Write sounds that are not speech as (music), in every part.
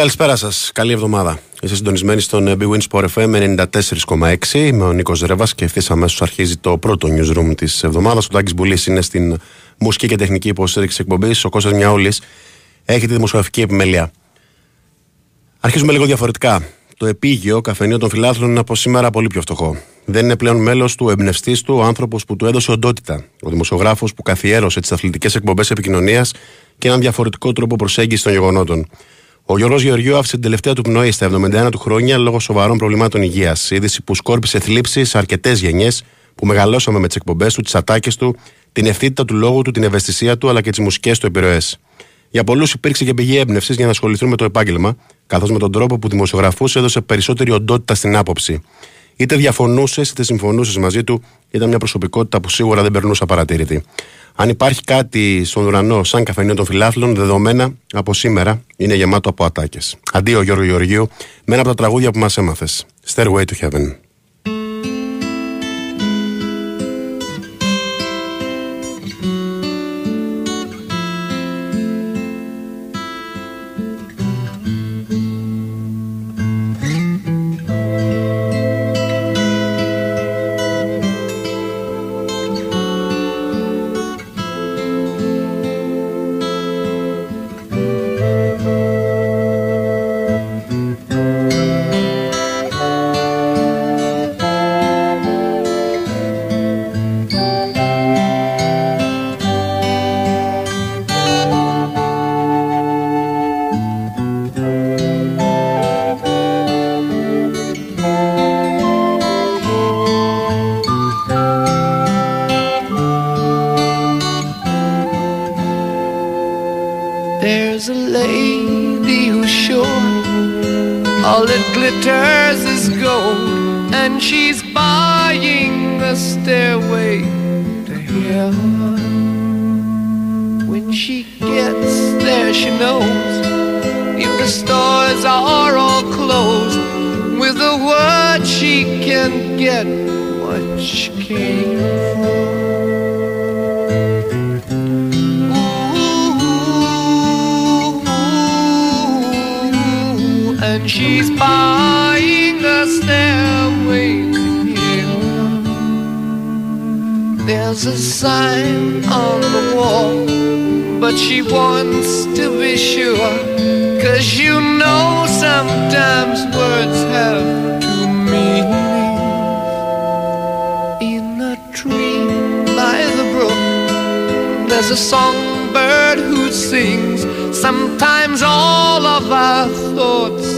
καλησπέρα σας. Καλή εβδομάδα. Είστε συντονισμένοι στον ε, Big Win Sport FM 94,6. Είμαι ο Νίκος Ρεύα και ευθύς αμέσως αρχίζει το πρώτο newsroom της εβδομάδας. Ο Τάκης Μπουλής είναι στην μουσική και τεχνική υποστήριξη εκπομπής. Ο Κώστας Μιαούλη έχει τη δημοσιογραφική επιμέλεια. Αρχίζουμε λίγο διαφορετικά. Το επίγειο καφενείο των φιλάθλων είναι από σήμερα πολύ πιο φτωχό. Δεν είναι πλέον μέλος του ο εμπνευστής του, ο άνθρωπος που του έδωσε οντότητα. Ο δημοσιογράφος που καθιέρωσε τις αθλητικές εκπομπές επικοινωνίας και έναν διαφορετικό τρόπο προσέγγισης των γεγονότων. Ο Γιώργος Γεωργιού άφησε την τελευταία του πνοή στα 71 του χρόνια λόγω σοβαρών προβλημάτων υγείας. Είδηση που σκόρπισε θλίψη σε αρκετές γενιές που μεγαλώσαμε με τις εκπομπές του, τις ατάκες του, την ευθύτητα του λόγου του, την ευαισθησία του αλλά και τις μουσικές του επιρροές. Για πολλούς υπήρξε και πηγή έμπνευσης για να ασχοληθούν με το επάγγελμα, καθώς με τον τρόπο που δημοσιογραφούσε έδωσε περισσότερη οντότητα στην άποψη. Είτε διαφωνούσε είτε συμφωνούσες μαζί του, ήταν μια προσωπικότητα που σίγουρα δεν περνούσε απαρατήρητη. Αν υπάρχει κάτι στον ουρανό σαν καφενείο των φιλάθλων, δεδομένα από σήμερα είναι γεμάτο από ατάκες. Αντίο Γιώργο Γεωργίου, με ένα από τα τραγούδια που μας έμαθες. Stairway to Heaven. All that glitters is gold, and she's buying a stairway to heaven. When she gets there, she knows if the stores are all closed, with a word she can get what she came for. She's buying a stairway to heaven. There's a sign on the wall, but she wants to be sure. Cause you know sometimes words have two meanings. In a tree by the brook, there's a songbird who sings. Sometimes all of our thoughts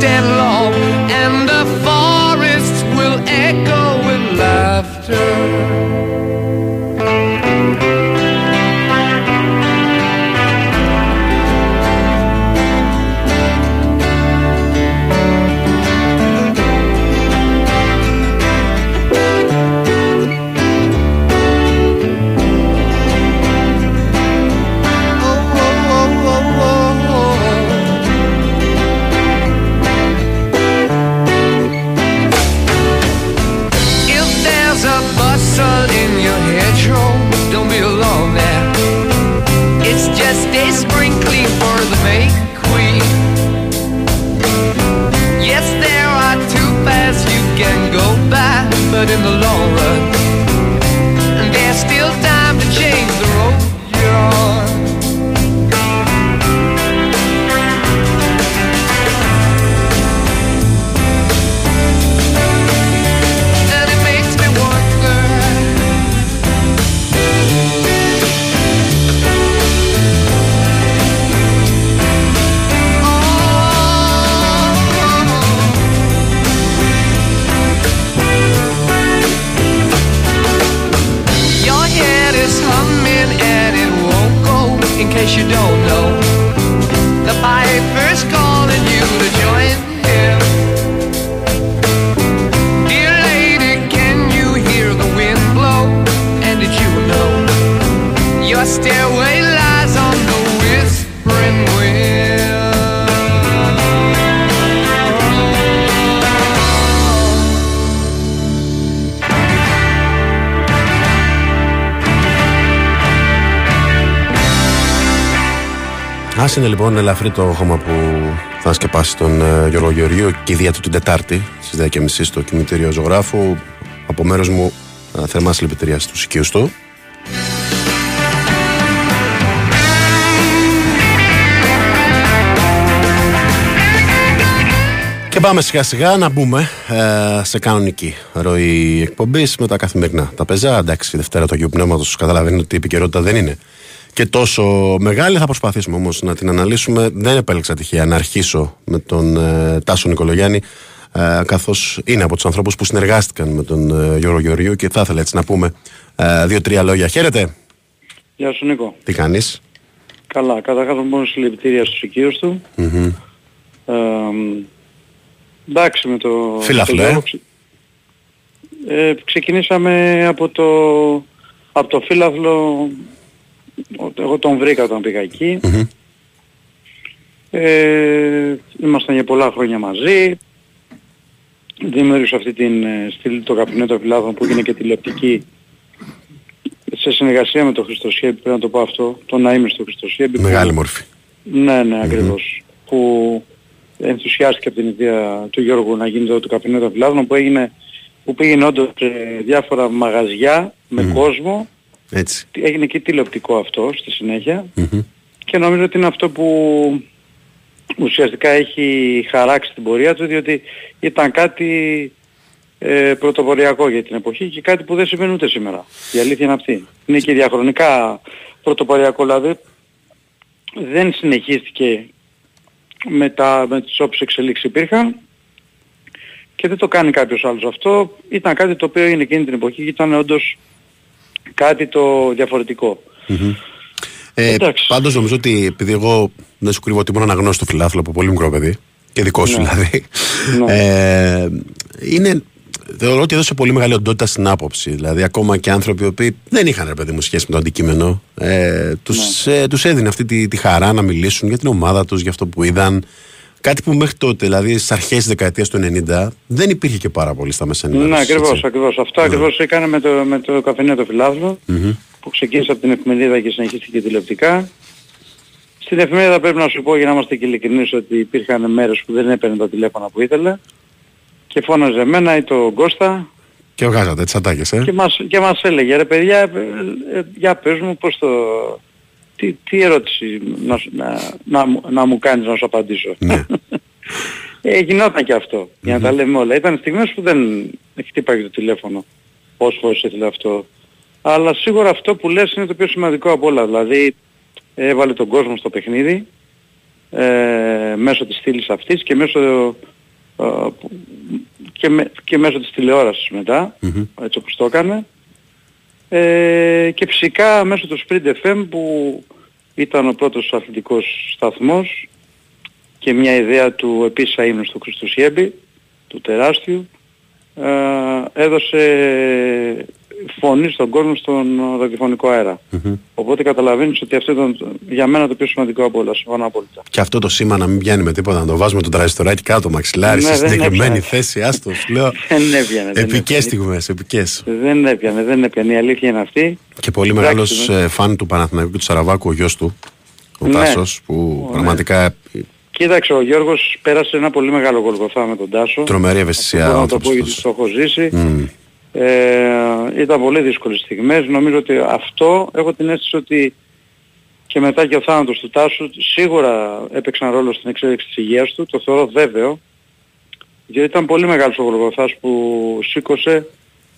stand sprinkling for the May Queen. Yes, there are two paths you can go by, but in the long run, Ας είναι λοιπόν ελαφρύ το χώμα που θα σκεπάσει τον ε, Γιώργο Γεωργίου και η δία του την Τετάρτη στις 10.30 στο κημητήριο ζωγράφου. Από μέρος μου ε, θερμά συλληπιτήρια στους οικείους του. Και πάμε σιγά σιγά να μπούμε ε, σε κανονική ροή εκπομπής με τα καθημερινά. Τα πεζά, εντάξει, η Δευτέρα του Αγίου Πνεύματος καταλαβαίνει ότι η επικαιρότητα δεν είναι και τόσο μεγάλη. Θα προσπαθήσουμε όμως να την αναλύσουμε. Δεν επέλεξα τυχαία να αρχίσω με τον ε, Τάσο Νικολογιάννη, ε, καθώς είναι από τους ανθρώπους που συνεργάστηκαν με τον ε, Γιώργο Γεωργίου και θα ήθελα έτσι να πούμε ε, δύο-τρία λόγια. Χαίρετε, Γεια σου Νίκο. τι κάνεις; Καλά, καταρχάς μόνο συλληπιτήρια στους οικείους του. Ε, εντάξει με το... Φίλαθλο, το ε. Γιώργο ξε- ε, ξεκινήσαμε από το, από το φίλαθλο, ο- εγώ τον βρήκα όταν πήγα εκεί. Ε, ήμασταν για πολλά χρόνια μαζί. Δημιούργησα αυτή την ε, στήλη το καπνέ των φιλάθλων που είναι και τηλεοπτική σε συνεργασία με τον Χριστοσχέδη, πρέπει να το πω αυτό, τον αείμνηστο Χριστοσχέδη. που- Μεγάλη μορφή. ναι, ναι, ακριβώς. Που ενθουσιάστηκε από την ιδέα του Γιώργου να γίνει το, το καπνό των φιλάδων που έγινε που πήγαινε όντως σε διάφορα μαγαζιά με κόσμο. Έτσι. Έγινε και τηλεοπτικό αυτό στη συνέχεια. Μμμ. Και νομίζω ότι είναι αυτό που ουσιαστικά έχει χαράξει την πορεία του διότι ήταν κάτι ε, πρωτοποριακό για την εποχή και κάτι που δεν συμβαίνει ούτε σήμερα. Η αλήθεια είναι αυτή. Είναι και διαχρονικά πρωτοποριακό δηλαδή δεν συνεχίστηκε με, τα, με τις όποιες εξελίξεις υπήρχαν και δεν το κάνει κάποιος άλλος αυτό. Ήταν κάτι το οποίο είναι εκείνη την εποχή και ήταν όντως κάτι το διαφορετικό. Ε, Εντάξει. Πάντως νομίζω ότι επειδή εγώ δεν σου κρύβω ότι ήμουν αναγνώστο φιλάθλο από πολύ μικρό παιδί και δικό σου Ναι. δηλαδή. Ναι. Ε, είναι θεωρώ ότι έδωσε πολύ μεγάλη οντότητα στην άποψη. Δηλαδή, ακόμα και άνθρωποι οι οποίοι δεν είχαν ρε παιδί μου σχέση με το αντικείμενο, ε, τους ε, τους έδινε αυτή τη, τη χαρά να μιλήσουν για την ομάδα τους, για αυτό που είδαν. Κάτι που μέχρι τότε, δηλαδή στις αρχές της δεκαετίας του 90, δεν υπήρχε και πάρα πολύ στα μέσα ενημέρωσης. Ναι, ακριβώς, ακριβώς. Αυτό ακριβώς έκανε με το, με το καφενείο το φιλάθλο, που ξεκίνησε από την εφημερίδα και συνεχίστηκε τηλεοπτικά. Στην εφημερίδα πρέπει να σου πω για να είμαστε και ειλικρινείς ότι υπήρχαν μέρες που δεν έπαιρνε τα τηλέφωνα που ήθελε και φώναζε εμένα ή τον Κώστα Και βγάζατε τι ατάκε, ε. και μας, και μας έλεγε ρε παιδιά, ε, ε, για πες μου πώς το... Τι, τι ερώτηση να, σου- να, να, μου- να μου κάνεις να σου απαντήσω; ναι. (laughs) Ε, γινόταν και αυτό, για να τα λέμε όλα. Ήταν στιγμές που δεν χτύπαγε το τηλέφωνο όσες φορές ήθελε αυτό. Αλλά σίγουρα αυτό που λες είναι το πιο σημαντικό από όλα. Δηλαδή έβαλε τον κόσμο στο παιχνίδι ε, μέσω της στήλης αυτής και μέσω, ε, που- και, με- και μέσω της τηλεόρασης μετά, Μμμ. έτσι όπως το έκανε. Ε, και φυσικά μέσω του Sprint FM που ήταν ο πρώτος αθλητικός σταθμός και μια ιδέα του επίσης αείμνου του Χριστοσιέμπη, του τεράστιου, ε, έδωσε φωνή στον κόσμο στον ραδιοφωνικό αέρα. Μμμ. Οπότε καταλαβαίνεις ότι αυτό ήταν το- για μένα το πιο σημαντικό από όλα, συμφωνώ απόλυτα. Και αυτό το σήμα να μην πιάνει με τίποτα, να το βάζουμε το τραζιστοράκι κάτω, μαξιλάρι, Ναι, στη δεν συγκεκριμένη έπιανε. θέση. Άστος, σου λέω. (laughs) Δεν έπιανε. δεν Επικές έπιανε. στιγμές, επικές. Δεν έπιανε, δεν έπιανε. Η αλήθεια είναι αυτή. Και πολύ Εντάξει, μεγάλο ναι. φαν του Παναθηναϊκού και του Σαραβάκου, ο γιος του, ο Ναι. Τάσος, που Ωραία. πραγματικά Κοίταξε, ο Γιώργος πέρασε ένα πολύ μεγάλο γολγοθά με τον Τάσο. τρομερή Αυτό ευαισθησία μπορώ ο να το πω άνθρωπος γιατί αυτός. το έχω ζήσει. Μμ. Ε, ήταν πολύ δύσκολες στιγμές. Νομίζω ότι αυτό έχω την αίσθηση ότι και μετά και ο θάνατος του Τάσου σίγουρα έπαιξαν ρόλο στην εξέλιξη της υγείας του. Το θεωρώ βέβαιο. Γιατί ήταν πολύ μεγάλος ο Γολγοθάς που σήκωσε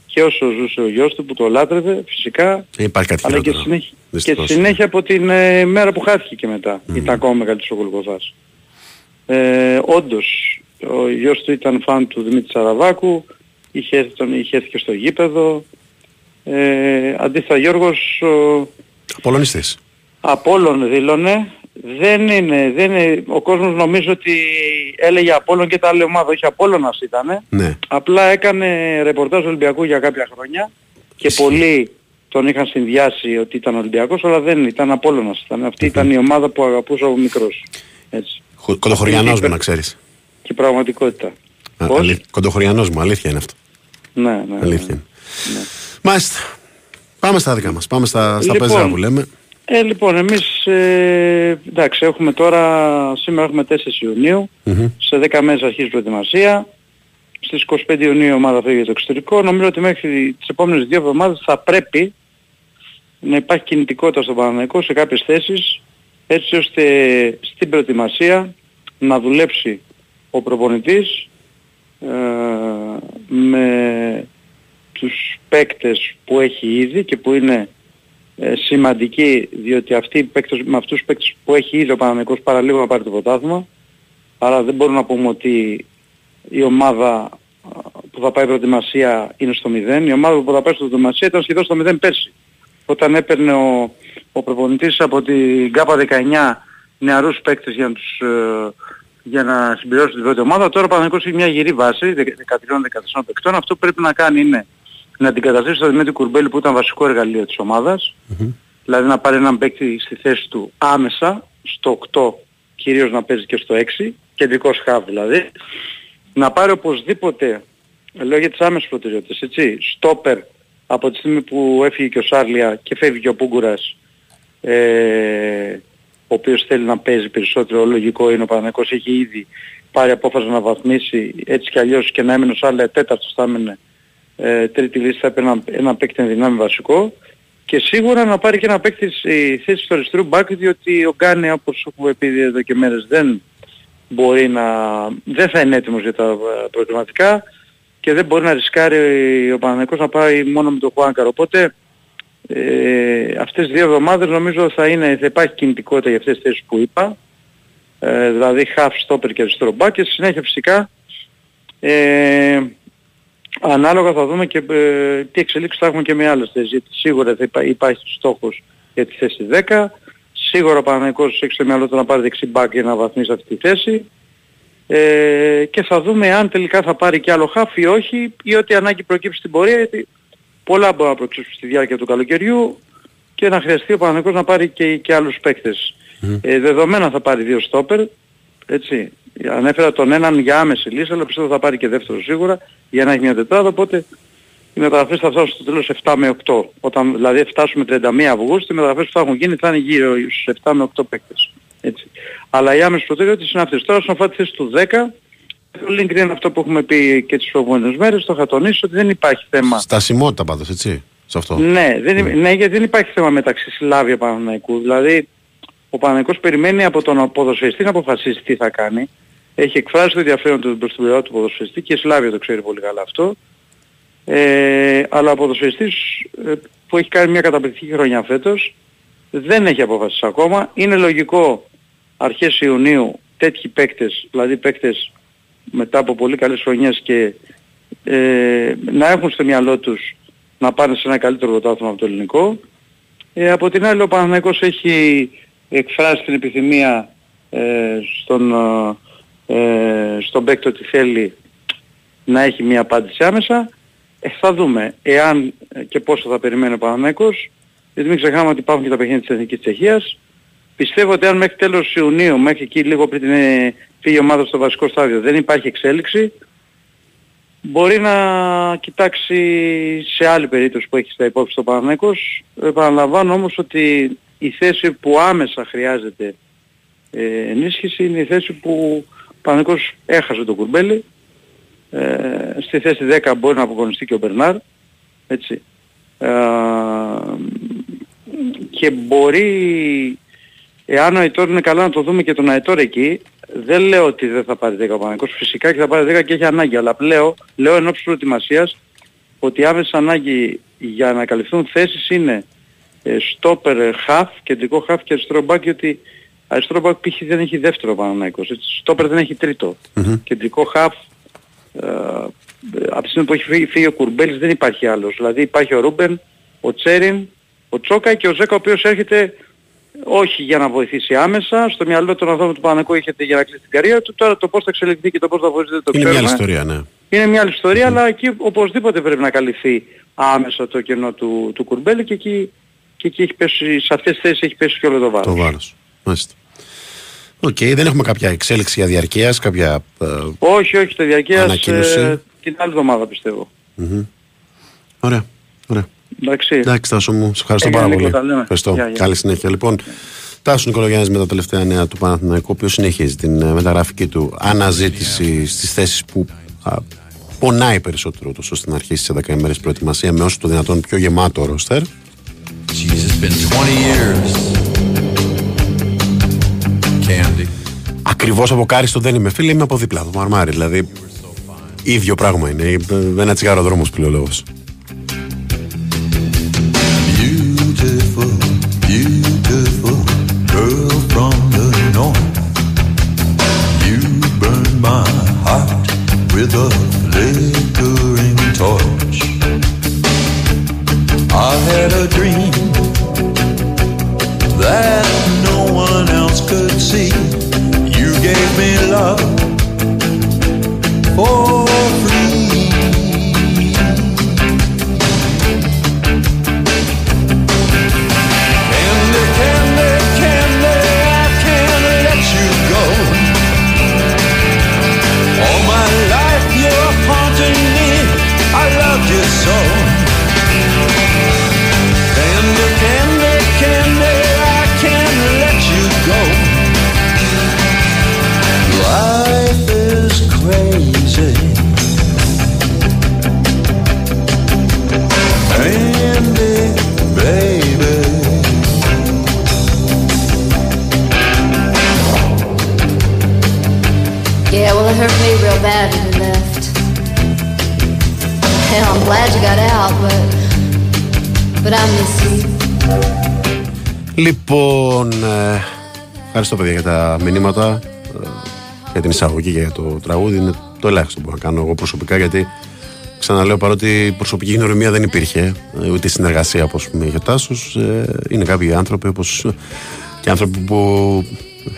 και όσο ζούσε ο γιος του που το λάτρευε φυσικά Δεν υπάρχει κάτι αλλά και χειρότερο. συνέχεια, και Δυστυχώς. συνέχεια από την ε, μέρα που χάθηκε και μετά. Ήταν ακόμα μεγαλύτερος ο Γολγοθάς. Ε, όντως, ο γιος του ήταν φαν του Δημήτρη Σαραβάκου, είχε έρθει, τον, είχε έρθει και στο γήπεδο. Ε, αντίθετα Γιώργος ο, Πολωνιστής. Απόλλων δήλωνε. Δεν είναι, δεν είναι, ο κόσμος νομίζω ότι έλεγε Απόλλων και τα άλλη ομάδα, όχι Απόλλωνας ήτανε. Ναι. Απλά έκανε ρεπορτάζ Ολυμπιακού για κάποια χρόνια και Ισχύει. πολλοί τον είχαν συνδυάσει ότι ήταν Ολυμπιακός, αλλά δεν ήταν Απόλλωνας. Ήταν. Αυτή ήταν η ομάδα που αγαπούσα από μικρός. Έτσι. Χω- Κοντοχωριανός μου, Είπε- να ξέρεις. Και πραγματικότητα. Α, Πώς; αλή- Κοντοχωριανός μου, αλήθεια είναι αυτό. Ναι, ναι, ναι. Αλήθεια είναι. Μάλιστα. Πάμε στα δικά μας. Πάμε στα, στα Λοιπόν. πεζά που λέμε. Ε, λοιπόν, εμείς, ε, εντάξει, έχουμε τώρα, σήμερα έχουμε 4 Ιουνίου, Μμμ. σε 10 μέρες αρχίζει η προετοιμασία. Στις 25 Ιουνίου η ομάδα φύγει για το εξωτερικό. Νομίζω ότι μέχρι τις επόμενες δύο εβδομάδες θα πρέπει να υπάρχει κινητικότητα στον Παναναϊκό σε κάποιες θέσεις έτσι ώστε στην προετοιμασία να δουλέψει ο προπονητής ε, με τους παίκτες που έχει ήδη και που είναι ε, σημαντικοί διότι αυτοί οι παίκτες, με αυτούς τους παίκτες που έχει ήδη ο Παναναϊκός παραλίγο να πάρει το πρωτάθλημα άρα δεν μπορούμε να πούμε ότι η ομάδα α, που θα πάει προετοιμασία είναι στο 0. Η ομάδα που θα πάει στο προετοιμασία ήταν σχεδόν στο 0 πέρσι. Όταν έπαιρνε ο, ο προπονητής από την ΚΑΠΑ 19 νεαρούς παίκτες για να, τους, ε, για να συμπληρώσουν την πρώτη ομάδα, τώρα ο Παναγικός έχει μια γυρή βάση 13-14 παικτών. Αυτό που πρέπει να κάνει είναι να αντικαταστήσει το Δημήτρη Κουρμπέλη που ήταν βασικό εργαλείο της ομάδας, δηλαδή να πάρει έναν παίκτη στη θέση του άμεσα, στο 8 κυρίως να παίζει και στο 6, κεντρικός χαβ δηλαδή, να πάρει οπωσδήποτε, λέω για τις άμεσες προτεραιότητες, έτσι, στόπερ από τη στιγμή που έφυγε και ο Σάρλια και φεύγει και ο Πούγκουρας, ε, ο οποίος θέλει να παίζει περισσότερο, λογικό είναι ο Παναγικός έχει ήδη πάρει απόφαση να βαθμίσει έτσι κι αλλιώς και να έμενε ο Σάρλια τέταρτος θα έμενε ε, τρίτη λύση θα έπαιρνε ένα, ένα παίκτη εν δυνάμει βασικό και σίγουρα να πάρει και ένα παίκτη στη θέση του αριστερού μπακ διότι ο Γκάνε όπως έχουμε πει εδώ και μέρες δεν μπορεί να... δεν θα είναι έτοιμος για τα ε, προγραμματικά και δεν μπορεί να ρισκάρει ο Παναγικός να πάει μόνο με τον Χουάνκαρ. Οπότε ε, αυτές τις δύο εβδομάδες νομίζω θα, είναι, θα υπάρχει κινητικότητα για αυτές τις θέσεις που είπα. Ε, δηλαδή half stopper και αριστερό back και στη συνέχεια φυσικά ε, ανάλογα θα δούμε και ε, τι εξελίξεις θα έχουμε και με άλλες θέσεις. Γιατί σίγουρα θα υπά, υπάρχει στόχος για τη θέση 10. Σίγουρα ο Παναγικός έχει στο μυαλό του να πάρει δεξί back για να βαθμίσει αυτή τη θέση. ε, και θα δούμε αν τελικά θα πάρει και άλλο χάφ ή όχι ή ότι ανάγκη προκύψει στην πορεία γιατί πολλά μπορούν να προκύψουν στη διάρκεια του καλοκαιριού και να χρειαστεί ο Παναγικός να πάρει και, και άλλους παίκτες. Ε, δεδομένα θα πάρει δύο στόπερ, έτσι. Ανέφερα τον έναν για άμεση λύση, αλλά πιστεύω θα πάρει και δεύτερο σίγουρα για να έχει μια τετράδα, οπότε οι μεταγραφές θα φτάσουν στο τέλος 7 με 8. Όταν δηλαδή φτάσουμε 31 Αυγούστου, οι μεταγραφές που θα έχουν γίνει θα είναι γύρω στους 7 με 8 παίκτες. Έτσι. Αλλά οι άμεσες προτεραιότητες είναι αυτές. Τώρα στον αφορά τη θέση του 10, το link είναι αυτό που έχουμε πει και τις προηγούμενες μέρες, το είχα τονίσει ότι δεν υπάρχει θέμα. Στασιμότητα πάντως, έτσι. Σε αυτό. Ναι, δεν, ναι, γιατί δεν υπάρχει θέμα μεταξύ Σλάβια Παναναϊκούς. Δηλαδή, ο Παναναϊκός περιμένει από τον ποδοσφαιριστή να αποφασίσει τι θα κάνει. Έχει εκφράσει το ενδιαφέρον του προς την πλευρά του ποδοσφαιριστή και η Σλάβια το ξέρει πολύ καλά αυτό. Ε, αλλά ο ποδοσφαιριστής ε, που έχει κάνει μια καταπληκτική χρονιά φέτος δεν έχει αποφασίσει ακόμα. Είναι λογικό αρχές Ιουνίου τέτοιοι παίκτες, δηλαδή παίκτες μετά από πολύ καλές χρονιές και ε, να έχουν στο μυαλό τους να πάνε σε ένα καλύτερο πρωτάθλημα από το ελληνικό. Ε, από την άλλη ο Παναθηναϊκός έχει εκφράσει την επιθυμία ε, στον, ε, στον παίκτο ότι θέλει να έχει μια απάντηση άμεσα. Ε, θα δούμε εάν και πόσο θα περιμένει ο Παναθηναϊκός γιατί μην ξεχνάμε ότι υπάρχουν και τα παιχνίδια της Εθνικής Τσεχίας. Πιστεύω ότι αν μέχρι τέλος Ιουνίου, μέχρι εκεί λίγο πριν την φύγει η ομάδα στο βασικό στάδιο, δεν υπάρχει εξέλιξη, μπορεί να κοιτάξει σε άλλη περίπτωση που έχεις στα υπόψη το Παναθηναϊκός. Επαναλαμβάνω όμως ότι η θέση που άμεσα χρειάζεται ε, ενίσχυση είναι η θέση που ο Παναθηναϊκός έχασε το κουρμπέλι. Ε, στη θέση 10 μπορεί να απογωνιστεί και ο Μπερνάρ. Έτσι. Ε, και μπορεί, εάν ο Αιτόρ είναι καλά να το δούμε και τον Αιτόρ εκεί, δεν λέω ότι δεν θα πάρει 10 ο Παναγικός, φυσικά και θα πάρει 10 και έχει ανάγκη, αλλά λέω, λέω εν ώψη προετοιμασίας ότι η άμεση ανάγκη για να καλυφθούν θέσεις είναι στόπερ χαφ, κεντρικό χαφ και αριστερό μπακ, γιατί αριστερό μπακ π.χ. δεν έχει δεύτερο Παναγικός, στόπερ δεν έχει τρίτο. Mm-hmm. Κεντρικό χαφ, ε, από τη στιγμή που έχει φύγει, φύγει ο Κουρμπέλης δεν υπάρχει άλλος. Δηλαδή υπάρχει ο Ρούμπεν, ο Τσέριν, ο Τσόκα και ο Ζέκα ο οποίος έρχεται όχι για να βοηθήσει άμεσα. Στο μυαλό των ανθρώπων του Παναγικού έχετε για να κλείσει την καριέρα του. Τώρα το πώς θα εξελιχθεί και το πώς θα βοηθήσει δεν το Είναι ξέρουμε. μια άλλη ιστορία, ναι. Είναι μια άλλη ιστορία, αλλά εκεί οπωσδήποτε πρέπει να καλυφθεί άμεσα το κενό του, του Κουρμπέλη και εκεί, και εκεί έχει πέσει, σε αυτές τις θέσεις έχει πέσει και όλο το βάρος. Το βάρος. Μάλιστα. Οκ, δεν έχουμε κάποια εξέλιξη για διαρκείας, κάποια... ε, Όχι, όχι, το διαρκείας Ανακοίνωση; ε, την άλλη εβδομάδα πιστεύω. μμμ. Ωραία, ωραία. Εντάξει. Εντάξει, Τάσο μου, σε ευχαριστώ Έγινε, πάρα πολύ. Νίκο, τα λέμε. Ευχαριστώ. Γεια, γεια. Καλή συνέχεια. Λοιπόν, Τάσο Νικολογιάννης με τα τελευταία νέα του Παναθηναϊκού, ο οποίος συνεχίζει την ε, μεταγραφική του αναζήτηση στις θέσεις που α, πονάει περισσότερο, τόσο ώστε να αρχίσει σε 10 ημέρες προετοιμασία με όσο το δυνατόν πιο γεμάτο ρόστερ. Jeez, it's been 20 years. Candy. Ακριβώς από κάριστο δεν είμαι φίλε, είμαι από δίπλα, από μαρμάρι. Δηλαδή, ίδιο πράγμα είναι. Ε, Ένα τσιγάρο δρόμος που λέει ο λόγο. Beautiful, beautiful girl from the north. You burn my heart with a flickering torch. I had a dream that no one else could see. You gave me love for Λοιπόν, ε, ευχαριστώ παιδιά για τα μηνύματα, ε, για την εισαγωγή και για το τραγούδι. Είναι το ελάχιστο που μπορώ να κάνω εγώ προσωπικά γιατί ξαναλέω παρότι η προσωπική γνωριμία δεν υπήρχε, ε, ούτε η συνεργασία όπως πούμε είχε ο Τάσος, ε, είναι κάποιοι άνθρωποι όπως και άνθρωποι που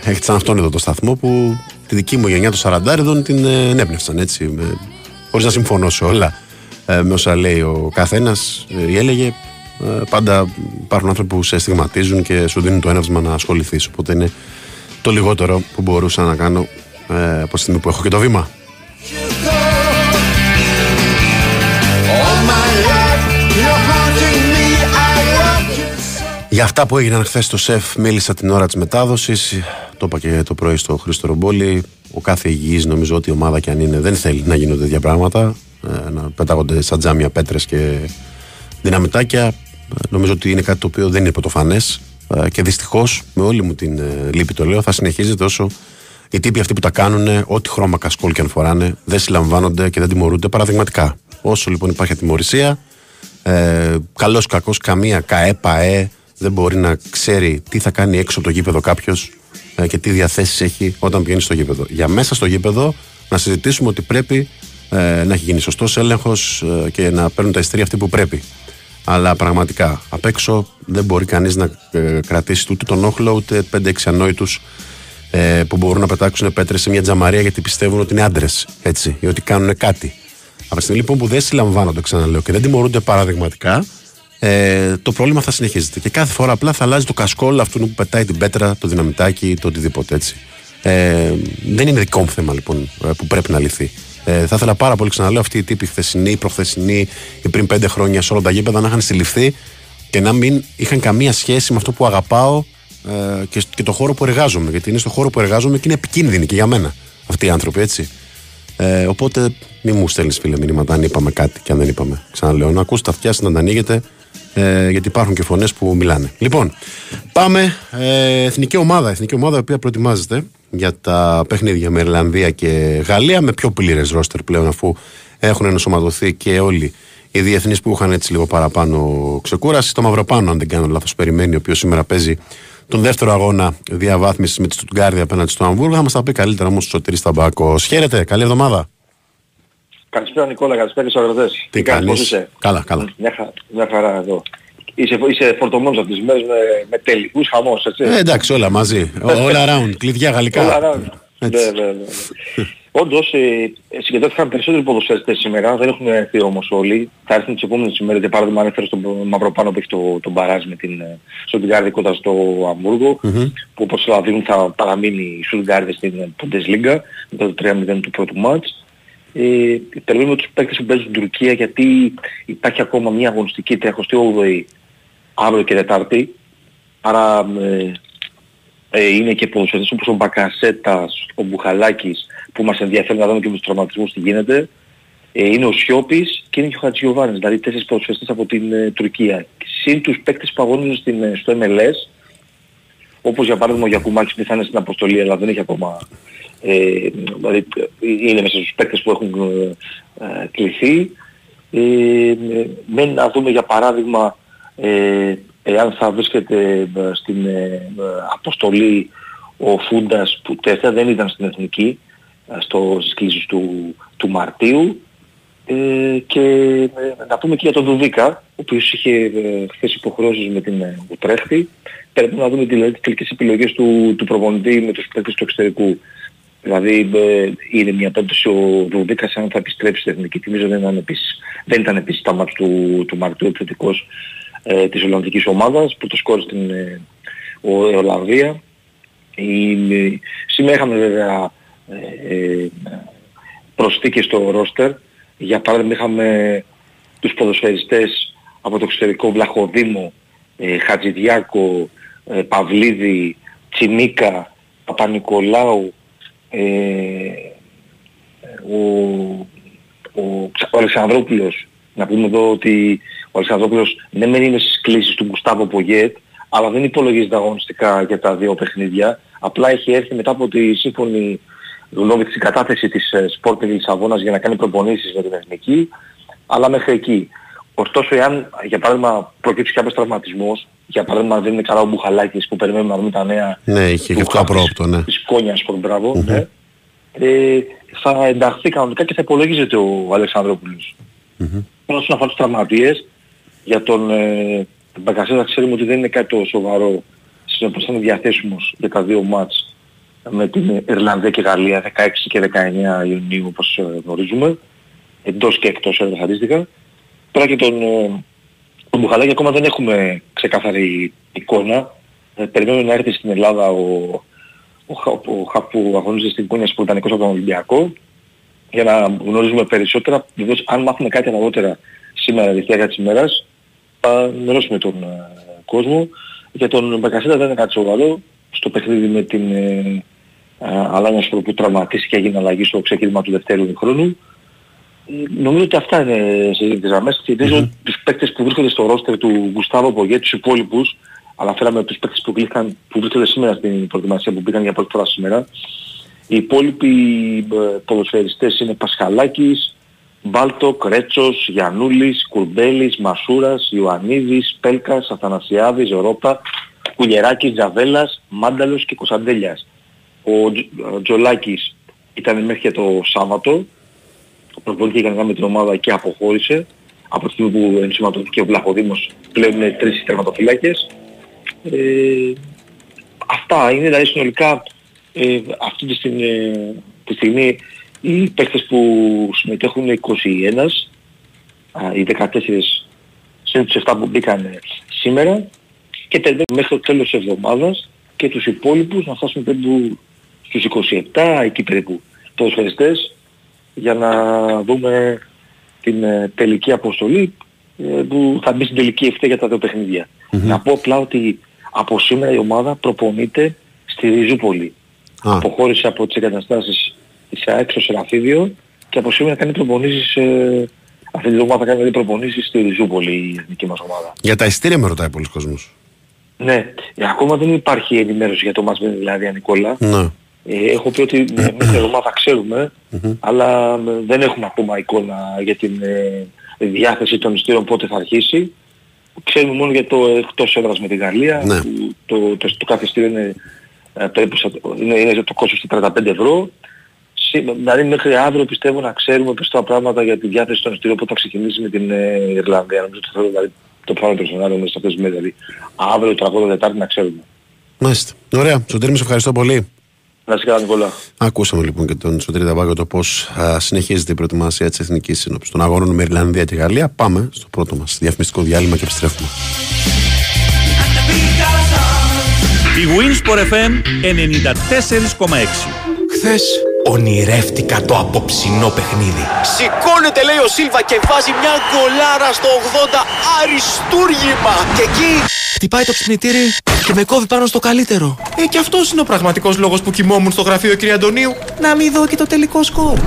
έχτισαν αυτόν εδώ το σταθμό που τη δική μου γενιά των Σαραντάριδων την ε, ενέπνευσαν έτσι. Με, χωρίς να συμφωνώ σε όλα ε, με όσα λέει ο καθένας ε, ή έλεγε. Ε, πάντα υπάρχουν άνθρωποι που σε στιγματίζουν και σου δίνουν το έναυσμα να ασχοληθείς. Οπότε είναι το λιγότερο που μπορούσα να κάνω ε, από τη στιγμή που έχω και το βήμα. Για αυτά που έγιναν χθες στο ΣΕΦ, μίλησα την ώρα της μετάδοσης. Το είπα και το πρωί στο Χρήστο Ρομπόλη. Ο κάθε υγιής, νομίζω ότι η ομάδα και αν είναι, δεν θέλει να γίνονται τέτοια πράγματα. Ε, να πετάγονται σαν τζάμια πέτρες και δυναμητάκια. Ε, Νομίζω ότι είναι κάτι το οποίο δεν είναι πρωτοφανές. Και δυστυχώς, με όλη μου την ε, λύπη το λέω, θα συνεχίζεται όσο οι τύποι αυτοί που τα κάνουν, ό,τι χρώμα κασκόλ και αν φοράνε, δεν συλλαμβάνονται και δεν τιμωρούνται παραδειγματικά. Όσο λοιπόν υπάρχει ατιμορρησία, ε, καλός ή κακός, καμία ΚαΕ, ΠαΕ δεν μπορεί να ξέρει τι θα κάνει έξω από το γήπεδο κάποιος ε, και τι διαθέσεις έχει όταν πηγαίνει στο γήπεδο. Για μέσα στο γήπεδο να συζητήσουμε ότι πρέπει ε, να έχει γίνει σωστός έλεγχος ε, και να παίρνουν τα ειστήρια αυτοί που πρέπει. Αλλά πραγματικά απ' έξω δεν μπορεί κανείς να ε, κρατήσει ούτε τον όχλο ούτε 5-6 ανόητους ε, που μπορούν να πετάξουν πέτρες σε μια τζαμαρία γιατί πιστεύουν ότι είναι άντρες. Έτσι, ή ότι κάνουν κάτι. Από τη στιγμή λοιπόν που δεν συλλαμβάνονται, ξαναλέω, και δεν τιμωρούνται παραδειγματικά, ε, το πρόβλημα θα συνεχίζεται. Και κάθε φορά απλά θα αλλάζει το κασκόλ αυτού που πετάει την πέτρα, το δυναμητάκι, το οτιδήποτε έτσι. Ε, δεν είναι δικό μου θέμα λοιπόν ε, που πρέπει να λυθεί. Ε, θα ήθελα πάρα πολύ ξαναλέω αυτοί οι τύποι χθεσινοί, προχθεσινοί ή πριν πέντε χρόνια σε όλα τα γήπεδα να είχαν συλληφθεί και να μην είχαν καμία σχέση με αυτό που αγαπάω ε, και, και το χώρο που εργάζομαι. Γιατί είναι στο χώρο που εργάζομαι και είναι επικίνδυνοι και για μένα αυτοί οι άνθρωποι, έτσι. Ε, οπότε μη μου στέλνεις φίλε μηνύματα αν είπαμε κάτι και αν δεν είπαμε. Ξαναλέω, να ακούς τα αυτιά να τα ανοίγετε ε, γιατί υπάρχουν και φωνές που μιλάνε. Λοιπόν, πάμε. Ε, εθνική ομάδα. Εθνική ομάδα η οποία προετοιμάζεται για τα παιχνίδια με Ιρλανδία και Γαλλία με πιο πλήρες ρόστερ πλέον αφού έχουν ενσωματωθεί και όλοι οι διεθνείς που είχαν έτσι λίγο παραπάνω ξεκούραση. Το Μαυροπάνο, αν δεν κάνω λάθος, περιμένει, ο οποίος σήμερα παίζει τον δεύτερο αγώνα διαβάθμισης με τη Στουτγκάρδια απέναντι στο Αμβούργο. Θα μας τα πει καλύτερα όμως ο Σωτήρης Ταμπάκο. Χαίρετε, καλή εβδομάδα. Καλησπέρα Νικόλα, καλησπέρα στους αγροτές. Τι κάνεις, κάνεις; πώς είσαι; Καλά, καλά. Μια, χα- μια χαρά εδώ. Είσαι, είσαι φορτωμένος από τις μέρες με, με τελικούς χαμός, έτσι. Ε, εντάξει, όλα μαζί. All around. Κλειδιά γαλλικά. Όλα ράντα. Έτσι. Ναι, ναι, ναι. Όντως, ε, συγκεντρώθηκαν περισσότεροι ποδοσφαιριστές σήμερα, δεν έχουν έρθει όμως όλοι. Θα έρθουν τις επόμενες ημέρες, για παράδειγμα αν έφερες στον Μαυροπάνο που έχει το, τον Μπαράζ με την, ε, στο Τιγκάρδη κοντά στο αμβουργο που όπως θα δίνουν θα παραμείνει η Σουλγκάρδη στην ε, Bundesliga μετά το 3-0 του πρώτου μάτς. Ε, περιμένουμε τους παίκτες που παίζουν στην Τουρκία γιατί υπάρχει ακόμα μια αγωνιστική 38η αύριο και Τετάρτη. Άρα ε, ε, είναι και ποδοσφαιριστές όπως ο Μπακασέτας, ο Μπουχαλάκης που μας ενδιαφέρει να δούμε και με τους τραυματισμούς τι γίνεται. Ε, είναι ο Σιώπης και είναι και ο Χατζιωβάνης, δηλαδή τέσσερις ποδοσφαιριστές από την ε, Τουρκία. Συν τους παίκτες που αγωνίζουν στην, ε, στο MLS, όπως για παράδειγμα ο Γιακουμάκης που θα είναι στην αποστολή αλλά δεν έχει ακόμα ε, δηλαδή είναι μέσα στους παίκτες που έχουν ε, ε, κληθεί. Ε, ε, μένει να δούμε για παράδειγμα ε, εάν θα βρίσκεται ε, στην ε, ε, αποστολή ο Φούντας που τελευταία δεν ήταν στην Εθνική ε, στο, στις κλήσεις του, του Μαρτίου. Ε, και ε, να πούμε και για τον Δουβίκα ο οποίος είχε ε, χθες υποχρεώσεις με την ε, Ουτρέχτη. Πρέπει να δούμε δηλαδή τις τελικές επιλογές του, του προπονητή με τους παίκτες του εξωτερικού Δηλαδή ε, είναι μια περίπτωση ο Δουβίκας αν θα επιστρέψει στην εθνική. Θυμίζω δεν ήταν επίσης, δεν ήταν επίσης τα μάτς του, του Μαρτίου επιθετικός ε, της Ολλανδικής ομάδας που το σκόρ στην ε, ο, η Ολλανδία. Η, ε, σήμερα είχαμε βέβαια ε, ε, προσθήκες στο ρόστερ. Για παράδειγμα είχαμε τους ποδοσφαιριστές από το εξωτερικό Βλαχοδήμο, ε, Χατζηδιάκο, ε, Παυλίδη, Τσιμίκα, Παπα-Νικολάου, ε, ο, ο, Ξα- ο Αλεξανδρόπουλος, να πούμε εδώ ότι ο Αλεξανδρόπουλος ναι μεν είναι στις κλήσεις του Γκουστάβο Πογέτ, αλλά δεν υπολογίζεται αγωνιστικά για τα δύο παιχνίδια. Απλά έχει έρθει μετά από τη σύμφωνη γνώμη της κατάθεση της ε, Sporting Λισαβόνας για να κάνει προπονήσεις με την Εθνική, αλλά μέχρι εκεί. Ωστόσο, εάν για παράδειγμα προκύψει κάποιος τραυματισμός, για παράδειγμα δεν είναι καλά ο Μπουχαλάκης που περιμένουμε να δούμε τα νέα Ναι, είχε και του αυτό Χάπης, απρόπτο, ναι. της Κόνιας Σπορ, μπράβο, ναι. ε, θα ενταχθεί κανονικά και θα υπολογίζεται ο αλεξανδροπουλος Όσον αφορά τους τραυματίες, για τον ε, Μπακασέτα ξέρουμε ότι δεν είναι κάτι το σοβαρό, συνεπώς θα είναι διαθέσιμος για τα δύο μάτς με την Ιρλανδία και Γαλλία 16 και 19 Ιουνίου όπως ε, γνωρίζουμε εντός και εκτός έδρας αντίστοιχα. Τώρα και τον, ε, τον Μπουχαλάκη ακόμα δεν έχουμε ξεκάθαρη εικόνα. Ε, περιμένουμε να έρθει στην Ελλάδα ο, ο, Χα- ο Χαπ που αγωνίζεται στην Κούνια που ήταν από τον Ολυμπιακό για να γνωρίζουμε περισσότερα. Βεβαίως αν μάθουμε κάτι αργότερα σήμερα, διάρκεια της ημέρας, θα ενημερώσουμε τον ε, κόσμο. Για τον Μπακασέτα δεν είναι κάτι σοβαρό. Στο παιχνίδι με την ε, ε, Αλάνια που τραυματίστηκε και έγινε αλλαγή στο ξεκίνημα του δευτέρου χρόνου. Ε, Νομίζω ότι αυτά είναι σε τις γραμμές. Θυμίζω τους παίκτες που βρίσκονται στο ρόστερ του Γουστάβο Πογέ, τους υπόλοιπους, αλλά φέραμε τους παίκτες που, κλήθηκαν, που βρίσκονται σήμερα στην προετοιμασία που πήγαν για πρώτη φορά σήμερα. Οι υπόλοιποι ε, ποδοσφαιριστές είναι Πασχαλάκης, Μπάλτοκ, Ρέτσος, Γιαννούλης, Κουρμπέλης, Μασούρας, Ιωαννίδης, Πέλκας, Αθανασιάδης, Ρόπα, Κουλιεράκης, Τζαβέλας, Μάνταλος και Κωνσταντέλιας. Ο, Τζ- ο Τζολάκης ήταν μέχρι και το Σάββατο, προπονήθηκε κανένα με την ομάδα και αποχώρησε. Από τη στιγμή που ενσωματώθηκε ο Βλαχοδήμος πλέον είναι τρεις οι τερματοφύλακες. Ε, αυτά είναι δηλαδή συνολικά ε, αυτή τη στιγμή, τη στιγμή οι παίκτες που συμμετέχουν είναι 21, α, οι 14 σε τους 7 που μπήκαν ε, σήμερα και περιμένουμε μέχρι το τέλος της εβδομάδας και τους υπόλοιπους να φτάσουμε περίπου στους 27 εκεί περίπου ποδοσφαιριστές για να δούμε την ε, τελική αποστολή ε, που θα μπει στην τελική ευθεία για τα δύο παιχνίδια. Να πω απλά ότι από σήμερα η ομάδα προπονείται στη Ριζούπολη. Α. Αποχώρησε από τις εγκαταστάσεις της ΑΕΚ στο Σεραφίδιο και από σήμερα κάνει προπονήσεις ε, αυτή τη εβδομάδα κάνει δηλαδή προπονήσεις στη Ριζούπολη η εθνική μας ομάδα. Για τα ειστήρια με ρωτάει πολλοί κόσμος. Ναι, ε, ακόμα δεν υπάρχει ενημέρωση για το μας με δηλαδή Νικόλα. Ναι. Ε, έχω πει ότι εμείς την εβδομάδα ξέρουμε, αλλά ε, δεν έχουμε ακόμα εικόνα για την ε, διάθεση των ειστήριων πότε θα αρχίσει. Ξέρουμε μόνο για το εκτός έδρας με τη Γαλλία, Ναι. που το, το, το κάθε ειστήριο είναι, ε, περίπου στα- είναι, είναι το κόστος του 35 ευρώ. Σή- Δηλαδή μέχρι αύριο πιστεύω να ξέρουμε περισσότερα πράγματα για τη διάθεση των ειστήριων που θα ξεκινήσει με την ε, Ιρλανδία. Νομίζω ότι θέλω δηλαδή, το πάνω personal μέσα σε αυτές τις μέρες. Δηλαδή αύριο, τραγούδα, Δετάρτη να ξέρουμε. Μάλιστα. Ωραία. Σωτήρη, με σε ευχαριστώ πολύ. Να σε καλά Νικόλα. Ακούσαμε λοιπόν και τον Σωτήρη Ταβάκο το πώς συνεχίζεται η προετοιμασία της Εθνικής Σύνοψης των αγώνων με Ιρλανδία και Γαλλία. Πάμε στο πρώτο μας διαφημιστικό διάλειμμα και επιστρέφουμε. Η Winsport FM 94,6. Χθες ονειρεύτηκα το απόψινό παιχνίδι. Σηκώνεται λέει ο Σίλβα και βάζει μια γκολάρα στο 80 αριστούργημα. Και εκεί Χτυπάει το ψινητήρι και με κόβει πάνω στο καλύτερο. Ε, και αυτός είναι ο πραγματικός λόγος που κοιμόμουν στο γραφείο κ. Αντωνίου. Να μην δω και το τελικό σκορ.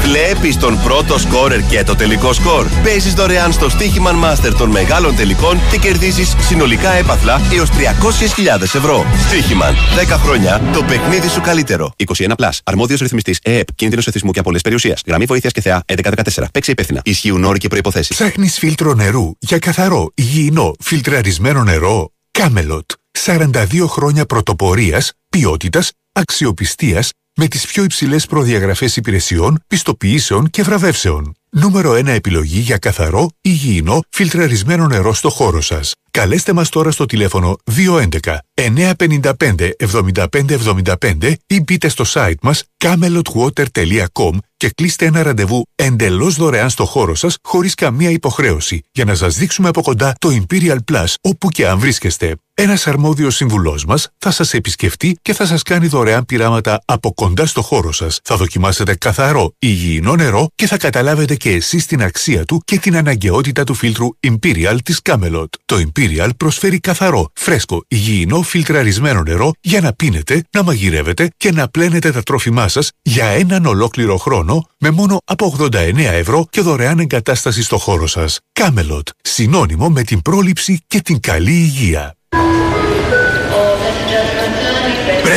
Βλέπεις τον πρώτο σκόρερ και το τελικό σκορ. Παίζεις δωρεάν στο Stichiman Master των μεγάλων τελικών και κερδίζεις συνολικά έπαθλα έως 300.000 ευρώ. Stichiman. 10 χρόνια το παιχνίδι σου καλύτερο. 21 Plus. Αρμόδιος ρυθμιστής ΕΕΠ. Κίνδυνος εθισμού και απολύτω περιουσίας. Γραμμή βοήθειας και θεά 1114. Παίξει υπεύθυνα. Ισχύουν όροι και προποθέσει. Ψάχνεις φίλτρο νερού για καθαρό, υγιεινό, φιλτραρισμένο νερό; Κάμελοτ. 42 χρόνια πρωτοπορίας, ποιότητας, αξιοπιστίας με τις πιο υψηλές προδιαγραφές υπηρεσιών, πιστοποιήσεων και βραβεύσεων. Νούμερο 1 επιλογή για καθαρό, υγιεινό, φιλτραρισμένο νερό στο χώρο σας. Καλέστε μας τώρα στο τηλέφωνο 211 955 7575 ή μπείτε στο site μας camelotwater.com και κλείστε ένα ραντεβού εντελώς δωρεάν στο χώρο σας χωρίς καμία υποχρέωση για να σας δείξουμε από κοντά το Imperial Plus όπου και αν βρίσκεστε. Ένας αρμόδιος συμβουλός μας θα σας επισκεφτεί και θα σας κάνει δωρεάν πειράματα από κοντά στο χώρο σας. Θα δοκιμάσετε καθαρό, υγιεινό νερό και θα καταλάβετε και εσείς την αξία του και την αναγκαιότητα του φίλτρου Imperial της Camelot. Το Imperial προσφέρει καθαρό, φρέσκο, υγιεινό, φιλτραρισμένο νερό για να πίνετε, να μαγειρεύετε και να πλένετε τα τρόφιμά σας για έναν ολόκληρο χρόνο με μόνο από 89 ευρώ και δωρεάν εγκατάσταση στο χώρο σας. Camelot, συνώνυμο με την πρόληψη και την καλή υγεία.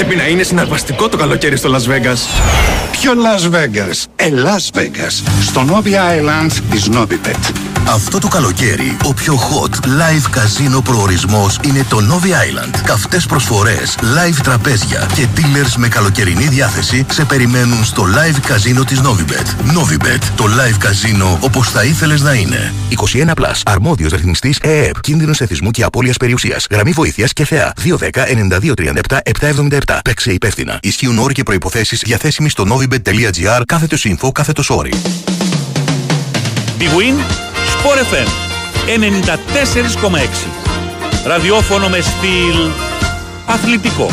Πρέπει να είναι συναρπαστικό το καλοκαίρι στο Las Vegas. Ποιο Las Vegas; Ε, Las Vegas. Στο Novi Island της Novibet. Αυτό το καλοκαίρι, ο πιο hot live καζίνο προορισμός είναι το Novi Island. Καυτές προσφορές, live τραπέζια και dealers με καλοκαιρινή διάθεση σε περιμένουν στο live καζίνο της Novibet. Novibet, το live καζίνο όπως θα ήθελες να είναι. 21+, αρμόδιος ρυθμιστής ΕΕΠ, κίνδυνος εθισμού και απώλειας περιουσίας. Γραμμή βοήθειας και θεά. 210-9237-777. 777. Παίξε υπεύθυνα. Ισχύουν όροι και προϋποθέσεις διαθέσιμοι στο novibet.gr κάθετος info κάθετος όροι. Big Win, Sport FM 94,6. Ραδιόφωνο με στυλ αθλητικό.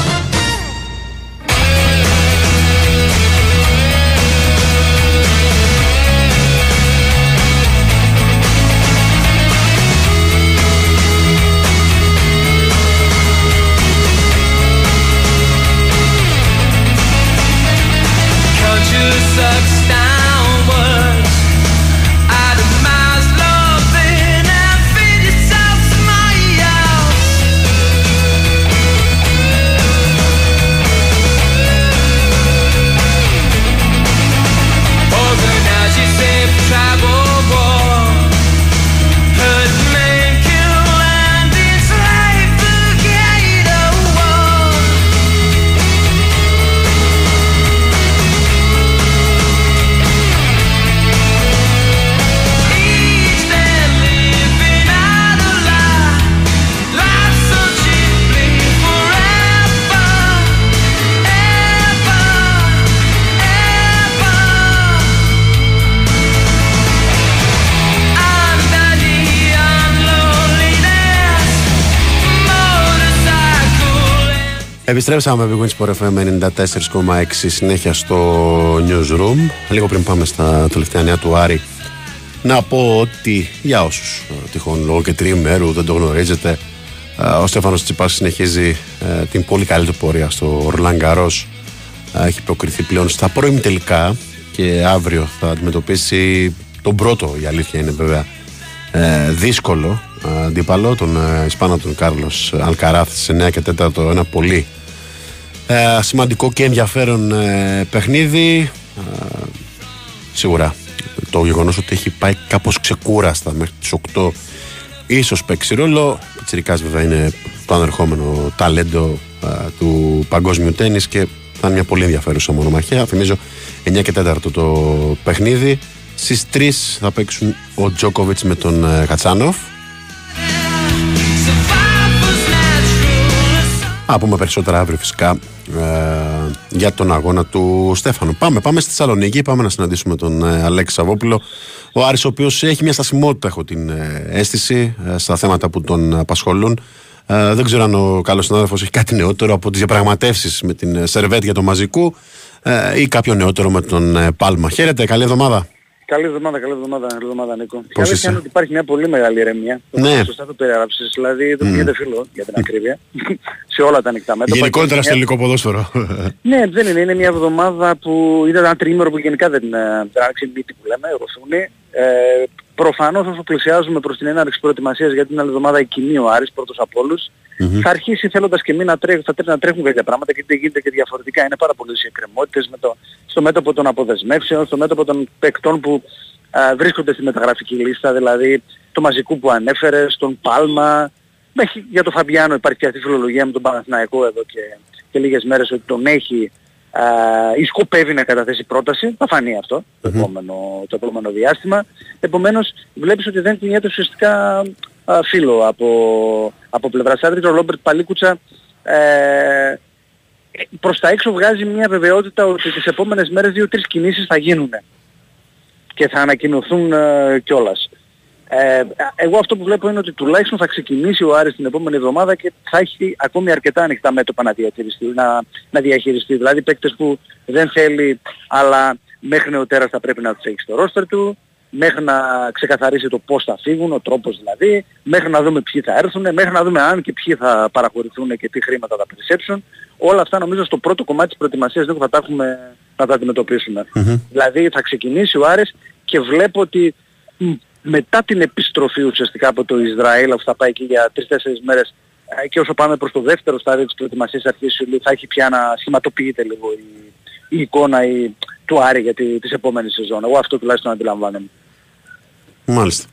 Επιστρέψαμε με Big Wins Sport FM 94,6 συνέχεια στο Newsroom. Λίγο πριν πάμε στα τελευταία νέα του Άρη, να πω ότι για όσους τυχόν λόγω και τριημέρου δεν το γνωρίζετε, ε, ο Στέφανος Τσιπάς συνεχίζει ε, την πολύ καλή του πορεία στο Ρολάν Γκαρό. Έχει προκριθεί πλέον στα πρώιμη τελικά και αύριο θα αντιμετωπίσει τον πρώτο, η αλήθεια είναι βέβαια, ε, δύσκολο ε, αντίπαλο, τον ε, Ισπάνα τον Κάρλος Αλκαράθ σε 9 και 4 ένα πολύ ε, σημαντικό και ενδιαφέρον ε, παιχνίδι. Ε, σίγουρα το γεγονός ότι έχει πάει κάπως ξεκούραστα μέχρι τις 8 ίσως παίξει ρόλο. Ο Πιτσιρικάς βέβαια είναι το ανερχόμενο ταλέντο ε, του παγκόσμιου τέννις και θα είναι μια πολύ ενδιαφέρουσα μονομαχία. Θυμίζω 9 και 4 το παιχνίδι. Στις 3 θα παίξουν ο Τζόκοβιτς με τον ε, Κατσάνοφ Α, πούμε περισσότερα αύριο φυσικά ε, για τον αγώνα του Στέφανου. Πάμε, πάμε στη Θεσσαλονίκη, πάμε να συναντήσουμε τον ε, Αλέξη Σαββόπουλο. Ο Άρης ο οποίος έχει μια στασιμότητα, έχω την ε, αίσθηση, ε, στα θέματα που τον απασχολούν. Ε, δεν ξέρω αν ο καλός συνάδελφος έχει κάτι νεότερο από τις διαπραγματεύσεις με την ε, Σερβέτ για το μαζικού ε, ή κάποιο νεότερο με τον ε, Πάλμα. Χαίρετε, καλή εβδομάδα. Καλή εβδομάδα, καλή εβδομάδα, καλή εβδομάδα Νίκο. Πώς Και αλήθεια είσαι; είναι ότι υπάρχει μια πολύ μεγάλη ηρεμία. Ναι. Σωστά το περιέγραψες, δηλαδή δεν Μμμ. γίνεται φίλο για την ακρίβεια. (laughs) σε όλα τα ανοιχτά μέτωπα. Γενικότερα Και στο μια- ελληνικό ποδόσφαιρο. (laughs) Ναι, δεν είναι. Είναι μια εβδομάδα που ήταν ένα τρίμηνο που γενικά δεν ε, δεν άρχισε μύτη που λέμε, ρωσούνη. Ε, προφανώς όσο πλησιάζουμε προς την έναρξη προετοιμασίας για την άλλη εβδομάδα η κοινή ο Άρης πρώτος από όλους, Μμμ. θα αρχίσει θέλοντας και εμείς να τρέχουν, θα τρέχουν, να τρέχουν κάποια πράγματα και δεν γίνεται και διαφορετικά. Είναι πάρα πολλές οι εκκρεμότητες με το, στο μέτωπο των αποδεσμεύσεων, στο μέτωπο των παικτών που α, βρίσκονται στη μεταγραφική λίστα, δηλαδή το μαζικού που ανέφερε, τον Πάλμα. Μέχρι για τον Φαμπιάνο υπάρχει και αυτή η φιλολογία με τον Παναθηναϊκό εδώ και, και λίγες μέρες ότι τον έχει α, ή σκοπεύει να καταθέσει πρόταση. Θα φανεί αυτό το, επόμενο, το επόμενο διάστημα. Επομένως βλέπεις ότι δεν κινιέται ουσιαστικά α, φίλο από, από πλευράς άντρης. Ο Ρόμπερτ Παλίκουτσα ε, προς τα έξω βγάζει μια βεβαιότητα ότι τις επόμενες μέρες δύο-τρεις κινήσεις θα γίνουν και θα ανακοινωθούν ε, κιόλας. Ε, εγώ αυτό που βλέπω είναι ότι τουλάχιστον θα ξεκινήσει ο Άρης την επόμενη εβδομάδα και θα έχει ακόμη αρκετά ανοιχτά μέτωπα να διαχειριστεί. Να, να διαχειριστεί. Δηλαδή παίκτες που δεν θέλει αλλά μέχρι νεοτέρας θα πρέπει να τους έχεις στο ρόστερ του, μέχρι να ξεκαθαρίσει το πώς θα φύγουν, ο τρόπος δηλαδή, μέχρι να δούμε ποιοι θα έρθουν, μέχρι να δούμε αν και ποιοι θα παραχωρηθούν και τι χρήματα θα περισσέψουν. Όλα αυτά νομίζω στο πρώτο κομμάτι της προετοιμασίας δεν θα τα έχουμε να τα αντιμετωπίσουμε. Δηλαδή θα ξεκινήσει ο Άρης και βλέπω ότι μ, μετά την επιστροφή ουσιαστικά από το Ισραήλ, αφού θα πάει εκεί για 3-4 μέρες ε, και όσο πάμε προς το δεύτερο στάδιο της προετοιμασίας αρχής Ιουλίου θα έχει πια να σχηματοποιείται λίγο η, η εικόνα, η, του Άρη για τη, τις επόμενες σεζόν. Εγώ αυτό τουλάχιστον αντιλαμβάνομαι. Μάλιστα.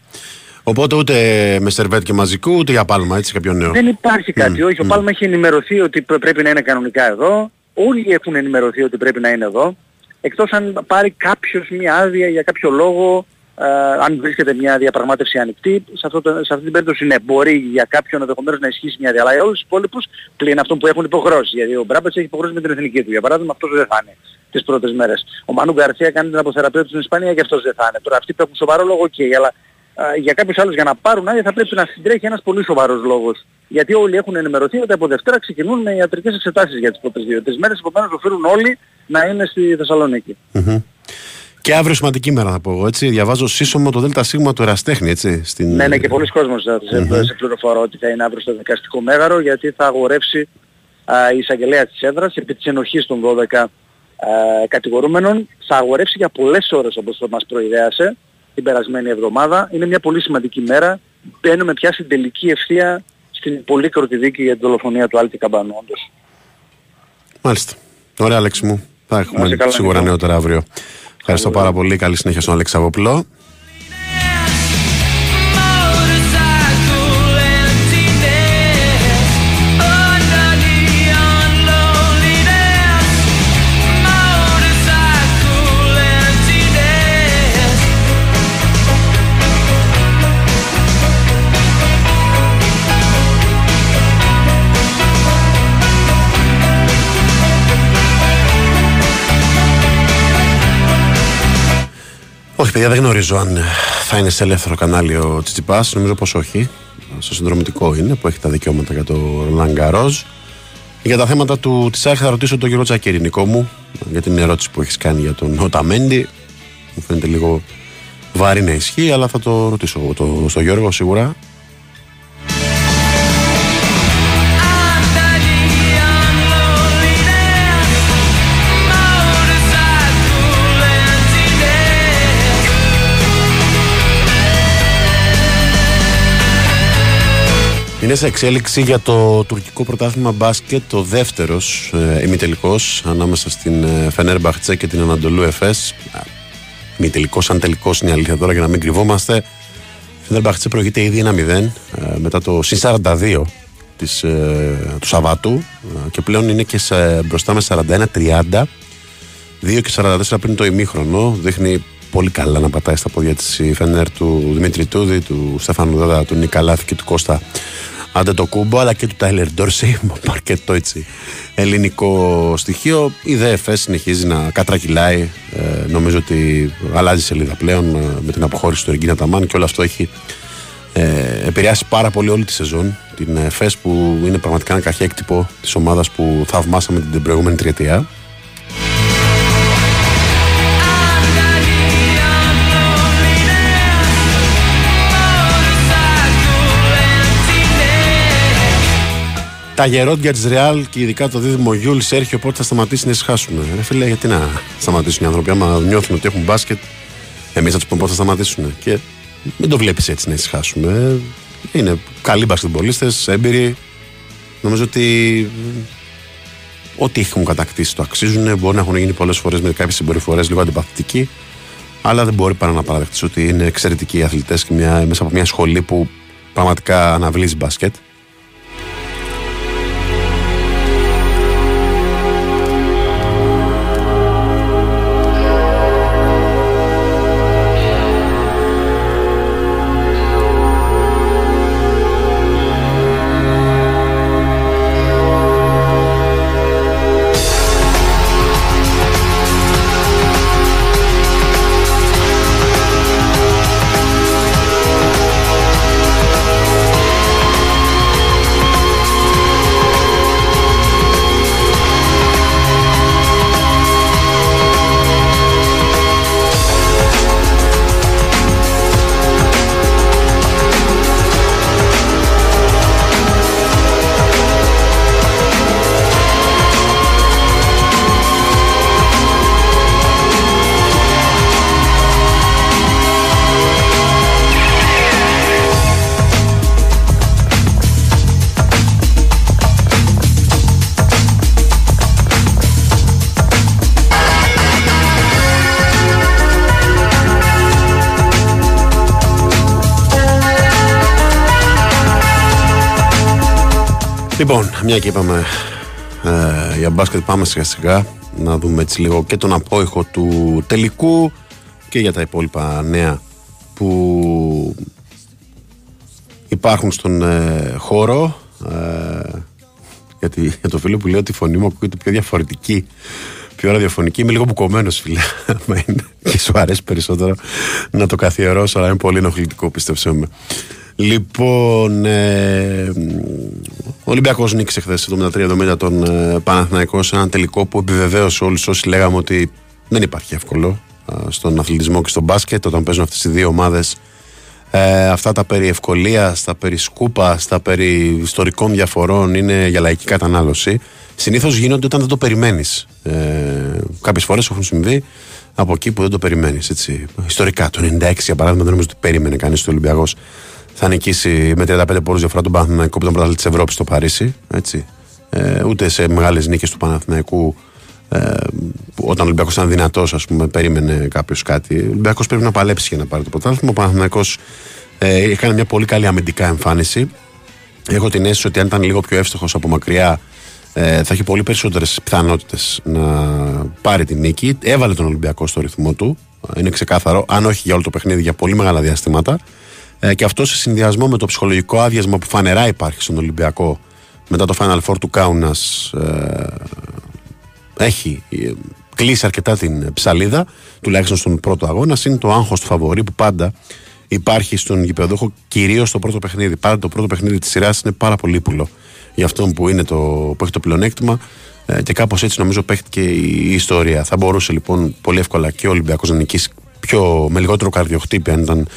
Οπότε ούτε με σερβέτ και μαζικού, ούτε για πάλμα, έτσι κάποιο νέο. Δεν υπάρχει κάτι. Μμ, Όχι, ο μμ. Πάλμα έχει ενημερωθεί ότι πρέ- πρέπει να είναι κανονικά εδώ. Όλοι έχουν ενημερωθεί ότι πρέπει να είναι εδώ. Εκτός αν πάρει κάποιος μια άδεια για κάποιο λόγο, ε, αν βρίσκεται μια διαπραγμάτευση ανοιχτή, σε, αυτό το, σε αυτή την περίπτωση ναι, μπορεί για κάποιον ενδεχομένως να ισχύσει μια άδεια. Αλλά για όλους τους υπόλοιπους πλην αυτών που έχουν υποχρέωση. Γιατί ο Μπράμπετς έχει υποχρέωση με την εθνική του. Για παράδειγμα αυτός δεν θα είναι τις πρώτες μέρες. Ο Μανού Γκαρσία κάνει την αποθεραπεία του στην Ισπανία και αυτός δεν θα είναι. Τώρα αυτοί που έχουν σοβαρό λόγο, οκ, αλλά α, για κάποιους άλλους για να πάρουν άδεια θα πρέπει να συντρέχει ένας πολύ σοβαρός λόγος. Γιατί όλοι έχουν ενημερωθεί ότι από Δευτέρα ξεκινούν με ιατρικές εξετάσεις για τις πρώτες δύο-τρεις μέρες, επομένως οφείλουν όλοι να είναι στη Θεσσαλονίκη. Μμμ. Και αύριο σημαντική μέρα θα πω εγώ, έτσι. Διαβάζω σύσσωμο το ΔΣ του Εραστέχνη, έτσι. Στην... Ναι, ναι, και πολλοί κόσμος θα σε, Μμμ. σε πληροφορώ ότι θα είναι αύριο στο δικαστικό μέγαρο γιατί θα αγορεύσει α, η εισαγγελέα της έδρας επί της ενοχής των 12 α, κατηγορούμενων. Θα αγορεύσει για πολλές ώρες όπως το μας προειδέασε την περασμένη εβδομάδα. Είναι μια πολύ σημαντική μέρα. Μπαίνουμε πια στην τελική ευθεία στην πολύ κροτή δίκη για την δολοφονία του Άλτη Καμπανού. όντως. Μάλιστα. Ωραία, Αλέξη μου. Θα Να έχουμε είσαι καλά, σίγουρα Νίκο. νεότερα αύριο. Ευχαριστώ πάρα πολύ. Καλή συνέχεια στον Αλέξη Αβοπλό. Όχι, παιδιά, δεν γνωρίζω αν ε, θα είναι σε ελεύθερο κανάλι ο Τσιτσιπάς. Νομίζω πως όχι. Στο συνδρομητικό είναι που έχει τα δικαιώματα για το Ρολάν Γκαρόζ. Για τα θέματα του της θα ρωτήσω τον Γιώργο Τσακίρη, Νικό μου, για την ερώτηση που έχεις κάνει για τον Οταμέντι. Μου φαίνεται λίγο βαρύ να ισχύει, αλλά θα το ρωτήσω εγώ το, στο Γιώργο σίγουρα. Είναι σε εξέλιξη για το τουρκικό πρωτάθλημα μπάσκετ το δεύτερος ε, ημιτελικός ανάμεσα στην ε, Φενέρμπαχτσε και την Ανατολού Εφές. Α, Ημιτελικός, αν τελικός είναι η αλήθεια τώρα για να μην κρυβόμαστε. Η Φενέρμπαχτσε προηγείται ήδη 1-0 ε, μετά το συν 42 της, ε, του Σαββάτου ε, και πλέον είναι και σε, μπροστά με 41-30 2 και 44 πριν το ημίχρονο. Δείχνει πολύ καλά να πατάει στα πόδια της η Φενέρ του Δημήτρη Τούδη, του Στέφανου Δάδα, του Νικαλάθη και του Κώστα Άντε το κούμπο, αλλά και του Τάιλερ Ντόρσεϊ, με αρκετό έτσι ελληνικό στοιχείο. Η ΔΕΦΕ συνεχίζει να κατρακυλάει. Ε, νομίζω ότι αλλάζει σελίδα πλέον ε, με την αποχώρηση του Ριγκίνα Ταμάν και όλο αυτό έχει ε, επηρεάσει πάρα πολύ όλη τη σεζόν. Την ΕΦΕΣ που είναι πραγματικά ένα καχέκτυπο της ομάδας που θαυμάσαμε την προηγούμενη τριετία. Τα γερόντια τη Ρεάλ και ειδικά το δίδυμο Γιουλ Σέρχιο πότε θα σταματήσει να ησυχάσουμε. Ρε φίλε, γιατί να σταματήσουν οι άνθρωποι, άμα νιώθουν ότι έχουν μπάσκετ, εμείς θα τους πούμε πότε θα σταματήσουν. Και μην το βλέπεις έτσι να ησυχάσουμε. Είναι καλοί μπασκετμπολίστες, έμπειροι. Νομίζω ότι ό,τι έχουν κατακτήσει το αξίζουν. Μπορεί να έχουν γίνει πολλές φορές με κάποιες συμπεριφορές λίγο αντιπαθητικοί. Αλλά δεν μπορεί παρά να παραδεχτείς ότι είναι εξαιρετικοί οι αθλητές και μια, μέσα από μια σχολή που πραγματικά αναβλύζει μπάσκετ. Λοιπόν, μια και είπαμε ε, για μπάσκετ, πάμε σιγά σιγά να δούμε έτσι λίγο και τον απόϊχο του τελικού και για τα υπόλοιπα νέα που υπάρχουν στον ε, χώρο. Ε, γιατί για το φίλο που λέει ότι η φωνή μου ακούγεται πιο διαφορετική, πιο ραδιοφωνική. Είμαι λίγο μπουκωμένος, φίλε. Μα είναι και σου αρέσει περισσότερο να το καθιερώσω, αλλά είναι πολύ ενοχλητικό, πίστεψέ με. Λοιπόν, ε, ο Ολυμπιακός νίκησε χθες 73-70 τον ε, Παναθηναϊκό σε ένα τελικό που επιβεβαίωσε όλους όσοι λέγαμε ότι δεν υπάρχει εύκολο ε, στον αθλητισμό και στον μπάσκετ όταν παίζουν αυτές οι δύο ομάδες. Ε, αυτά τα περί ευκολίας, τα περί σκούπα, τα περί ιστορικών διαφορών είναι για λαϊκή κατανάλωση. Συνήθως γίνονται όταν δεν το περιμένεις. Ε, Κάποιες φορές έχουν συμβεί από εκεί που δεν το περιμένεις. Ιστορικά, το 96 για παράδειγμα, δεν νομίζω ότι περίμενε κανείς ο Ολυμπιακός θα νικήσει με 35 πόρου διαφορά τον Παναθηναϊκό που ήταν πρωταθλητής της Ευρώπης στο Παρίσι. Έτσι. Ε, ούτε σε μεγάλες νίκες του Παναθηναϊκού ε, όταν ο Ολυμπιακός ήταν δυνατός, ας πούμε, περίμενε κάποιος κάτι. Ο Ολυμπιακός πρέπει να παλέψει για να πάρει το πρωτάθλημα. Ο Παναθηναϊκός ε, έκανε μια πολύ καλή αμυντικά εμφάνιση. Έχω την αίσθηση ότι αν ήταν λίγο πιο εύστοχος από μακριά ε, θα έχει πολύ περισσότερες πιθανότητες να πάρει την νίκη. Έβαλε τον Ολυμπιακό στο ρυθμό του. Είναι ξεκάθαρο, αν όχι για όλο το παιχνίδι, για πολύ μεγάλα διαστήματα. Ε, και αυτό σε συνδυασμό με το ψυχολογικό άδειασμα που φανερά υπάρχει στον Ολυμπιακό μετά το Final Four του Κάουνα ε, έχει ε, κλείσει αρκετά την ψαλίδα, τουλάχιστον στον πρώτο αγώνα. Είναι το άγχος του φαβορή που πάντα υπάρχει στον γηπεδόχο, κυρίως στο πρώτο παιχνίδι. Πάντα το πρώτο παιχνίδι της σειράς είναι πάρα πολύ ύπουλο για αυτόν που, είναι το, που έχει το πλεονέκτημα ε, και κάπως έτσι νομίζω παίχτηκε η ιστορία. Θα μπορούσε λοιπόν πολύ εύκολα και ο Ολυμπιακός να νικήσει πιο, με λιγότερο καρδιοχτύπη, αν ήταν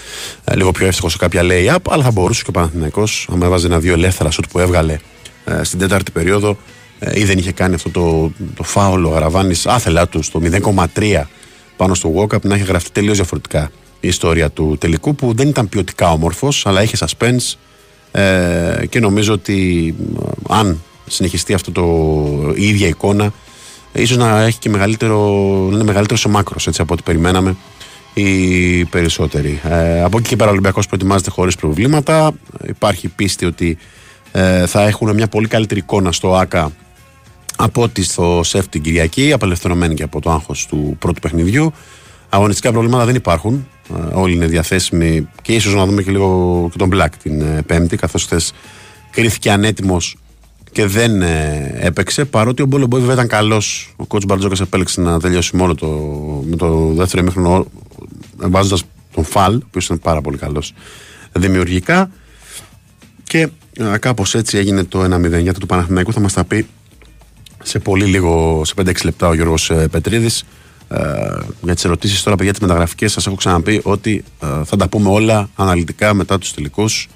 ε, λίγο πιο εύστοχο σε κάποια lay-up, αλλά θα μπορούσε και ο Παναθηναϊκός, άμα έβαζε ένα-δύο ελεύθερα σουτ που έβγαλε ε, στην τέταρτη περίοδο, ε, ή δεν είχε κάνει αυτό το, το φάουλο ο Γαραβάνη άθελά του στο 0,3 πάνω στο walk-up, να έχει γραφτεί τελείως διαφορετικά η ιστορία του τελικού, που δεν ήταν ποιοτικά όμορφος, αλλά είχε suspense. Ε, και νομίζω ότι αν συνεχιστεί αυτό το, η ίδια εικόνα, ίσως να έχει και μεγαλύτερο, να είναι μεγαλύτερος σε μάκρος έτσι, από ό,τι περιμέναμε οι περισσότεροι. Ε, από εκεί και πέρα ο Ολυμπιακός προετοιμάζεται χωρίς προβλήματα. Υπάρχει πίστη ότι ε, θα έχουν μια πολύ καλύτερη εικόνα στο ΆΚΑ από ότι στο ΣΕΦ την Κυριακή, απελευθερωμένοι και από το άγχος του πρώτου παιχνιδιού. Αγωνιστικά προβλήματα δεν υπάρχουν. Ε, όλοι είναι διαθέσιμοι και ίσως να δούμε και λίγο και τον Μπλακ την ε, Πέμπτη, καθώς χθες κρίθηκε ανέτοιμος και δεν ε, έπαιξε. Παρότι ο Μπόλο Μπόι βέβαια ήταν καλός. Ο κότσο Μπαρτζόκας επέλεξε να τελειώσει μόνο το, με το δεύτερο ημίχρονο βάζοντας τον Φαλ, ο οποίος ήταν πάρα πολύ καλός δημιουργικά. Και ε, κάπως έτσι έγινε το 1-0. Για το του Παναθηναϊκού θα μας τα πει σε πολύ λίγο, σε 5-6 λεπτά ο Γιώργος ε, Πετρίδης. Ε, για τις ερωτήσεις τώρα, παιδιά, τις μεταγραφικές, σας έχω ξαναπεί ότι ε, θα τα πούμε όλα αναλυτικά μετά τους τελικούς.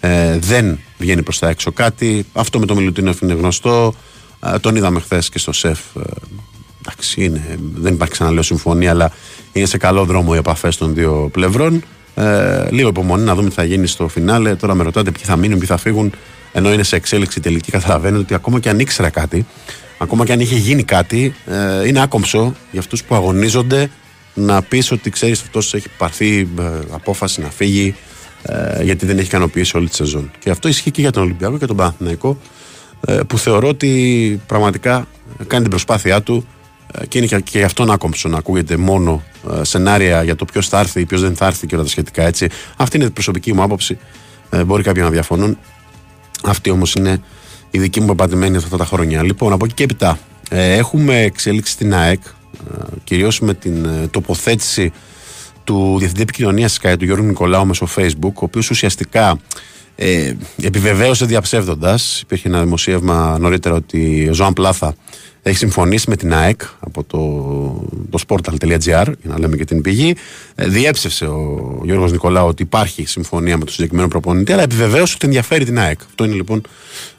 Ε, δεν βγαίνει προς τα έξω κάτι. Αυτό με το Μιλουτίνοφ είναι γνωστό. Ε, τον είδαμε χθες και στο ΣΕΦ. Ε, εντάξει, είναι, δεν υπάρχει ξαναλέω συμφωνία, αλλά είναι σε καλό δρόμο οι επαφές των δύο πλευρών. Ε, λίγο υπομονή να δούμε τι θα γίνει στο φινάλε. Τώρα με ρωτάτε ποιοι θα μείνουν, ποιοι θα φύγουν. Ενώ είναι σε εξέλιξη τελική, καταλαβαίνετε ότι ακόμα και αν ήξερα κάτι, ακόμα και αν είχε γίνει κάτι, ε, είναι άκομψο για αυτούς που αγωνίζονται να πεις ότι ξέρεις αυτός έχει πάρθει ε, απόφαση να φύγει ε, γιατί δεν έχει ικανοποιήσει όλη τη σεζόν. Και αυτό ισχύει και για τον Ολυμπιακό και τον Παναθηναϊκό ε, που θεωρώ ότι πραγματικά κάνει την προσπάθειά του ε, και είναι και, και γι' αυτόν άκομψο να ακούγεται μόνο ε, σενάρια για το ποιος θα έρθει, ποιος δεν θα έρθει και όλα τα σχετικά έτσι. Αυτή είναι η προσωπική μου άποψη. Ε, μπορεί κάποιοι να διαφωνούν. Αυτή όμως είναι η δική μου απαντημένη αυτά τα χρόνια. Λοιπόν, από εκεί και έπειτα ε, έχουμε εξέλιξη στην ΑΕΚ, ε, κυρίως με την ε, τοποθέτηση του Διευθυντή Επικοινωνίας Sky, του Γιώργου Νικολάου, μέσω Facebook, ο οποίος ουσιαστικά ε, επιβεβαίωσε διαψεύδοντας. Υπήρχε ένα δημοσίευμα νωρίτερα ότι ο Ζωάν Πλάθα έχει συμφωνήσει με την ΑΕΚ από το, το sportal.gr, για να λέμε και την πηγή. Ε, διέψευσε ο Γιώργος Νικολάου ότι υπάρχει συμφωνία με τον συγκεκριμένο προπονητή, αλλά επιβεβαίωσε ότι ενδιαφέρει την ΑΕΚ. Αυτό είναι λοιπόν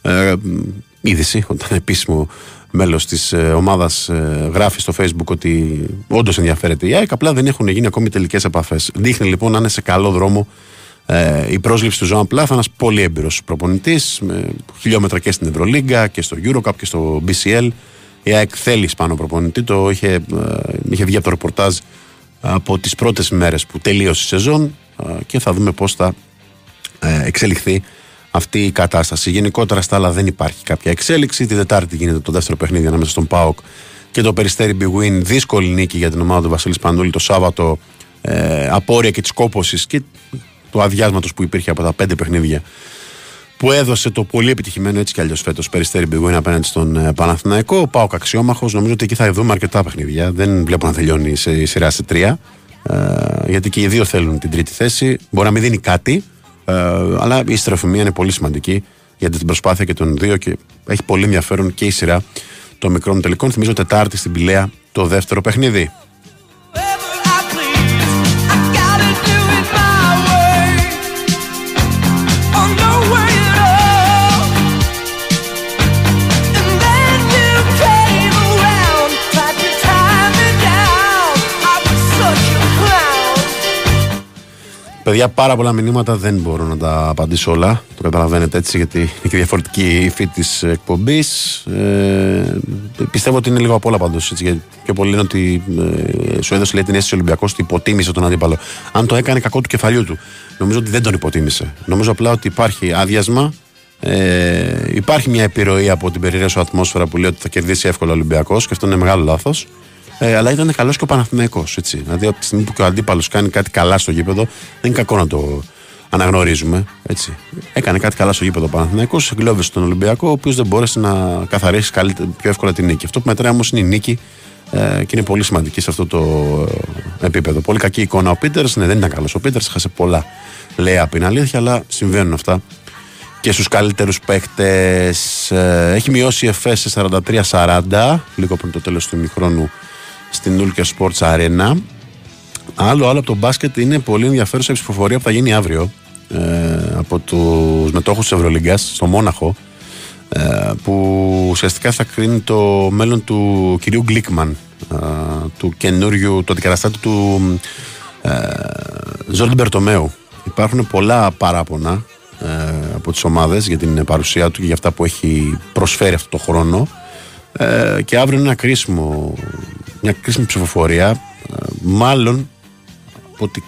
ε, είδηση, όταν επίσημο μέλος της ε, ομάδας ε, γράφει στο Facebook ότι όντως ενδιαφέρεται η ΑΕΚ, απλά δεν έχουν γίνει ακόμη τελικές επαφές. Δείχνει λοιπόν να είναι σε καλό δρόμο ε, η πρόσληψη του Ζωάν Πλάθα, ένας πολύ έμπειρος προπονητής, με χιλιόμετρα και στην Ευρωλίγκα και στο Eurocup και στο BCL. Η ΑΕΚ θέλει Ισπανό προπονητή, το είχε, ε, είχε βγει από το ρεπορτάζ από τις πρώτες μέρες που τελείωσε η σεζόν ε, και θα δούμε πώς θα ε, εξελιχθεί αυτή η κατάσταση. Γενικότερα στα άλλα δεν υπάρχει κάποια εξέλιξη. Τη Δετάρτη γίνεται το δεύτερο παιχνίδι ανάμεσα στον ΠΑΟΚ και το Περιστέρι Big Win. Δύσκολη νίκη για την ομάδα του Βασίλη Πανδούλη το Σάββατο. Ε, απόρρια και της κόποση και του αδειάσματος που υπήρχε από τα πέντε παιχνίδια που έδωσε το πολύ επιτυχημένο έτσι κι αλλιώς φέτος Περιστέρι Big Win απέναντι στον ε, Παναθηναϊκό. Ο Πάοκ αξιόμαχος. Νομίζω ότι εκεί θα δούμε αρκετά παιχνίδια. Δεν βλέπω να τελειώνει σε η σειρά σε τρία. Ε, γιατί και οι δύο θέλουν την τρίτη θέση. Μπορεί να μην δίνει κάτι, ε, αλλά η στροφημία είναι πολύ σημαντική για την προσπάθεια και των δύο και έχει πολύ ενδιαφέρον και η σειρά των μικρών τελικών. Θυμίζω Τετάρτη στην Πηλαία το δεύτερο παιχνίδι. Παιδιά, πάρα πολλά μηνύματα δεν μπορώ να τα απαντήσω όλα. Το καταλαβαίνετε έτσι, γιατί είναι και διαφορετική η υφή της εκπομπής. Ε, πιστεύω ότι είναι λίγο απ' όλα πάντως. Γιατί πιο πολύ είναι ότι ε, σου έδωσε λέει, την αίσθηση Ολυμπιακός ότι υποτίμησε τον αντίπαλο. Αν το έκανε κακό του κεφαλιού του. Νομίζω ότι δεν τον υποτίμησε. Νομίζω απλά ότι υπάρχει άδειασμα. Ε, υπάρχει μια επιρροή από την περιραίωση ατμόσφαιρα που λέει ότι θα κερδίσει εύκολα ο Ολυμπιακός και αυτό είναι μεγάλο λάθος. Ε, αλλά ήταν καλός και ο Παναθηναϊκός, έτσι. Δηλαδή από τη στιγμή που και ο αντίπαλος κάνει κάτι καλά στο γήπεδο, δεν είναι κακό να το αναγνωρίζουμε. Έτσι. Έκανε κάτι καλά στο γήπεδο ο Παναθηναϊκός, εγκλώβησε τον Ολυμπιακό, ο οποίος δεν μπόρεσε να καθαρίσει πιο εύκολα την νίκη. Αυτό που μετράει όμως είναι η νίκη ε, και είναι πολύ σημαντική σε αυτό το ε, επίπεδο. Πολύ κακή εικόνα ο Πίτερς. Ναι, δεν ήταν καλός. Ο Πίτερς χάσε πολλά. Λέει από την αλήθεια, αλλά συμβαίνουν αυτά και στους καλύτερους παίκτες ε, έχει μειώσει η ΕΦΕ σε 43-40 λίγο πριν το τέλος του ημιχρόνου στην Ούλκια Sports Arena. Άλλο, άλλο από το μπάσκετ είναι πολύ ενδιαφέρουσα η ψηφοφορία που θα γίνει αύριο ε, από τους μετόχους της Ευρωλίγκας στο Μόναχο. Ε, που ουσιαστικά θα κρίνει το μέλλον του κυρίου Γκλίκμαν, ε, του καινούριου, του αντικαταστάτου του ε, Ζόρντι Μπερτομέου. Υπάρχουν πολλά παράπονα ε, από τις ομάδες για την παρουσία του και για αυτά που έχει προσφέρει αυτό το χρόνο ε, και αύριο είναι ένα κρίσιμο μια κρίσιμη ψηφοφορία. Ε, μάλλον από ό,τι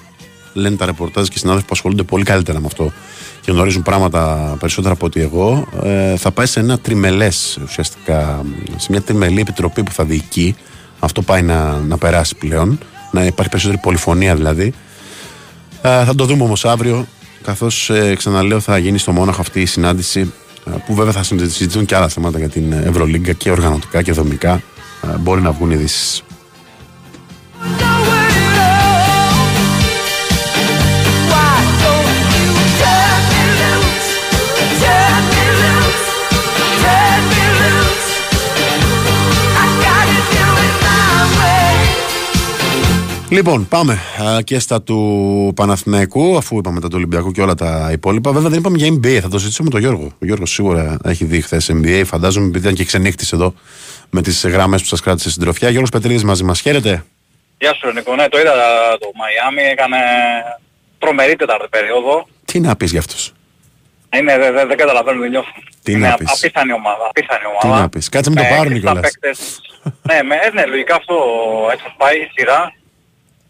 λένε τα ρεπορτάζ και οι συνάδελφοι που ασχολούνται πολύ καλύτερα με αυτό και γνωρίζουν πράγματα περισσότερα από ότι εγώ, ε, θα πάει σε ένα τριμελές ουσιαστικά, σε μια τριμελή επιτροπή που θα διοικεί. Αυτό πάει να, να περάσει πλέον, να υπάρχει περισσότερη πολυφωνία δηλαδή. Ε, θα το δούμε όμως αύριο, καθώς ξαναλέω θα γίνει στο Μόναχο αυτή η συνάντηση που βέβαια θα συζητηθούν και άλλα θέματα για την Ευρωλίγκα και οργανωτικά και δομικά μπορεί να βγουν ειδήσεις. Λοιπόν, πάμε και στα του Παναθηναϊκού, αφού είπαμε τα του Ολυμπιακού και όλα τα υπόλοιπα. Βέβαια, δεν είπαμε για NBA. Θα το συζητήσουμε με τον Γιώργο. Ο Γιώργος σίγουρα έχει δει χθες NBA, φαντάζομαι, επειδή ήταν και ξενύχτης εδώ με τις γραμμέ που σας κράτησε στην τροφιά. Γιώργος Πετρίδης μαζί μας, χαίρετε. Γεια σου, Νίκο. Ναι, το είδα το Μαϊάμι, έκανε τρομερή τετάρτη περίοδο. Τι να πεις γι' αυτό. Είναι, δεν δε, δε καταλαβαίνω, δεν νιώθω. Τι είναι να πεις; απίθανη ομάδα. Απίθανη ομάδα. Τι να πεις; Κάτσε με το πάρουν κιόλας. ναι, με, ε, ναι, λογικά αυτό έτσι πάει η σειρά.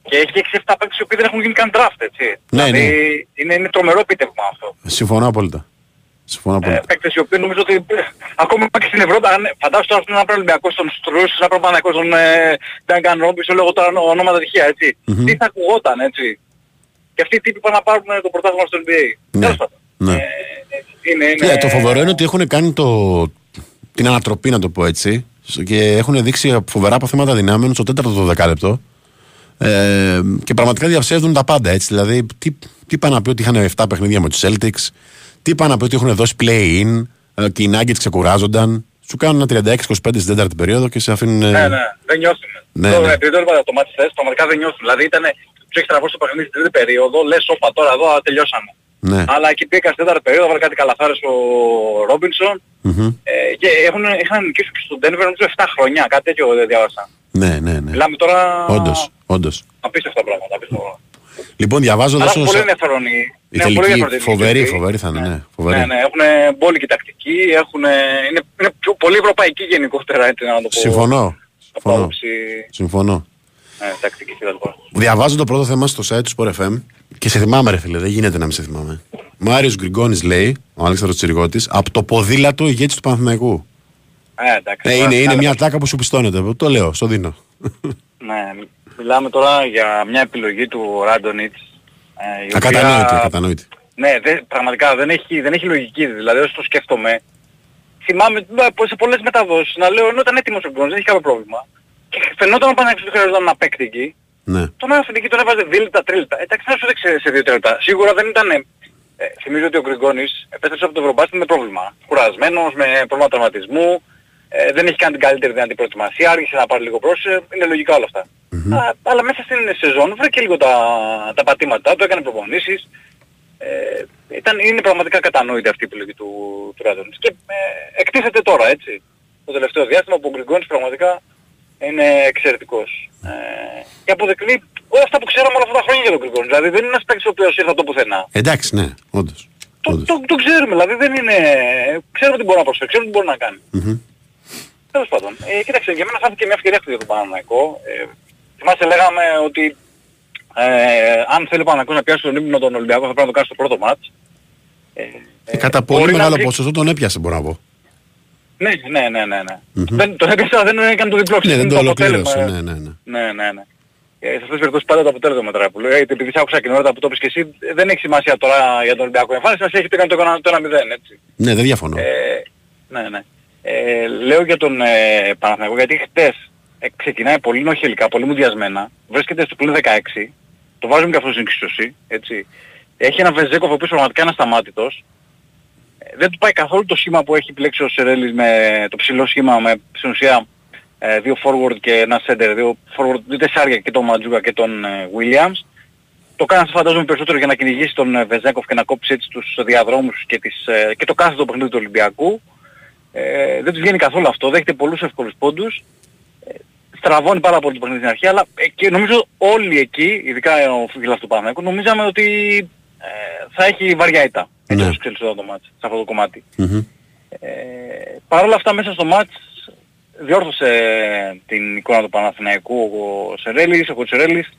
Και έχει 6-7 παίκτες οι οποίοι δεν έχουν γίνει καν draft, έτσι. Ναι, δηλαδή, ναι. Είναι, είναι τρομερό επίτευγμα αυτό. Συμφωνώ απόλυτα. Συμφωνώ Ε, απόλυτα. παίκτες οι οποίοι νομίζω ότι ε, ακόμα και στην Ευρώπη, αν, φαντάσου τώρα να πρέπει Ολυμπιακός στον Στρούς, να πρέπει να στον ε, Duncan Robinson, λέγω τώρα ονόματα τυχαία, έτσι. Μμμ. Τι θα ακουγόταν, έτσι. Και αυτοί οι τύποι πάνε να πάρουν ε, το πρωτάθλημα στο NBA. Ναι. Τέλος πάντων. ναι. Είναι, είναι... Κοίτα, το φοβερό είναι ότι έχουν κάνει το, την ανατροπή, να το πω έτσι, και έχουν δείξει φοβερά αποθέματα δυνάμεων στο τέταρτο το δεκάλεπτο. Ε, και πραγματικά διαψεύδουν τα πάντα έτσι. Δηλαδή, τι, τι πάνε να πει ότι είχαν 7 παιχνίδια με τους Celtics, τι πάνε να πει ότι έχουν δώσει play-in ε, και οι Nuggets ξεκουράζονταν. Σου κάνουν ένα 36-25 στην τέταρτη περίοδο και σε αφήνουν. ε, Ναι, ναι, δεν νιώθουν. Ναι, το, ναι. Επειδή το είπα το μάτι χθες, πραγματικά δεν νιώθουν. Δηλαδή ήταν, τους έχει τραβώσει το παιχνίδι στην τρίτη περίοδο, λες όπα τώρα εδώ α, τελειώσαμε. ναι. Αλλά εκεί πήγα στην τέταρτη περίοδο, βάλε κάτι καλαθάρες ο Ρόμπινσον Μμμ. ε, και έχουν, είχαν νικήσει και στον Denver νομίζω 7 χρονιά, κάτι τέτοιο δεν διάβασα. ναι, ναι, ναι. Μιλάμε τώρα Όντως, όντως. απίστευτα πράγματα. Απίστευτα. Λοιπόν, διαβάζω Αλλά εδώ είναι στο- πολύ ενδιαφέρον η, Η ναι, πολύ τελική ενδιαφέρον φοβερή, τελική. φοβερή θα είναι, ναι. Φοβερή. Ναι, ναι, έχουν μπόλικη τακτική, έχουν, είναι, είναι πιο, πολύ ευρωπαϊκή γενικότερα, έτσι να το πω. Συμφωνώ. Από Συμφωνώ. άποψη Συμφωνώ. ε, τακτική κτλ. Διαβάζω το πρώτο θέμα στο site του Sport FM και σε θυμάμαι, ρε φίλε, δεν γίνεται να μην σε θυμάμαι. Μάριος Γκριγκόνης λέει, ο Αλέξανδρος Τσιριγώτης, από το ποδήλατο ηγέτης του Παναθηναϊκού. Ε, εντάξει. Ε, τώρα είναι, είναι κάνε- μια τάκα που σου πιστώνεται. Το λέω, στο δίνω. Ναι, μιλάμε τώρα για μια επιλογή του Ράντονιτς. Ε, η οποία- Ακατανόητη, ακατανόητη. Ναι, δεν, πραγματικά δεν έχει, δεν έχει λογική. Δηλαδή όσο το σκέφτομαι, θυμάμαι ε, πως σε πολλές μεταδόσεις να λέω ενώ ήταν έτοιμος ο Γκρόνς, δεν είχε κάποιο πρόβλημα. Και φαινόταν ο Παναγιώτης ότι χρειαζόταν ένα παίκτη εκεί. Ναι. Τον άφηνε εκεί, τον έβαζε δίλητα, τρίλητα. Εντάξει, να σου δείξει σε δύο τρίλητα. Σίγουρα δεν ήταν... Ε, θυμίζω ότι ο Γκριγκόνης επέστρεψε από το Ευρωμπάσκετ με πρόβλημα. Κουρασμένος, με πρόβλημα τραυματισμού. Ε, δεν έχει κάνει την καλύτερη δυνατή προετοιμασία, άργησε να πάρει λίγο πρόσεχε, είναι λογικά όλα αυτά. Α, αλλά μέσα στην σεζόν βρήκε λίγο τα, τα πατήματά του, έκανε προπονήσεις. Ε, ήταν, είναι πραγματικά κατανόητη αυτή η επιλογή του, του Ράντονης. Και ε, εκτίθεται τώρα, έτσι. Το τελευταίο διάστημα που ο Γκριγκόνης πραγματικά είναι εξαιρετικός. Ε, και αποδεικνύει όλα αυτά που ξέραμε όλα αυτά τα χρόνια για τον Γκριγκόνη. Δηλαδή δεν είναι ένας παίκτης ο οποίος ήρθε από το πουθενά. Εντάξει, ναι, όντως. Το, το, το ξέρουμε, δηλαδή δεν είναι... Ξέρουμε τι μπορεί να προσφέρει, ξέρουμε τι μπορεί να κάνει. Μμμ. Τέλος πάντων. Ε, κοίταξε, για μένα χάθηκε μια ευκαιρία αυτή για τον Παναναϊκό. Ε, θυμάσαι λέγαμε ότι ε, αν θέλει ο Παναναϊκός να πιάσει τον ύπνο τον Ολυμπιακό θα πρέπει να το κάνει στο πρώτο μάτς. Ε, Ε, κατά πολύ μπορεί να μεγάλο δει- ποσοστό τον έπιασε, μπορώ να πω. Ναι, ναι, ναι, ναι. ναι. Μμμ. Δεν, τον έπιασε, αλλά δεν έκανε το διπλό. Ναι, δεν Είναι το αποτέλεσμα, ολοκλήρωσε. ε. Ναι, ναι, ναι. Ναι, ναι, ναι. Ε, σε αυτές τις περιπτώσεις πάντα το αποτέλεσμα μετράει που λέω. Ε, επειδή σ' άκουσα και νωρίτερα που το είπες και εσύ, ε, δεν έχει σημασία τώρα για τον Ολυμπιακό εμφάνιση, σημασία έχει ότι έκανε το, ένα- το 1-0, έτσι. Ναι, δεν διαφωνώ. Ε, ναι, ναι. Ε, λέω για τον ε, Παναθηναϊκό γιατί χτες ε, ξεκινάει πολύ νοχελικά, πολύ μουδιασμένα, βρίσκεται στο πλήν 16, το βάζουμε και αυτό στην εξίσωση, έτσι. Έχει ένα Βεζέκοφ ο οποίος πραγματικά είναι ασταμάτητος. Ε, δεν του πάει καθόλου το σχήμα που έχει επιλέξει ο Σερέλης με το ψηλό σχήμα με στην ουσία ε, δύο forward και ένα center, δύο forward, δύο τεσσάρια και τον Ματζούκα και τον ε, Williams. Το κάνει αυτό φαντάζομαι περισσότερο για να κυνηγήσει τον ε, Βεζέκοφ και να κόψει έτσι τους διαδρόμους και, τις, ε, και το κάθετο παιχνίδι του Ολυμπιακού. Ε, δεν τους βγαίνει καθόλου αυτό, δέχεται πολλούς εύκολους πόντους. Ε, στραβώνει πάρα πολύ το παιχνίδι στην αρχή, αλλά ε, και νομίζω όλοι εκεί, ειδικά ο φίλος του Παναγιώτου, νομίζαμε ότι ε, θα έχει βαριά ήττα. Έτσι Ναι. όπως εξελισσόταν το μάτς, σε αυτό το κομμάτι. Μμμ. Ε, Παρ' όλα αυτά μέσα στο μάτς διόρθωσε την εικόνα του Παναθηναϊκού ο Σερέλης, ο Κοτσερέλης,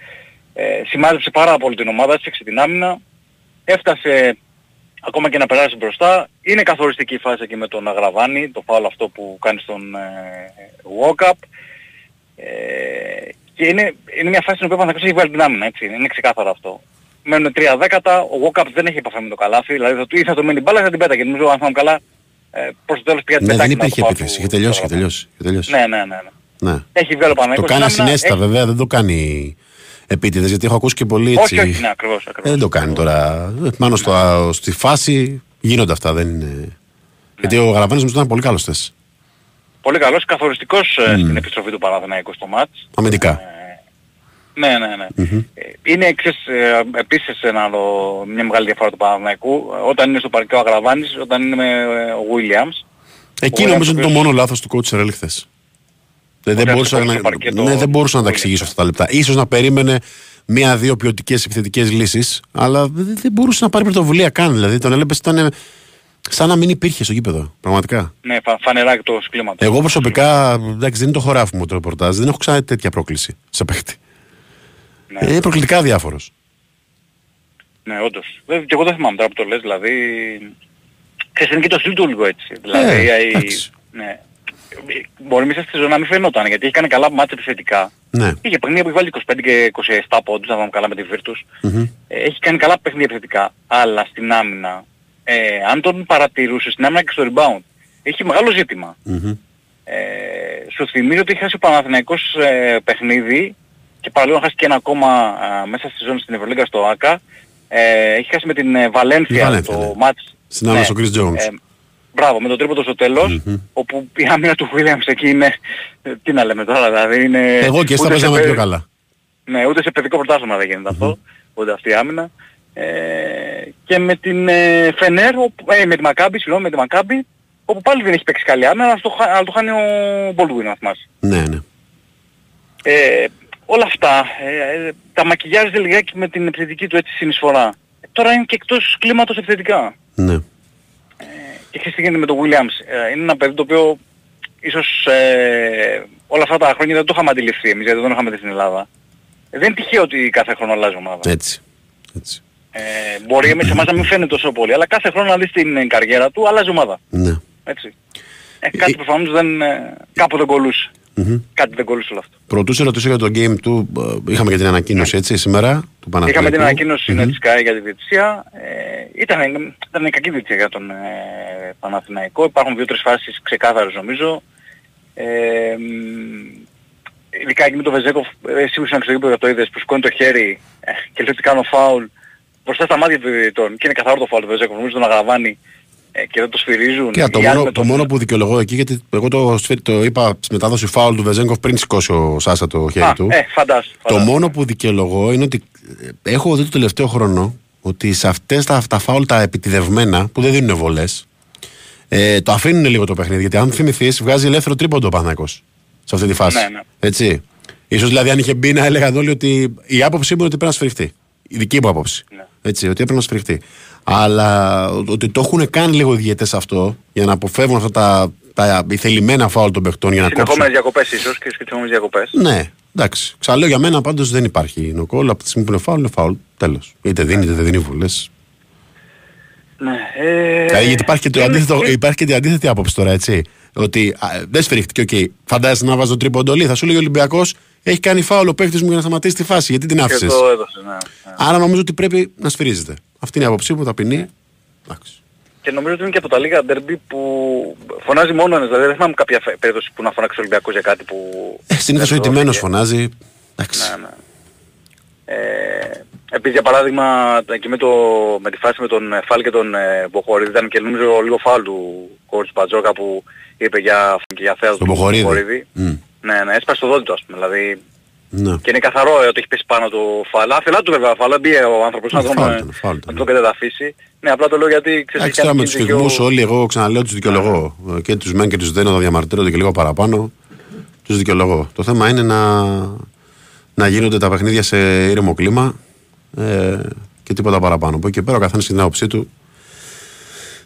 ε, σημάδεψε πάρα πολύ την ομάδα, έφτιαξε την άμυνα, έφτασε ακόμα και να περάσει μπροστά. Είναι καθοριστική η φάση εκεί με τον Αγραβάνη, το φάουλ αυτό που κάνει στον ε, walk-up. Ε, και είναι, είναι μια φάση στην οποία ο Παναθηναϊκός έχει βάλει την άμυνα, έτσι, είναι ξεκάθαρο αυτό. Μένουν τρία δέκατα, ο walk-up δεν έχει επαφή με το καλάθι, δηλαδή θα του, ή θα του μείνει μπάλα ή θα την πέταγε. Νομίζω αν θυμάμαι καλά, ε, προς το τέλος πήγα την Ναι, δεν πετάκι υπήρχε να το επίθεση. φάω Είχε του- τελειώσει, του είχε τελειώσει. είχε τελειώσει. Ναι, ναι, ναι. ναι. Ναι. Έχει βγάλει ο Το Παναγιώτης. κάνει στην άμυνα, ασυναίσθητα έχει- βέβαια, δεν το κάνει επίτηδες γιατί έχω ακούσει και πολύ έτσι. Όχι, όχι, ναι, ακριβώς, ακριβώς. δεν το κάνει τώρα. Πάνω στο, στη φάση γίνονται αυτά, δεν είναι. Ναι. Γιατί ο Γαραβάνης μου ήταν πολύ καλός θες. Πολύ καλός, καθοριστικός ε, Μμ. στην επιστροφή του Παναθηναϊκού στο μάτς. Αμυντικά. Ναι, ναι, ναι. Μμμ. Είναι ξέρεις, ε, επίσης ένα άλλο, μια μεγάλη διαφορά του Παναθηναϊκού. Ε, Όταν είναι στο παρκείο ο Αγραβάνης, όταν είναι με ε, ο Williams. Εκεί Ο νομίζω Williams, είναι ο το οποίος- μόνο λάθος του coach Ρέλ χθες. Δεν, δεν Ότι μπορούσα αυτό να, στο παρκέτο ναι, δεν μπορούσα να τα Williams. εξηγήσω αυτά τα λεπτά. Ίσως να περίμενε μία-δύο ποιοτικές επιθετικές λύσεις, αλλά δεν, δεν μπορούσε να πάρει πρωτοβουλία καν. Δηλαδή τον έλεπες ήταν σαν να μην υπήρχε στο γήπεδο. Πραγματικά. Ναι, φα, φανερά εκτός κλίματος. Εγώ προσωπικά, εντάξει, δεν είναι το χωράφι μου το ρεπορτάζ, δεν έχω ξανά τέτοια πρόκληση σε παίχτη. Ναι. Είναι προκλητικά διάφορος. Ναι, όντως. Ε, Και εγώ δεν θυμάμαι τώρα που το λες, δηλαδή... Ξέρεις, είναι και το στυλ του λίγο έτσι. Δηλαδή, Ε, η- εντάξει. ναι. Μπορεί μέσα στη σεζόν να μην φαινόταν, γιατί έχει κάνει καλά μάτια επιθετικά. Ναι. Είχε παιχνίδια που έχει βάλει 25 και 27 πόντους, να δούμε καλά με τη Virtus. Μμμ. Ε, έχει κάνει καλά παιχνίδια επιθετικά, αλλά στην άμυνα, ε, αν τον παρατηρούσε στην άμυνα και στο rebound, έχει μεγάλο ζήτημα. Μμμ. Ε, σου θυμίζω ότι έχει χάσει ο Παναθηναϊκός ε, παιχνίδι και παραλίγο να χάσει και ένα ακόμα α, μέσα στη ζώνη στην Ευρωλίγκα στο ΆΚΑ. Ε, έχει χάσει με την ε, Η Βαλένθια Βαλένθια, το ναι. μάτς. Στην άμυνα στο Chris Jones. Ε, μπράβο, με τον τρίποντο στο τέλος, Μμμ. όπου η άμυνα του Williams εκεί είναι, ε, τι να λέμε τώρα, δηλαδή είναι... Εγώ και εσύ τα ούτε σε παίζαμε παι- πιο καλά. ναι, ούτε σε παιδικό πρωτάθλημα δεν γίνεται αυτό, ούτε αυτή η άμυνα. Ε, και με την ε, Φενέρ, όπου- ε, με τη Μακάμπη, συγγνώμη, με τη Μακάμπη, όπου πάλι δεν έχει παίξει καλή άμυνα, αλλά το, χα- αλλά το χάνει ο Baldwin, να θυμάσαι. Ναι, ναι. Ε, όλα αυτά, ε, ε, τα μακιγιάζει λιγάκι με την επιθετική του έτσι συνεισφορά. Ε, τώρα είναι και εκτός κλίματος επιθετικά. ναι. Και ξέρεις τι γίνεται με τον Williams. Ε, είναι ένα παιδί το οποίο ίσως ε, όλα αυτά τα χρόνια δεν το είχαμε αντιληφθεί εμείς, γιατί δεν το είχαμε δει στην Ελλάδα. Ε, δεν είναι τυχαίο ότι κάθε χρόνο αλλάζει ομάδα. Έτσι. Έτσι. Ε, μπορεί εμείς εμάς να μην φαίνεται τόσο πολύ, αλλά κάθε χρόνο να δεις την ε, καριέρα του, αλλάζει ομάδα. Ναι. Έτσι. Ε, κάτι προφανώς δεν, ε, κάπου δεν κολούσε. Κάτι δεν κολλούσε όλο αυτό. Πρωτού σε ρωτήσω για το game του, ε, είχαμε και την ανακοίνωση έτσι σήμερα του Παναθηναϊκού. Είχαμε την ανακοίνωση mm-hmm. της ΚΑΕ για τη διετησία. Ε, ήταν, ήταν κακή διετησία για τον ε, Παναθηναϊκό. Υπάρχουν δύο-τρεις φάσεις ξεκάθαρες νομίζω. Ε, μ, ειδικά εκεί με τον Βεζέκοφ, εσύ που ήσουν στο γήπεδο το είδες που σηκώνει το χέρι ε, και λέει ότι κάνω φάουλ μπροστά στα μάτια του διαιτητών και είναι καθαρό το φάουλ του Βεζέκοφ, νομίζω τον αγραβάνει ε, και δεν το σφυρίζουν. Και το, Οι άλλοι μόνο, με το τον- μόνο που δικαιολογώ εκεί, γιατί εγώ το, σφυρ- το είπα στη μετάδοση φάουλ του Βεζέγκοφ πριν σηκώσει ο Σάσα το χέρι Α, του. ε, φαντάσου. Το μόνο που δικαιολογώ είναι ότι ε, έχω δει το τελευταίο χρόνο ότι σε αυτές τα, τα φάουλ τα επιτιδευμένα που δεν δίνουν βολές, ε, το αφήνουν λίγο το παιχνίδι. Γιατί αν θυμηθείς, βγάζει ελεύθερο τρίποντο ο Παναθηναϊκός σε αυτή τη φάση. Ναι, ναι. Έτσι. Ίσως δηλαδή αν είχε μπει να έλεγαν όλοι ότι η άποψή μου είναι ότι πρέπει να σφυριχτεί. Η δική μου άποψη. Ναι. Έτσι, ότι έπρεπε να σφυριχτεί. Αλλά ότι το έχουν κάνει λίγο οι διαιτές αυτό για να αποφεύγουν αυτά τα, τα θελημένα φάουλ των παιχτών για να κόψουν. Συνεχόμενες διακοπές ίσως και συνεχόμενες διακοπές. Ναι, εντάξει. Ξαναλέω για μένα πάντως δεν υπάρχει νοκόλ. Από τη στιγμή που είναι φάουλ, είναι φάουλ. Τέλος. Είτε δίνει είτε δεν δίνει βουλές. Ναι. Ε, Δηλαδή, γιατί υπάρχει και, το είναι- αντίθετο, υπάρχει και την αντίθετη άποψη τώρα, έτσι. Ότι α, δεν σφυρίχτηκε, οκ. Φαντάζεσαι να βάζω τρίποντολί. Θα σου λέει ο Ολυμπιακός έχει κάνει φάουλ ο παίχτης μου για να σταματήσει τη φάση. Γιατί την Και άφησες; το έδωσες, ναι. Άρα νομίζω ότι πρέπει να σφυρίζεται. Αυτή είναι η άποψή μου, ταπεινή. Και νομίζω ότι είναι και από τα λίγα ντερμπι που φωνάζει μόνο ένας. Δηλαδή δεν θυμάμαι κάποια φε- περίπτωση που να φωνάξει ο Ολυμπιακός για κάτι που... Ε, Συνήθως ο δεν ηττημένος δόθηκε. φωνάζει. Εντάξει. Ναι, ναι. Ε, επίσης για παράδειγμα εκεί με, το, με τη φάση με τον ε, Φάλ και τον ε, Μποχωρίδη ήταν και νομίζω λίγο φάουλ του coach Μπαρτζώκα που είπε για, και για θέατρο Τον του Μποχορίδη. Μμ. Ναι, ναι, έσπασε το δόντι του ας πούμε. Δηλαδή Ναι. και είναι καθαρό ε, ότι έχει πέσει πάνω το Φάλ. Άθελά του βέβαια Φάλ, μπήκε ο άνθρωπος να Ε, τον, φάουλ ε, ήταν, φάουλ ήταν. να τον κατεδαφίσει. Ναι, απλά το λέω γιατί ξέρεις Εντάξει έχει τώρα κάνει με τους κίνηση και ο- φυγμούς όλοι, εγώ ξαναλέω τους δικαιολογώ. Ε, Και τους μεν και τους δεν, να διαμαρτύρονται και λίγο παραπάνω. Τους δικαιολογώ. Το θέμα είναι να, να γίνονται τα παιχνίδια σε ήρεμο κλίμα ε, και τίποτα παραπάνω. Από εκεί και πέρα ο καθένας έχει την άποψή του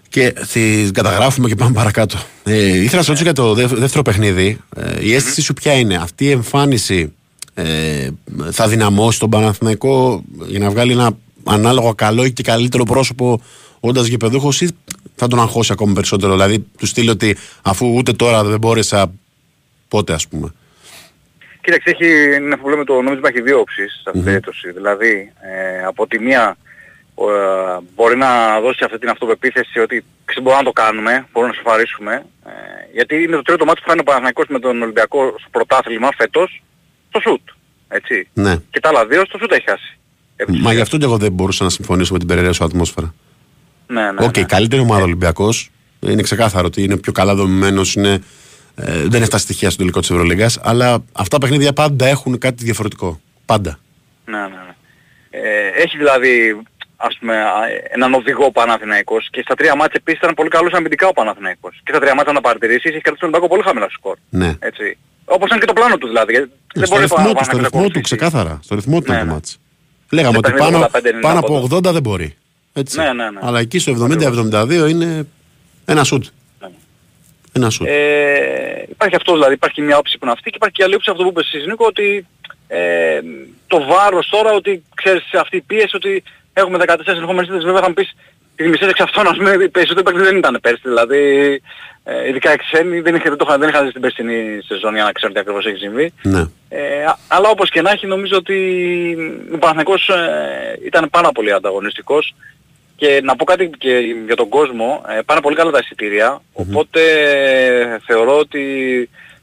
και τη καταγράφουμε και πάμε παρακάτω. Ε, ήθελα να σε ρωτήσω για το δεύ- δεύτερο παιχνίδι. Ε, η αίσθησή σου ποια είναι, αυτή η εμφάνιση ε, θα δυναμώσει τον Παναθηναϊκό για να βγάλει ένα ανάλογο καλό και καλύτερο πρόσωπο όντας γηπεδούχος ή θα τον αγχώσει ακόμη περισσότερο. Δηλαδή, του στείλει ότι αφού ούτε τώρα δεν μπόρεσα, πότε ας πούμε. Κοίταξε, έχει, είναι αυτό που λέμε το νόμισμα έχει δύο όψεις σε αυτή την περίπτωση. Δηλαδή, ε, από τη μία ε, μπορεί να δώσει αυτή την αυτοπεποίθηση ότι ξέρεις, μπορούμε να το κάνουμε, μπορούμε να σοφαρίσουμε. Ε, γιατί είναι το τρίτο ματς που κάνει ο Παναθηναϊκός με τον Ολυμπιακό στο πρωτάθλημα φέτος, στο σουτ. Έτσι. Ναι. Και τα άλλα δύο στο σουτ έχει χάσει. Μα γι' αυτό και εγώ δεν μπορούσα να συμφωνήσω με την περιρρέουσα ατμόσφαιρα. Ναι, ναι. Οκ, καλύτερη ομάδα Ολυμπιακός. Είναι ξεκάθαρο ότι είναι πιο καλά δομημένος, είναι, ε, δεν έχει τα στοιχεία στο τελικό της Ευρωλίγα. Αλλά αυτά τα παιχνίδια πάντα έχουν κάτι διαφορετικό. Πάντα. Ναι, ναι, ναι. Ε, έχει δηλαδή ας πούμε, α, έναν οδηγό ο Παναθηναϊκός και στα τρία μάτια επίσης ήταν πολύ καλός αμυντικά ο Παναθηναϊκός. Και στα τρία μάτια να παρατηρήσεις έχει κρατήσει τον Ολυμπιακό πολύ χαμηλά στο σκορ. Ναι. Έτσι. Όπως ήταν και το πλάνο τους δηλαδή. γιατί δεν στο μπορεί ρυθμό ο του, στο Παναθηναϊκός ρυθμό του, ξεκάθαρα. Στο ρυθμό του Ναι, είναι το ναι. μάτς. Λέγαμε Σε ότι παιχνίδι πάνω, 85-90 πάνω από πόντους. 80 δεν μπορεί. Έτσι. Ναι, ναι, ναι. Αλλά εκεί στο 70-72 είναι ένα σουτ. Ένα σουτ. Ε, υπάρχει αυτός δηλαδή, υπάρχει μια όψη που είναι αυτή και υπάρχει και η άλλη όψη αυτό που είπες εσείς Νίκο ότι ε, το βάρος τώρα ότι ξέρεις αυτή η πίεση ότι έχουμε 14 συνεχόμενες θέτες βέβαια θα μου πεις τις μισές εξ αυτών ας πούμε οι περισσότεροι παίκτες δεν ήταν πέρσι δηλαδή ε, ειδικά οι ξένοι δεν, είχε, δεν, το είχαν- δεν είχαν δει στην περσινή σεζόν για να ξέρουν τι ακριβώς έχει συμβεί. Ναι. Ε, α- αλλά όπως και να έχει νομίζω ότι ο Παναθηναϊκός ε, ήταν πάρα πολύ ανταγωνιστικός και να πω κάτι και για τον κόσμο, ε, πάνε πολύ καλά τα εισιτήρια, οπότε ε, θεωρώ ότι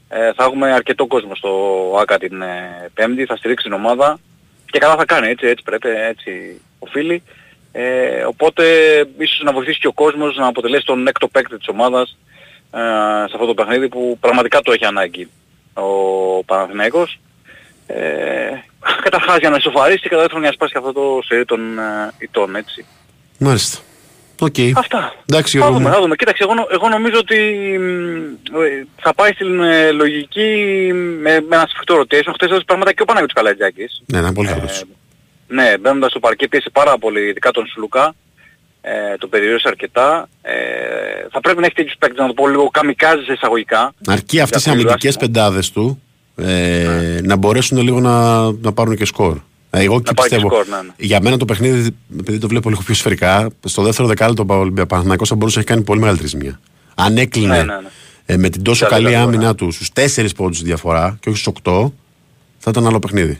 ε, θα έχουμε αρκετό κόσμο στο ΆΚΑ την ε, Πέμπτη, θα στηρίξει την ομάδα και καλά θα κάνει, έτσι, έτσι πρέπει, έτσι οφείλει. Ε, οπότε ίσως να βοηθήσει και ο κόσμος να αποτελέσει τον έκτο παίκτη της ομάδας ε, σε αυτό το παιχνίδι που πραγματικά το έχει ανάγκη ο Παναθηναϊκός. Ε, καταρχάς για να ισοφαρίσει και κατά δεύτερον για να σπάσει και αυτό το σερί των ε, ητών, έτσι. Μάλιστα. Οκ. Αυτά. Εντάξει, Θα Γιώργο δούμε, μου. θα δούμε. Κοίταξε, εγώ, νο- εγώ νομίζω ότι μ, ε, θα πάει στην ε, λογική με, με ένα σφιχτό rotation. Χθες έδωσε πράγματα και ο Παναγιώτης Καλατζάκης. Ναι, ήταν πολύ καλός. Ναι, μπαίνοντας στο παρκέ πίεσε πάρα πολύ, ειδικά τον Σλούκα. Ε, τον περιόρισε αρκετά. Ε, θα πρέπει να έχει τέτοιους παίκτες, να το πω λίγο καμικάζι σε εισαγωγικά. Αρκεί αυτές οι Για πολύ αμυντικές πεντάδες του ε, να μπορέσουν λίγο να, να πάρουν και σκορ. Ε, Εγώ και Να πάει και πιστεύω. σκορ, ναι, ναι. Για μένα το παιχνίδι, επειδή το βλέπω λίγο πιο σφαιρικά, στο δεύτερο δεκάλεπτο ο Ολυμπια- Παναθηναϊκός θα μπορούσε να έχει κάνει πολύ μεγαλύτερη ζημία. Αν έκλεινε Ναι, ναι, ναι. ε, με την τόσο Κι άλλο καλή καλό, άμυνά του στους 4 πόντους διαφορά και όχι στους 8, θα ήταν άλλο παιχνίδι.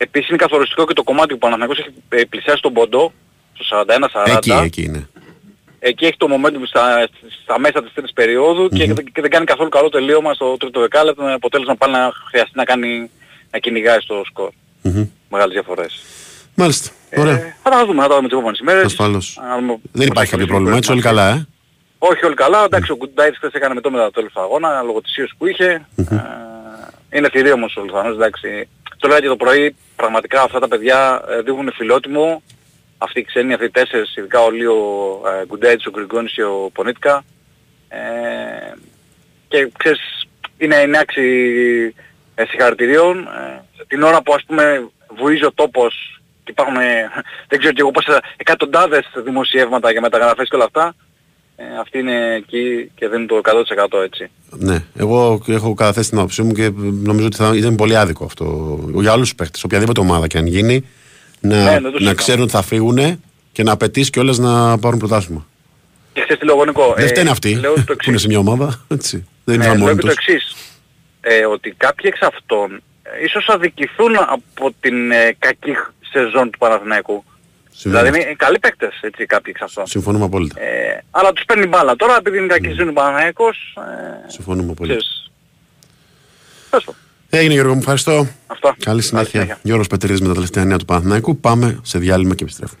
Επίσης είναι καθοριστικό και το κομμάτι που ο Παναθηναϊκός έχει ε, πλησιάσει τον πόντο στο 41-40. Εκεί, εκεί είναι. Εκεί έχει το momentum στα, στα μέσα της τρίτης περίοδου και, δεν- και δεν κάνει καθόλου καλό τελείωμα στο τρίτο δεκάλεπτο με αποτέλεσμα πάλι να χρειαστεί να κάνει να κυνηγάει στο σκορ. Μμμ. Μεγάλες διαφορές. Μάλιστα. Ωραία. Ε, θα τα δούμε, θα τα δούμε τις επόμενες ημέρες. Ασφαλώς. Να δούμε Δεν υπάρχει πώς κάποιο θα πρόβλημα, έτσι όλοι καλά, ε; Όχι όλοι καλά, εντάξει ο Γκουντάιτς χθες έκανε με το μετά το τέλος του αγώνα λόγω της ίωσης που είχε. Ε, είναι θηρίο όμως ο Λουθανός, εντάξει. Το λέγα και το πρωί, πραγματικά αυτά τα παιδιά ε, δείχνουν φιλότιμο. Αυτοί οι ξένοι, αυτοί οι τέσσερις, ειδικά ο Λίο ε, Γκουντάιτς, ο Γκριγκόνης και ο Πονίτκα. Ε, και ξέρεις, είναι, είναι άξι ε, συγχαρητηρίων. Ε, την ώρα που ας πούμε βουίζει ο τόπος και υπάρχουν, ε, (laughs) δεν ξέρω και εγώ πόσα εκατοντάδες δημοσιεύματα για μεταγραφές και όλα αυτά, ε, αυτοί είναι εκεί και δίνουν το 100% έτσι. Ναι, εγώ έχω καταθέσει την άποψή μου και νομίζω ότι θα ήταν πολύ άδικο αυτό για όλους τους παίχτε. Οποιαδήποτε ομάδα και αν γίνει, να, Ναι, δεν το να συζητάμε. ξέρουν ότι θα φύγουν και να απαιτήσει κιόλας να πάρουν πρωτάθλημα. Και χθες τι λέω εγώ, Νικό, Δεν ε, φταίνε αυτοί λέω το (laughs) που εξής. είναι σε μια ομάδα. Έτσι. Δεν Ναι, είναι λέω μόνοι και το τους. εξής. Ε, ότι κάποιοι εξ αυτών ε, ίσως αδικηθούν από την ε, κακή σεζόν του Παναθηναϊκού. Συμβαίνει Δηλαδή είναι καλοί παίκτες έτσι κάποιοι εξ αυτών. Συμφωνούμε απόλυτα. Ε, αλλά τους παίρνει μπάλα. Τώρα επειδή είναι Ναι. κακή σεζόν του Παναθηναϊκός, ε, Συμφωνούμε απόλυτα. ξέρεις. Τέλος πάντων. Έγινε Γιώργο μου, ευχαριστώ. Αυτά. Καλή συνέχεια. συνέχεια. Γιώργος Πετρίδης με τα τελευταία νέα του Παναθηναϊκού. Πάμε σε διάλειμμα και επιστρέφουμε.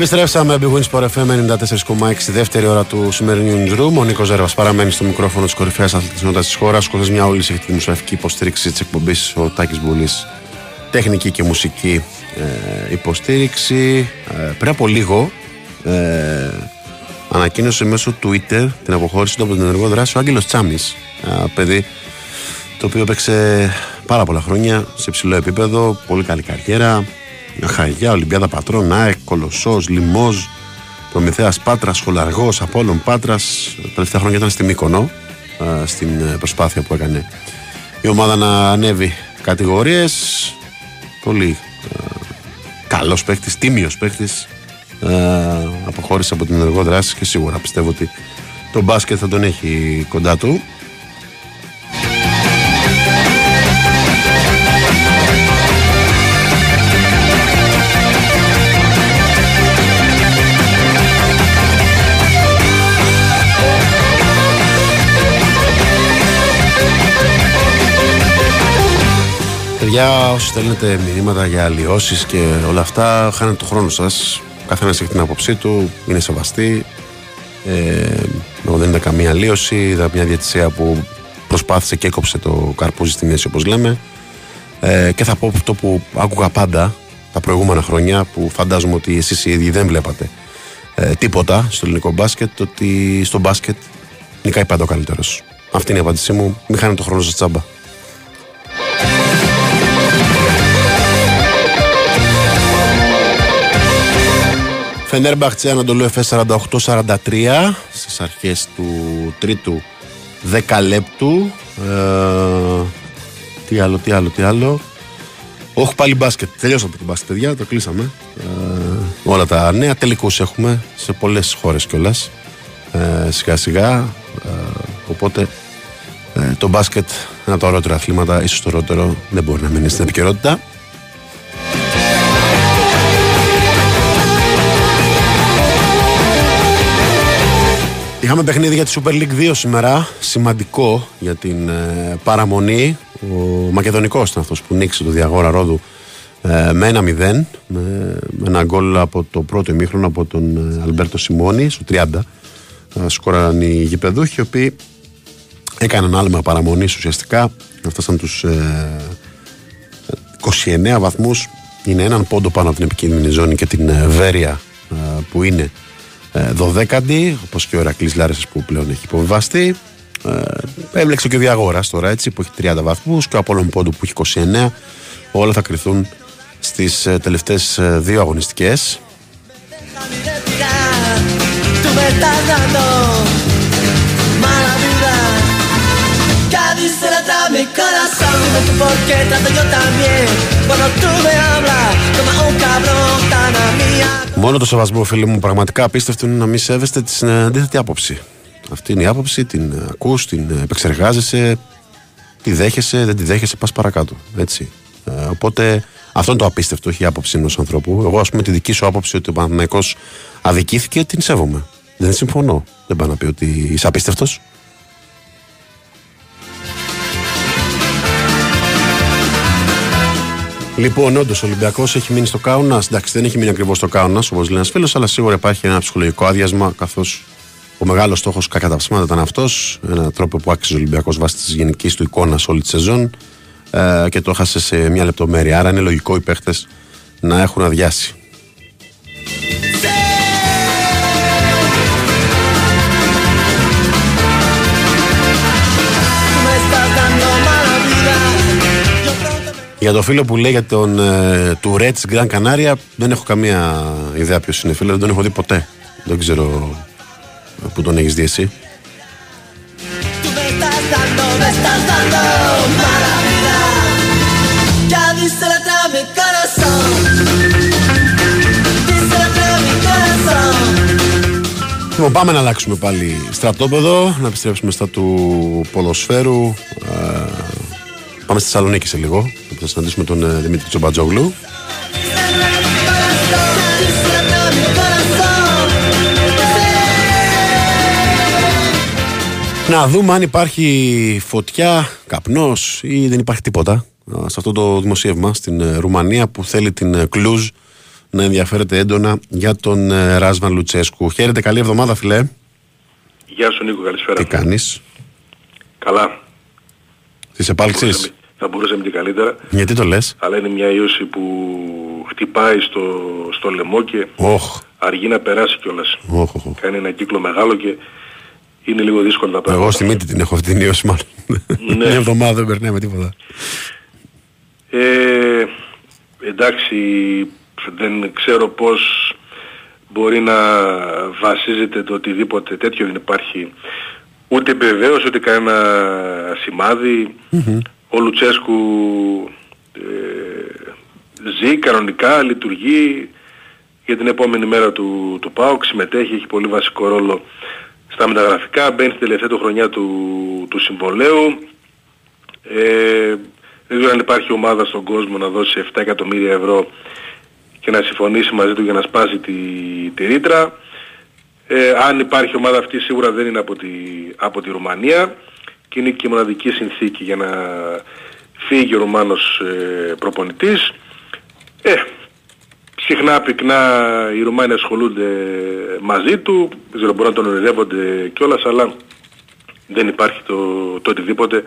Επιστρέψαμε Big Win Sport FM 94,6 δεύτερη ώρα του σημερινού newsroom. Ο Νίκος Ζέρβας παραμένει στο μικρόφωνο της κορυφαίας αθλητισμότητα της χώρας. Ο μια όλη έχει τη δημοσιογραφική υποστήριξη της εκπομπής. Ο Τάκης Μπουλής τεχνική και μουσική ε, υποστήριξη. Ε, πριν από λίγο ε, ανακοίνωσε μέσω Twitter την αποχώρηση του από την ενεργό δράση ο Άγγελος Τσάμις ένα παιδί το οποίο έπαιξε πάρα πολλά χρόνια σε ψηλό επίπεδο, πολύ καλή καριέρα Χαγιά, Ολυμπιάδα Πατρών, ΑΕΚ, Κολοσσός, Λιμός Προμηθέας Πάτρας, Σχολαργός, Απόλλων Πάτρας. Τα τελευταία χρόνια ήταν στη Μύκονο ε, στην ε, προσπάθεια που έκανε η ομάδα να ανέβει κατηγορίες. Πολύ ε, καλός παίκτης, τίμιος παίκτης ε, αποχώρησε από την ενεργό δράση και σίγουρα πιστεύω ότι το μπάσκετ θα τον έχει κοντά του Παιδιά, όσοι στέλνετε μηνύματα για αλλοιώσεις και όλα αυτά, χάνετε το χρόνο σας. Καθένας έχει την άποψή του, είναι σεβαστή. Ε, εγώ δεν είδα καμία αλλίωση. Είδα μια διατησία που προσπάθησε και έκοψε το καρπούζι στη μέση, όπως λέμε. Ε, και θα πω αυτό που άκουγα πάντα τα προηγούμενα χρόνια, που φαντάζομαι ότι εσείς οι ίδιοι δεν βλέπατε ε, τίποτα στο ελληνικό μπάσκετ, ότι στο μπάσκετ νικάει πάντα ο καλύτερος. Αυτή είναι η απάντησή μου. Μην χάνετε το χρόνο σας τσάμπα. Φενέρμπαχτσε Ανατολού Εφές 48-43 στις αρχές του τρίτου δεκαλέπτου. Ε, τι άλλο, τι άλλο, τι άλλο. Όχι πάλι μπάσκετ, τελειώσαμε την μπάσκετ παιδιά, το κλείσαμε. Ε, όλα τα νέα τελικούς έχουμε σε πολλές χώρες κιόλας. Ε, σιγά σιγά. Ε, οπότε ε, το μπάσκετ ένα από τα ωραίτερα αθλήματα, ίσως το ωραιότερο δεν μπορεί να μείνει στην επικαιρότητα Είχαμε παιχνίδι για τη Super League 2 σήμερα. Σημαντικό για την ε, παραμονή. Ο Μακεδονικός ήταν αυτός που νίξε το Διαγόρα Ρόδου ε, με ένα 0. Με, με ένα γκολ από το πρώτο ημίχρονο από τον ε, Αλμπέρτο Σιμώνη στο 30. Ε, σκόραραν οι γηπεδούχοι οι οποίοι έκαναν άλμα παραμονής ουσιαστικά. Φτάσαν τους 29 βαθμούς. Είναι έναν πόντο πάνω από την επικίνδυνη ζώνη και την Βέρεια που είναι ε, δωδέκαντη, όπως και ο Ερακλής Λάρισα που πλέον έχει υποβιβαστεί. Ε, έβλεξε και ο Διαγόρας τώρα έτσι που έχει 30 βαθμούς και ο Απόλλων Πόντου που έχει 29. Όλα θα κρυθούν στις ε, τελευταίες ε, δύο αγωνιστικές. Mi corazón Dime tú por qué trato yo también Cuando tú me hablas como un cabrón tan a mía Μόνο το σεβασμό φίλοι μου πραγματικά απίστευτο είναι να μην σέβεστε την αντίθετη άποψη Αυτή είναι η άποψη, την ακούς, την επεξεργάζεσαι Τη δέχεσαι, δεν τη δέχεσαι, πας παρακάτω Έτσι ε, Οπότε αυτό είναι το απίστευτο, όχι η άποψη ενός ανθρώπου. Εγώ, ας πούμε, τη δική σου άποψη ότι ο Παναθυναϊκό αδικήθηκε, την σέβομαι. Δεν συμφωνώ. Δεν πάω να πει ότι είσαι απίστευτος. Λοιπόν, όντως ο Ολυμπιακός έχει μείνει στο Κάουνα. Εντάξει, δεν έχει μείνει ακριβώς στο Κάουνα, όπως λέει ένας φίλος, αλλά σίγουρα υπάρχει ένα ψυχολογικό άδειασμα, καθώς ο μεγάλος στόχος κατά τα ψέματα ήταν αυτός. Ένα τρόπο που άξιζε ο Ολυμπιακός βάσει της γενικής του εικόνας όλη τη σεζόν ε, και το έχασε σε μια λεπτομέρεια. Άρα είναι λογικό οι παίχτες να έχουν αδειάσει. Για το φίλο που λέει για τον ε, του Ρέτς Γκραν Κανάρια δεν έχω καμία ιδέα ποιος είναι φίλος, δεν τον έχω δει ποτέ. Δεν ξέρω που τον έχεις δει εσύ. Λοιπόν, πάμε να αλλάξουμε πάλι στρατόπεδο, να επιστρέψουμε στα του ποδοσφαίρου. Ε, πάμε στη Θεσσαλονίκη σε λίγο θα συναντήσουμε τον ε, Δημήτρη Τσομπατζόγλου. Να δούμε αν υπάρχει φωτιά, καπνός ή δεν υπάρχει τίποτα σε αυτό το δημοσίευμα στην ε, Ρουμανία που θέλει την ε, Κλούζ να ενδιαφέρεται έντονα για τον Ράσβαν Λουτσέσκου. Χαίρετε, καλή εβδομάδα φιλέ. Γεια σου Νίκο, καλησπέρα. Τι κάνεις; Καλά. Της επάλξης θα μπορούσε να είναι καλύτερα. Γιατί το λες; Αλλά είναι μια ίωση που χτυπάει στο, στο λαιμό και oh. αργεί να περάσει κιόλας. Oh, oh, Κάνει ένα κύκλο μεγάλο και είναι λίγο δύσκολο να περάσει. Εγώ στη μύτη την έχω αυτή την ίωση μάλλον. Ναι. μια εβδομάδα δεν περνάει με τίποτα. Ε, εντάξει, δεν ξέρω πώς μπορεί να βασίζεται το οτιδήποτε τέτοιο δεν υπάρχει ούτε επιβεβαίωση ούτε κανένα σημάδι ο Λουτσέσκου ε, ζει κανονικά, λειτουργεί για την επόμενη μέρα του, του ΠΑΟΚ, συμμετέχει, έχει πολύ βασικό ρόλο στα μεταγραφικά, μπαίνει στην τελευταία του χρονιά του, του συμβολέου. Ε, δεν ξέρω αν υπάρχει ομάδα στον κόσμο να δώσει 7 εκατομμύρια ευρώ και να συμφωνήσει μαζί του για να σπάσει τη, τη ρήτρα. Ε, αν υπάρχει ομάδα αυτή σίγουρα δεν είναι από τη, από τη Ρουμανία και είναι και η μοναδική συνθήκη για να φύγει ο Ρουμάνος ε, προπονητής. Ε, συχνά πυκνά οι Ρουμάνοι ασχολούνται μαζί του, δεν ξέρω μπορούν να τον ονειρεύονται κιόλας, αλλά δεν υπάρχει το, το οτιδήποτε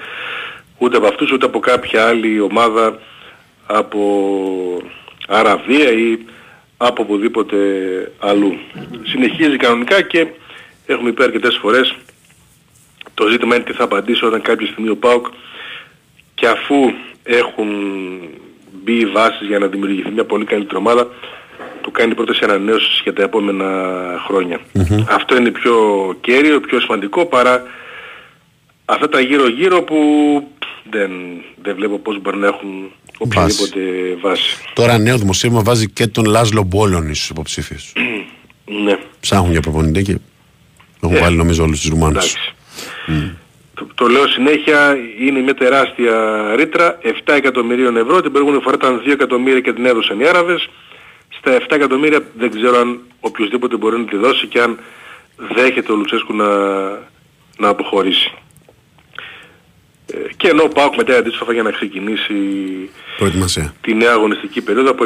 ούτε από αυτούς ούτε από κάποια άλλη ομάδα από Αραβία ή από οπουδήποτε αλλού. Συνεχίζει κανονικά και έχουμε πει αρκετές φορές το ζήτημα είναι τι θα απαντήσει όταν κάποια στιγμή ο ΠΑΟΚ και αφού έχουν μπει οι βάσεις για να δημιουργηθεί μια πολύ καλύτερη ομάδα του κάνει πρώτες ανανέωσεις για τα επόμενα Αυτό είναι πιο κέριο, πιο σημαντικό παρά αυτά τα γύρω-γύρω που δεν, δεν βλέπω πώς μπορεί να έχουν οποιαδήποτε βάση. Τώρα νέο δημοσίευμα βάζει και τον Λάζλο Μπόλωνη στους υποψήφιους. ναι. Ψάχνουν για προπονητή και έχουν Ε, βάλει νομίζω όλους τους Ρουμάνους. Το, το λέω συνέχεια, είναι μια τεράστια ρήτρα, 7 εκατομμυρίων ευρώ, την προηγούμενη φορά ήταν 2 εκατομμύρια και την έδωσαν οι Άραβες. Στα 7 εκατομμύρια δεν ξέρω αν οποιοδήποτε μπορεί να τη δώσει και αν δέχεται ο Λουτσέσκου να, να αποχωρήσει. Ε, και ενώ ο ΠΑΟΚ μετά αντίστοιχα για να ξεκινήσει Προετοιμασία. τη νέα αγωνιστική περίοδο από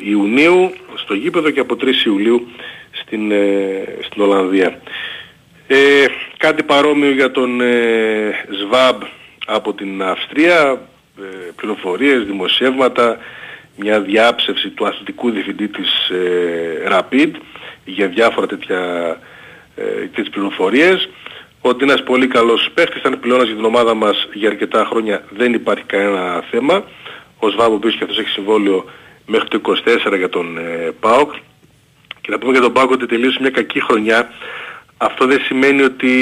22 Ιουνίου στο γήπεδο και από 3 Ιουλίου στην, ε, στην Ολλανδία. Ε, κάτι παρόμοιο για τον ε, ΣΒΑΜ από την Αυστρία, ε, πληροφορίες, δημοσιεύματα, μια διάψευση του αθλητικού διευθυντή της ε, Rapid για διάφορα τέτοια ε, τέτοιες πληροφορίες ότι είναι ένας πολύ καλός παίχτης, ήταν πυλώνας για την ομάδα μας για αρκετά χρόνια, δεν υπάρχει κανένα θέμα. Ο ΣΒΑΜ ο οποίος και αυτός έχει συμβόλαιο μέχρι το 24 για τον ε, ΠΑΟΚ. Και να πούμε για τον ΠΑΟΚ ότι τελείωσε μια κακή χρονιά. Αυτό δεν σημαίνει ότι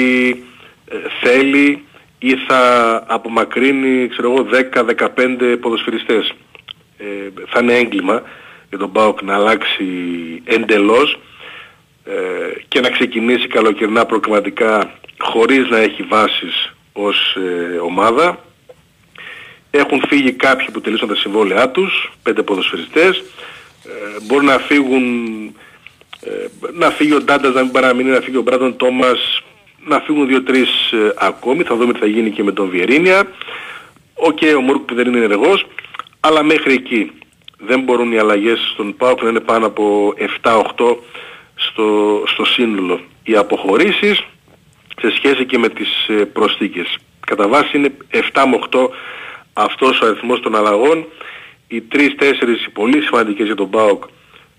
ε, θέλει ή θα απομακρύνει ξέρω εγώ 10-15 ποδοσφαιριστές. Ε, θα είναι έγκλημα για τον ΠΑΟΚ να αλλάξει εντελώς ε, και να ξεκινήσει καλοκαιρινά προκριματικά χωρίς να έχει βάσεις ως ε, ομάδα. Έχουν φύγει κάποιοι που τελείωσαν τα συμβόλαιά τους, πέντε ποδοσφαιριστές. Ε, μπορεί να φύγουν, ε, να φύγει ο Ντάντας να μην παραμείνει, να φύγει ο Μπράτον Τόμας, να φύγουν δύο-τρεις ε, ακόμη. Θα δούμε τι θα γίνει και με τον Βιερίνια. Οκ, ο Μουργκ που δεν είναι ενεργός, αλλά μέχρι εκεί δεν μπορούν οι αλλαγές στον ΠΑΟΚ να είναι πάνω από 7-8 στο, στο σύνολο. Οι αποχωρήσεις σε σχέση και με τις ε, προσθήκες. Κατά βάση είναι 7 με 8 αυτός ο αριθμός των αλλαγών. Οι 3-4 οι πολύ σημαντικές για τον ΠΑΟΚ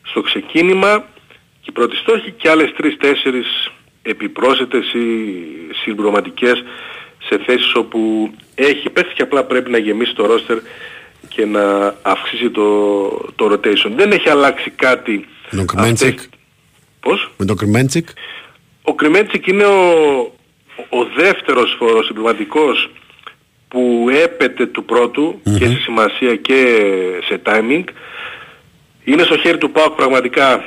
στο ξεκίνημα και οι πρώτοι στόχοι και άλλες 3-4 επιπρόσθετες ή συμπληρωματικές σε θέσεις όπου έχει πέσει και απλά πρέπει να γεμίσει το ρόστερ και να αυξήσει το, το rotation. Δεν έχει αλλάξει κάτι. Με τον Κρμέντσικ. Πώς; Με τον Κρμέντσικ. Ο Κρημέντσικ είναι ο, ο δεύτερος φορός συμπληρωματικός που έπεται του πρωτου και σε σημασία και σε timing. Είναι στο χέρι του ΠΑΟΚ πραγματικά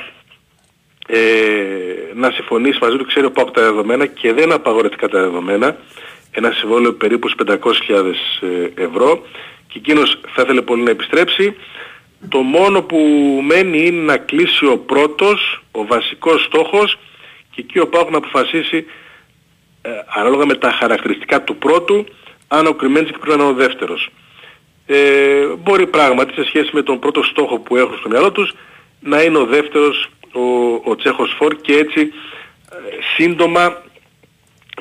ε, να συμφωνήσει μαζί του, ξέρει ο ΠΑΟΚ τα δεδομένα και δεν απαγορευτικά τα δεδομένα. Ένα συμβόλαιο περίπου στις 500.000 ε, ευρώ και εκείνος θα ήθελε πολύ να επιστρέψει. Το μόνο που μένει είναι να κλείσει ο πρώτος, ο βασικός στόχος και εκεί ο ΠΑΟΚ να αποφασίσει ε, ανάλογα με τα χαρακτηριστικά του πρώτου αν ο Κρυμέντζικ πρέπει να είναι ο δεύτερος. Ε, μπορεί πράγματι σε σχέση με τον πρώτο στόχο που έχουν στο μυαλό τους να είναι ο δεύτερος ο, ο Τσέχος Φόρ και έτσι ε, σύντομα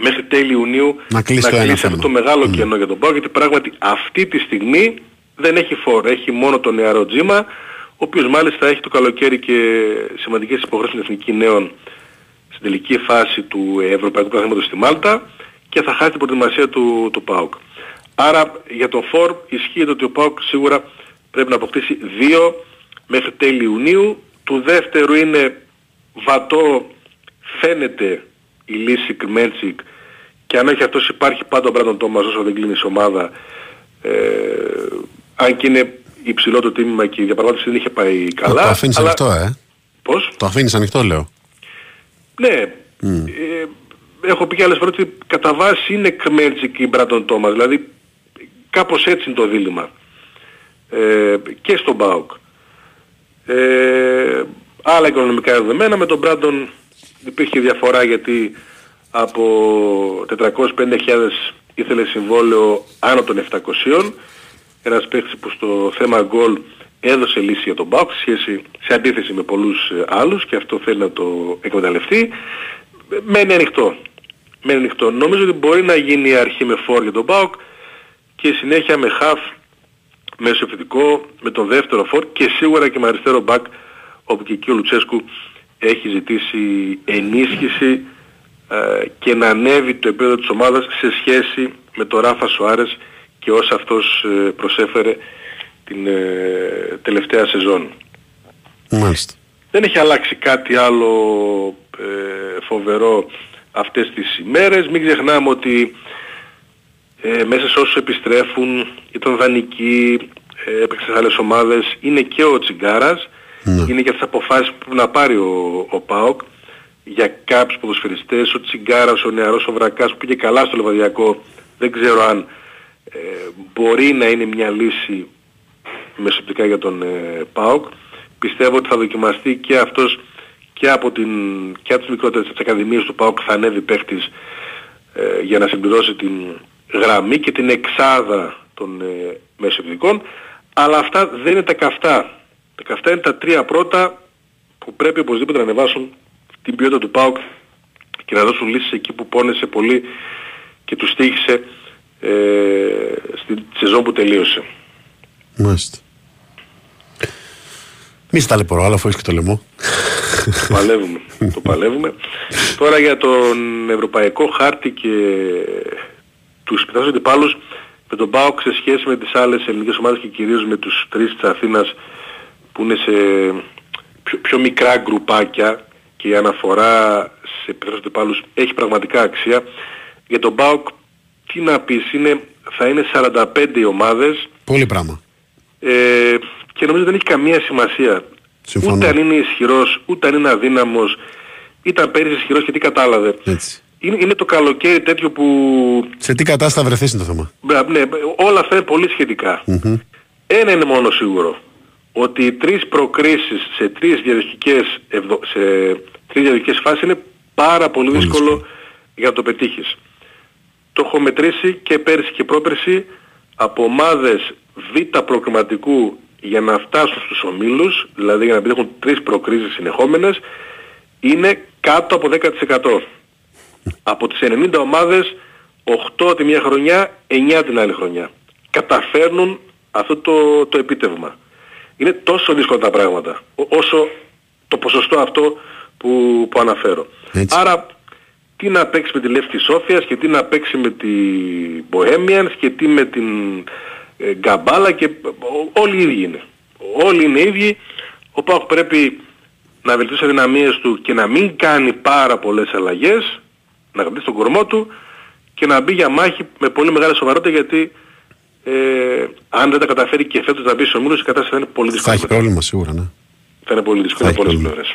μέχρι τέλη Ιουνίου Να κλείσει το ένα αυτό θέμα. το μεγάλο κενό για τον ΠΑΟΚ γιατί πράγματι αυτή τη στιγμή δεν έχει φόρ, έχει μόνο τον νεαρό Τζίμα ο οποίος μάλιστα έχει το καλοκαίρι και σημαντικές υποχρεώσεις στην Εθνική Νέων στην τελική φάση του Ευρωπαϊκού Πρωταθλήματος στη Μάλτα και θα χάσει την προετοιμασία του, του ΠΑΟΚ. Άρα για τον φόρ ισχύει το ότι ο ΠΑΟΚ σίγουρα πρέπει να αποκτήσει δύο μέχρι τέλη Ιουνίου. Του δεύτερου είναι βατό φαίνεται η λύση Κρμέντσικ και αν όχι αυτός υπάρχει πάντα ο Μπράντον Τόμας όσο δεν κλείνει η ομάδα ε, αν και είναι υψηλό το τίμημα και η διαπραγμάτευση δεν είχε πάει καλά. το αφήνεις αλλά- ανοιχτό, ε; Πώς; Το αφήνεις ανοιχτό, λέω. Ναι, Μμ. ε, έχω πει και άλλες φορές ότι κατά βάση είναι Κρμέντσικ ή Μπράντον Τόμας. Δηλαδή κάπως έτσι είναι το δίλημα. Ε, και στον ΠΑΟΚ. Ε, άλλα οικονομικά δεδομένα. Με τον Μπράντον υπήρχε διαφορά γιατί από 450.000 ήθελε συμβόλαιο άνω των 700 ένας παίκτης που στο θέμα γκολ έδωσε λύση για τον ΠΑΟΚ σε, σχέση, σε αντίθεση με πολλούς ε, άλλους και αυτό θέλει να το εκμεταλλευτεί. Ε, μένει ανοιχτό. Μένει ανοιχτό. Νομίζω ότι μπορεί να γίνει η αρχή με φόρ για τον ΠΑΟΚ και η συνέχεια με χαφ μέσω επιθετικό με τον δεύτερο φόρ και σίγουρα και με αριστερό μπακ όπου και εκεί ο Λουτσέσκου έχει ζητήσει ενίσχυση ε, και να ανέβει το επίπεδο της ομάδας σε σχέση με τον Ράφα Σοάρες και όσα αυτός ε, προσέφερε την ε, τελευταία σεζόν. Μάλιστα. Δεν έχει αλλάξει κάτι άλλο ε, φοβερό αυτές τις ημέρες. Μην ξεχνάμε ότι ε, μέσα σε όσους επιστρέφουν ήταν δανεικοί, ε, έπαιξε σε άλλες ομάδες, είναι και ο Τσιγκάρας, είναι και αυτές τις αποφάσεις που πρέπει να πάρει ο, ο ΠΑΟΚ. Για κάποιους ποδοσφαιριστές, ο Τσιγκάρας, ο νεαρός ο Βρακάς που πήγε καλά στο Λεβαδιακό, δεν ξέρω αν ε, μπορεί να είναι μια λύση μεσοπτικά για τον ε, ΠΑΟΚ. Πιστεύω ότι θα δοκιμαστεί και αυτός και από, την, και από τις μικρότερες της ακαδημίες του ΠΑΟΚ θα ανέβει παίχτης ε, για να συμπληρώσει την γραμμή και την εξάδα των ε, μεσοπτικών. Αλλά αυτά δεν είναι τα καυτά. Τα καυτά είναι τα τρία πρώτα που πρέπει οπωσδήποτε να ανεβάσουν την ποιότητα του ΠΑΟΚ και να δώσουν λύσεις εκεί που πόνεσε πολύ και τους στήχησε ε, στη σεζόν που τελείωσε. Μάλιστα. Μη στα ταλαιπωρώ, αλλά αφού έχεις και το λαιμό. Το παλεύουμε. το παλεύουμε. (laughs) Τώρα για τον ευρωπαϊκό χάρτη και τους πιθανούς αντιπάλους με τον ΠΑΟΚ σε σχέση με τις άλλες ελληνικές ομάδες και κυρίως με τους τρεις της Αθήνας που είναι σε πιο, πιο μικρά γκρουπάκια και η αναφορά σε πιθανούς αντιπάλους έχει πραγματικά αξία. Για τον ΠΑΟΚ τι να πεις, είναι, θα είναι 45 οι ομάδες Πολύ πράγμα. ε, και νομίζω δεν έχει καμία σημασία. Συμφωνώ. Ούτε αν είναι ισχυρός, ούτε αν είναι αδύναμος. Ήταν πέρυσι ισχυρός και τι κατάλαβε. Έτσι. Είναι, είναι το καλοκαίρι τέτοιο που... Σε τι κατάσταση θα βρεθείς είναι το θέμα. Μπρα- Ναι, όλα αυτά είναι πολύ σχετικά. Μμμ. Ένα είναι μόνο σίγουρο. Ότι οι τρεις προκρίσεις σε τρεις διαδοχικές, ευδο... σε τρεις διαδοχικές φάσεις είναι πάρα πολύ δύσκολο για να το πετύχεις. Το έχω μετρήσει και πέρυσι και πρόπερσι από ομάδες β' προκριματικού για να φτάσουν στους ομίλους, δηλαδή για να πετύχουν τρεις προκρίσεις συνεχόμενες, είναι κάτω από 10%. Από τις 90 ομάδες, 8 τη μία χρονιά, 9 την άλλη χρονιά. Καταφέρνουν αυτό το, το επίτευγμα. Είναι τόσο δύσκολα τα πράγματα, ό- όσο το ποσοστό αυτό που, που αναφέρω. Άρα, τι να παίξει με τη Λεύκη Σόφιας και τι να παίξει με τη Bohemians και τι με την ε, Γκαμπάλα και ό- όλοι οι ίδιοι είναι. Όλοι είναι ίδιοι. Ο Πάοκ πρέπει να βελτιώσει τις αδυναμίες του και να μην κάνει πάρα πολλές αλλαγές, να κρατήσει τον κορμό του και να μπει για μάχη με πολύ μεγάλη σοβαρότητα γιατί ε, αν δεν τα καταφέρει και φέτος να μπει στο μήνος η κατάσταση θα είναι πολύ Θα δύσκολη. έχει πρόβλημα σίγουρα, ναι. Θα είναι πολύ δύσκολη από όλες τις πλευρές.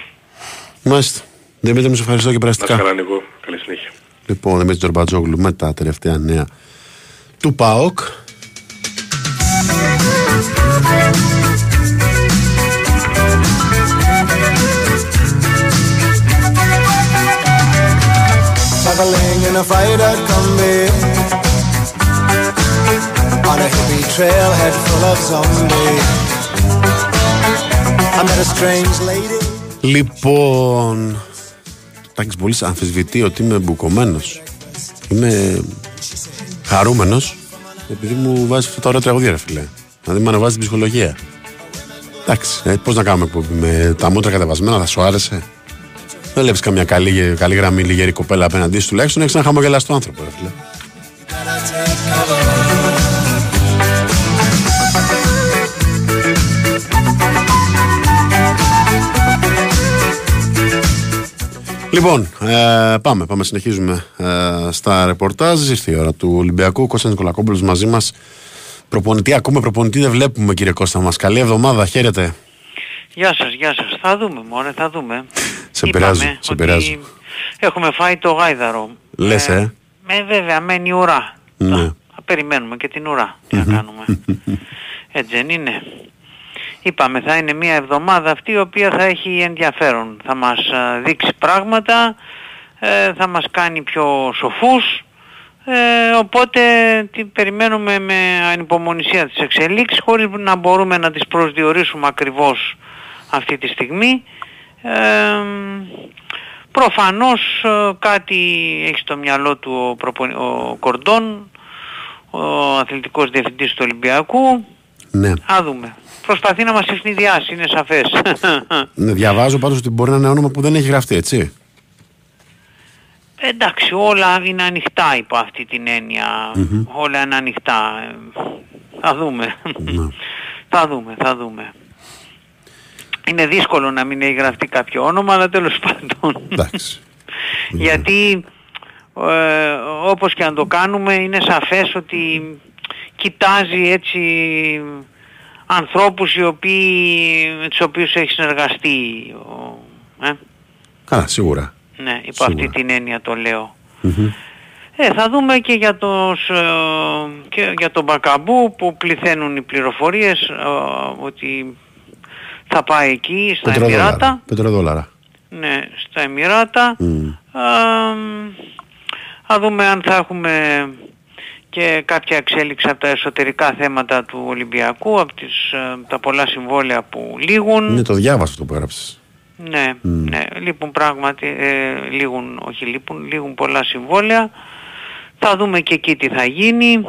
Μάλιστα. Δημήτρη, μου σε ευχαριστώ και Να σε περαστικά. καλά Νικό. Καλή συνέχεια. Λοιπόν, Δημήτρη Τζορμπατζόγλου με τα τελευταία νέα του ΠΑΟΚ. Traveling in a freighter combi On a hippie trailhead full of zombies I met a strange lady Λοιπόν, Τάκης πολύ αμφισβητεί ότι είμαι μπουκωμένος. Είμαι χαρούμενος επειδή μου βάζεις αυτά τα ωραία τραγούδια, ρε φιλέ. Δηλαδή μου ανεβάζει την ψυχολογία. Εντάξει, ε, πώς να κάνουμε εκπομπή με τα μούτρα κατεβασμένα, θα σου άρεσε. Δεν βλέπεις καμιά καλή, καλή γραμμή λιγερή κοπέλα απέναντί σου, τουλάχιστον έχεις ένα χαμογελαστό άνθρωπο, ρε φιλέ. Λοιπόν, ε, πάμε, πάμε, συνεχίζουμε ε, στα ρεπορτάζ. Ήρθε η ώρα του Ολυμπιακού. Κώστας Νικολακόπουλος μαζί μας Προπονητή, ακούμε προπονητή, δεν βλέπουμε κύριε Κώστα μας. Καλή εβδομάδα, χαίρετε. Γεια σας, γεια σας. Θα δούμε μωρέ, θα δούμε. Σε Είπαμε πειράζω, σε ότι πειράζω. Έχουμε φάει το γάιδαρο. Λες, ε. Με βέβαια μένει η ουρά. Ναι. Θα περιμένουμε και την ουρά. Τι να κάνουμε. Έτσι δεν είναι. Είπαμε θα είναι μια εβδομάδα αυτή η οποία θα έχει ενδιαφέρον. Θα μας α, δείξει πράγματα, ε, θα μας κάνει πιο σοφούς. Ε, οπότε την περιμένουμε με ανυπομονησία τις εξελίξεις χωρίς να μπορούμε να τις προσδιορίσουμε ακριβώς αυτή τη στιγμή. Ε, προφανώς ε, κάτι έχει στο μυαλό του ο, προπονη- ο Κορντόν, ο αθλητικός διευθυντής του Ολυμπιακού. Ναι. Α δούμε. Προσπαθεί να μας ευνηδιάσει, είναι σαφές. (laughs) ναι. Διαβάζω πάντως ότι μπορεί να είναι όνομα που δεν έχει γραφτεί, έτσι. Εντάξει, όλα είναι ανοιχτά υπό αυτή την έννοια. Μμμ. Όλα είναι ανοιχτά. Ε, Θα δούμε. θα δούμε, θα δούμε. Είναι δύσκολο να μην έχει γραφτεί κάποιο όνομα, αλλά τέλος πάντων. Εντάξει. (laughs) Γιατί ε, όπως και αν το κάνουμε είναι σαφές ότι κοιτάζει έτσι ανθρώπους οι οποίοι, με τους οποίους έχει συνεργαστεί. Ο, ε, Καλά, σίγουρα. ναι, υπό Σίγουρα. αυτή την έννοια το λέω. Μμμ. Ε, θα δούμε και για, το, και για τον Μπακαμπού που πληθαίνουν οι πληροφορίες ε, ότι θα πάει εκεί στα Πετροδόλαρα. Εμμυράτα. Πετροδόλαρα. Ναι, στα Εμμυράτα. Μμ. Αμ, θα δούμε αν θα έχουμε και κάποια εξέλιξη από τα εσωτερικά θέματα του Ολυμπιακού, από τις, ε, τα πολλά συμβόλαια που λήγουν. Ναι, το διάβασα αυτό που έγραψες. Ναι, ναι, λείπουν πράγματι, ε, λείπουν, όχι λείπουν, λείπουν πολλά συμβόλαια. Θα δούμε και εκεί τι θα γίνει.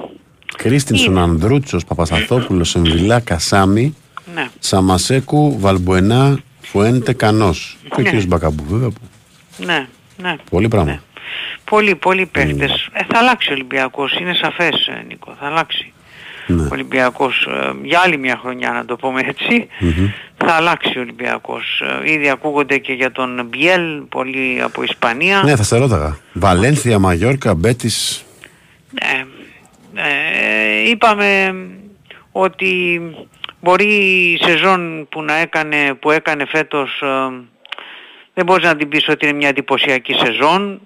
Κρίστινσον Ανδρούτσος, Παπασταθόπουλος, Εμβιλά, Κασάμι, Ναι. Σαμασέκου, Βαλμπουενά, Φουέντε, Κανός. Και ο Ναι. κύριος Μπακαμπού, βέβαια. που- Ναι, ναι. Πολύ πράγμα. Πολλοί, πολλοί παίχτες. Ε, θα αλλάξει ο Ολυμπιακός, είναι σαφές ε, Νίκο, θα αλλάξει. Ναι. Ο Ολυμπιακός ε, για άλλη μια χρονιά να το πούμε έτσι, Μμμ. θα αλλάξει ο Ολυμπιακός. Ε, ήδη ακούγονται και για τον Μπιέλ, πολλοί από Ισπανία. Ναι, θα σε ρώταγα. Βαλένθια, Μαγιόρκα, Μπέτης. Ναι. Ε, είπαμε ότι μπορεί η σεζόν που, να έκανε, που έκανε φέτος ε, δεν μπορείς να την πεις ότι είναι μια εντυπωσιακή σεζόν.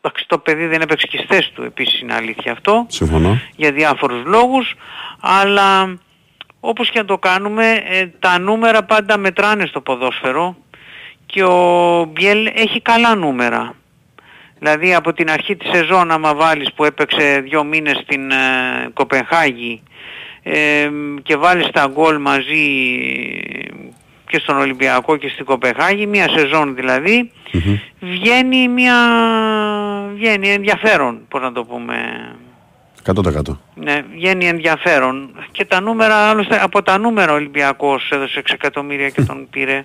Εντάξει, το παιδί δεν έπαιξε και στις θέσεις του, επίσης είναι αλήθεια αυτό, Συμφωνώ. για διάφορους λόγους, αλλά όπως και να το κάνουμε, ε, τα νούμερα πάντα μετράνε στο ποδόσφαιρο και ο Μπιέλ έχει καλά νούμερα. Δηλαδή από την αρχή της σεζόν άμα βάλεις που έπαιξε δύο μήνες στην ε, Κοπενχάγη ε, και βάλεις τα γκολ μαζί και στον Ολυμπιακό και στην Κοπενχάγη, μία σεζόν δηλαδή, βγαίνει μια βγαίνει ενδιαφέρον, πώς να το πούμε. 100%. Ναι, βγαίνει ενδιαφέρον. Και τα νούμερα, άλλωστε από τα νούμερα ο Ολυμπιακός έδωσε 6 εκατομμύρια και τον πήρε.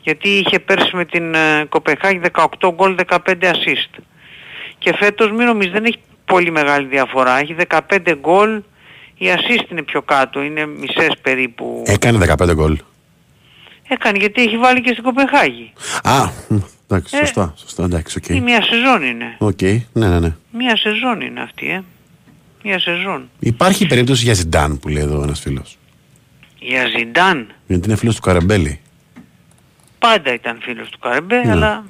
Γιατί είχε πέρσι με την ε, Κοπεχάγη 18 γκολ 15 assist. Και φέτος μην νομίζεις δεν έχει πολύ μεγάλη διαφορά. Έχει 15 γκολ, οι assist είναι πιο κάτω, είναι μισές περίπου. Έκανε 15 γκολ. Έκανε γιατί έχει βάλει και στην Κοπεχάγη. Α, μ, εντάξει, Ε, σωστά. Σωστά, εντάξει, οκ. Η μία σεζόν είναι. Οκ, ναι, ναι, ναι. Μία σεζόν είναι αυτή, ε. Μία σεζόν. Υπάρχει περίπτωση για Ζιντάν που λέει εδώ ένας φίλος. Για Ζιντάν Γιατί είναι φίλος του Καρεμπέλη. πάντα ήταν φίλος του Καρεμπέ, Ναι. αλλά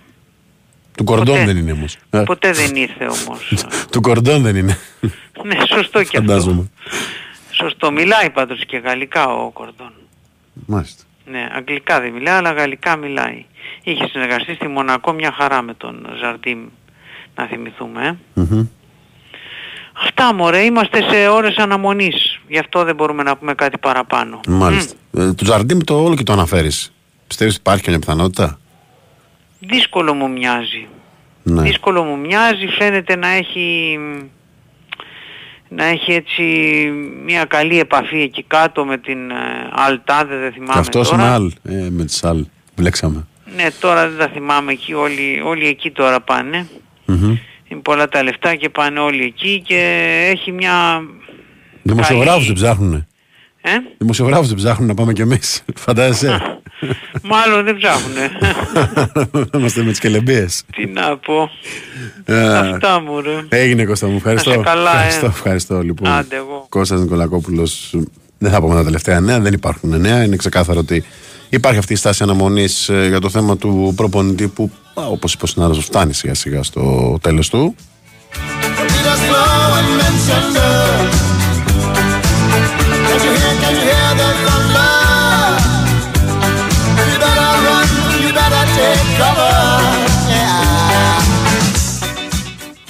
Του Κορντόν Ποτέ. δεν είναι όμως. Ε, ποτέ δεν ήρθε όμως. (laughs) Του Κορντόν δεν είναι. ναι, σωστό και αυτό. Φαντάζομαι. Σωστό. Μιλάει πάντως και γαλλικά ο Κορδόν. Μάλιστα. Ναι, αγγλικά δεν μιλάει, αλλά γαλλικά μιλάει. Είχε συνεργαστεί στη Μονακό μια χαρά με τον Ζαρτίμ, να θυμηθούμε. Ε. Μμμ. Αυτά μωρέ, είμαστε σε ώρες αναμονής. Γι' αυτό δεν μπορούμε να πούμε κάτι παραπάνω. Μάλιστα. Ε, του Ζαρντίμ το όλο και το αναφέρεις. Πιστεύεις ότι υπάρχει μια πιθανότητα; Δύσκολο μου μοιάζει. Ναι. Δύσκολο μου μοιάζει, φαίνεται να έχει να έχει έτσι μια καλή επαφή εκεί κάτω με την ε, Αλτάδε, δεν θυμάμαι Και αυτός τώρα. με Αλ. Ε, με τις Αλ. Βλέξαμε. Ναι, τώρα δεν τα θυμάμαι εκεί, όλοι, όλοι εκεί τώρα πάνε. Μμμ. Είναι πολλά τα λεφτά και πάνε όλοι εκεί και έχει μια... Δημοσιογράφους δεν ψάχνουνε. Ε; Δημοσιογράφους δεν ψάχνουν να πάμε κι εμείς. Φαντάζεσαι. (laughs) (laughs) Μάλλον δεν ψάχνουνε. (laughs) Είμαστε με τις κελεμπίες. Τι να πω. Ε, Αυτά μου ρε. Έγινε Κώστα μου, ευχαριστώ. Να σε καλά, ε. ευχαριστώ, ευχαριστώ λοιπόν. Άντε, εγώ. Κώστας Νικολακόπουλος, δεν θα πούμε τα τελευταία νέα, δεν υπάρχουν νέα. Είναι ξεκάθαρο ότι υπάρχει αυτή η στάση αναμονής ε, για το θέμα του προπονητή που, α, όπως είπε ο συνάδελφος, φτάνει σιγά σιγά στο τέλος του.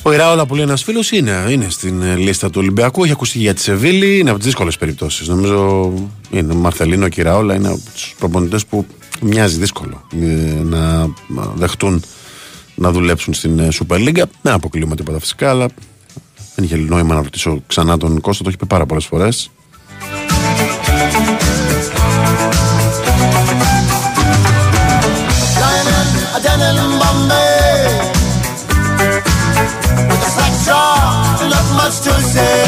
Ο Ιράολα που λέει ένας φίλος είναι, είναι στην ε, λίστα του Ολυμπιακού. Έχει ακουστεί για τη Σεβίλη. Είναι από τις δύσκολες περιπτώσεις. Νομίζω είναι ο Μαρθελίνο και η Ιράολα είναι από τους προπονητές που μοιάζει δύσκολο ε, να δεχτούν να δουλέψουν στην ε, Super League. Δεν αποκλείουμε τίποτα φυσικά, αλλά δεν είχε νόημα να ρωτήσω ξανά τον Κώστα. Το έχει πει πάρα πολλές φορές. Much to say.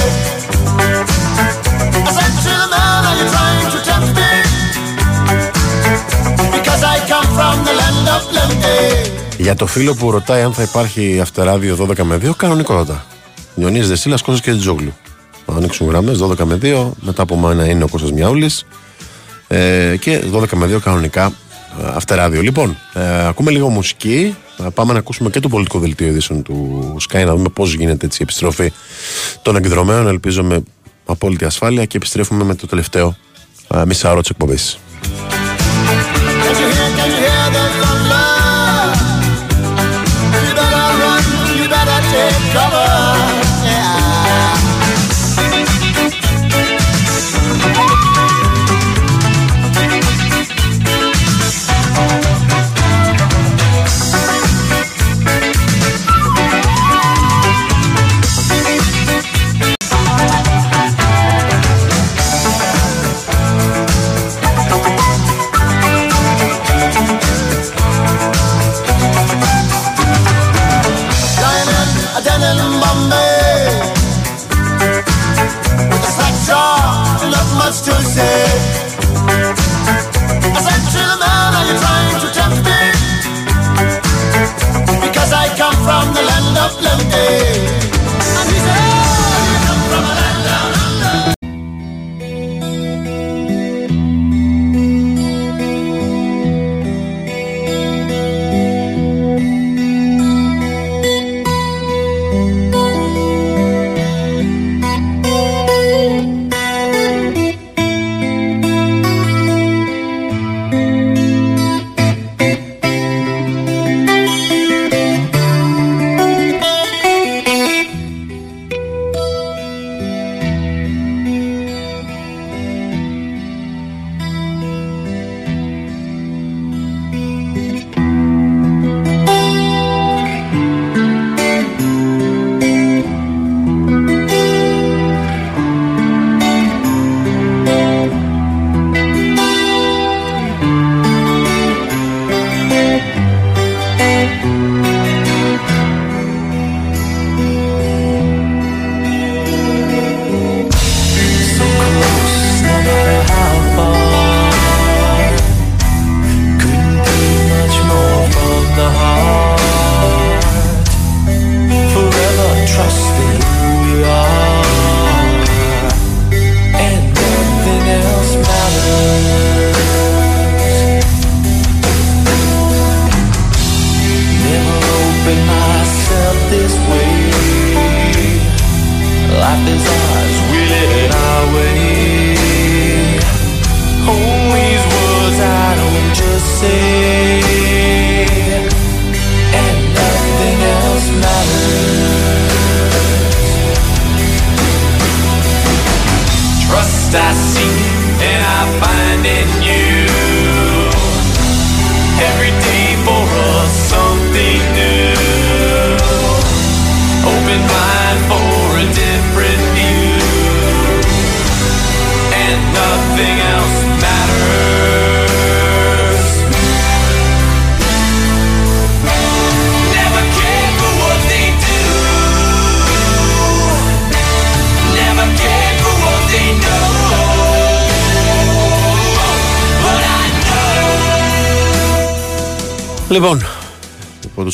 I said to the man, are you trying to tempt me? Because I come from the land of plenty. Για το φίλο που ρωτάει αν θα υπάρχει αυτεράδιο 12 με 2, κανονικότατα. Ιωνί Δεσίλας, Κώστας και Τζόγλου. Θα ανοίξουν γραμμές 12 με 2, μετά από μένα είναι ο Κώστας Μιάουλη. Ε, και 12 με 2 κανονικά ε, αυτεράδιο. Λοιπόν, ε, ακούμε λίγο μουσική. Ε, πάμε να ακούσουμε και το πολιτικό δελτίο ειδήσεων του Sky να δούμε πώς γίνεται έτσι, η επιστροφή των εκδρομένων. Ελπίζω με απόλυτη ασφάλεια και επιστρέφουμε με το τελευταίο ε, μισάωρο της εκπομπής.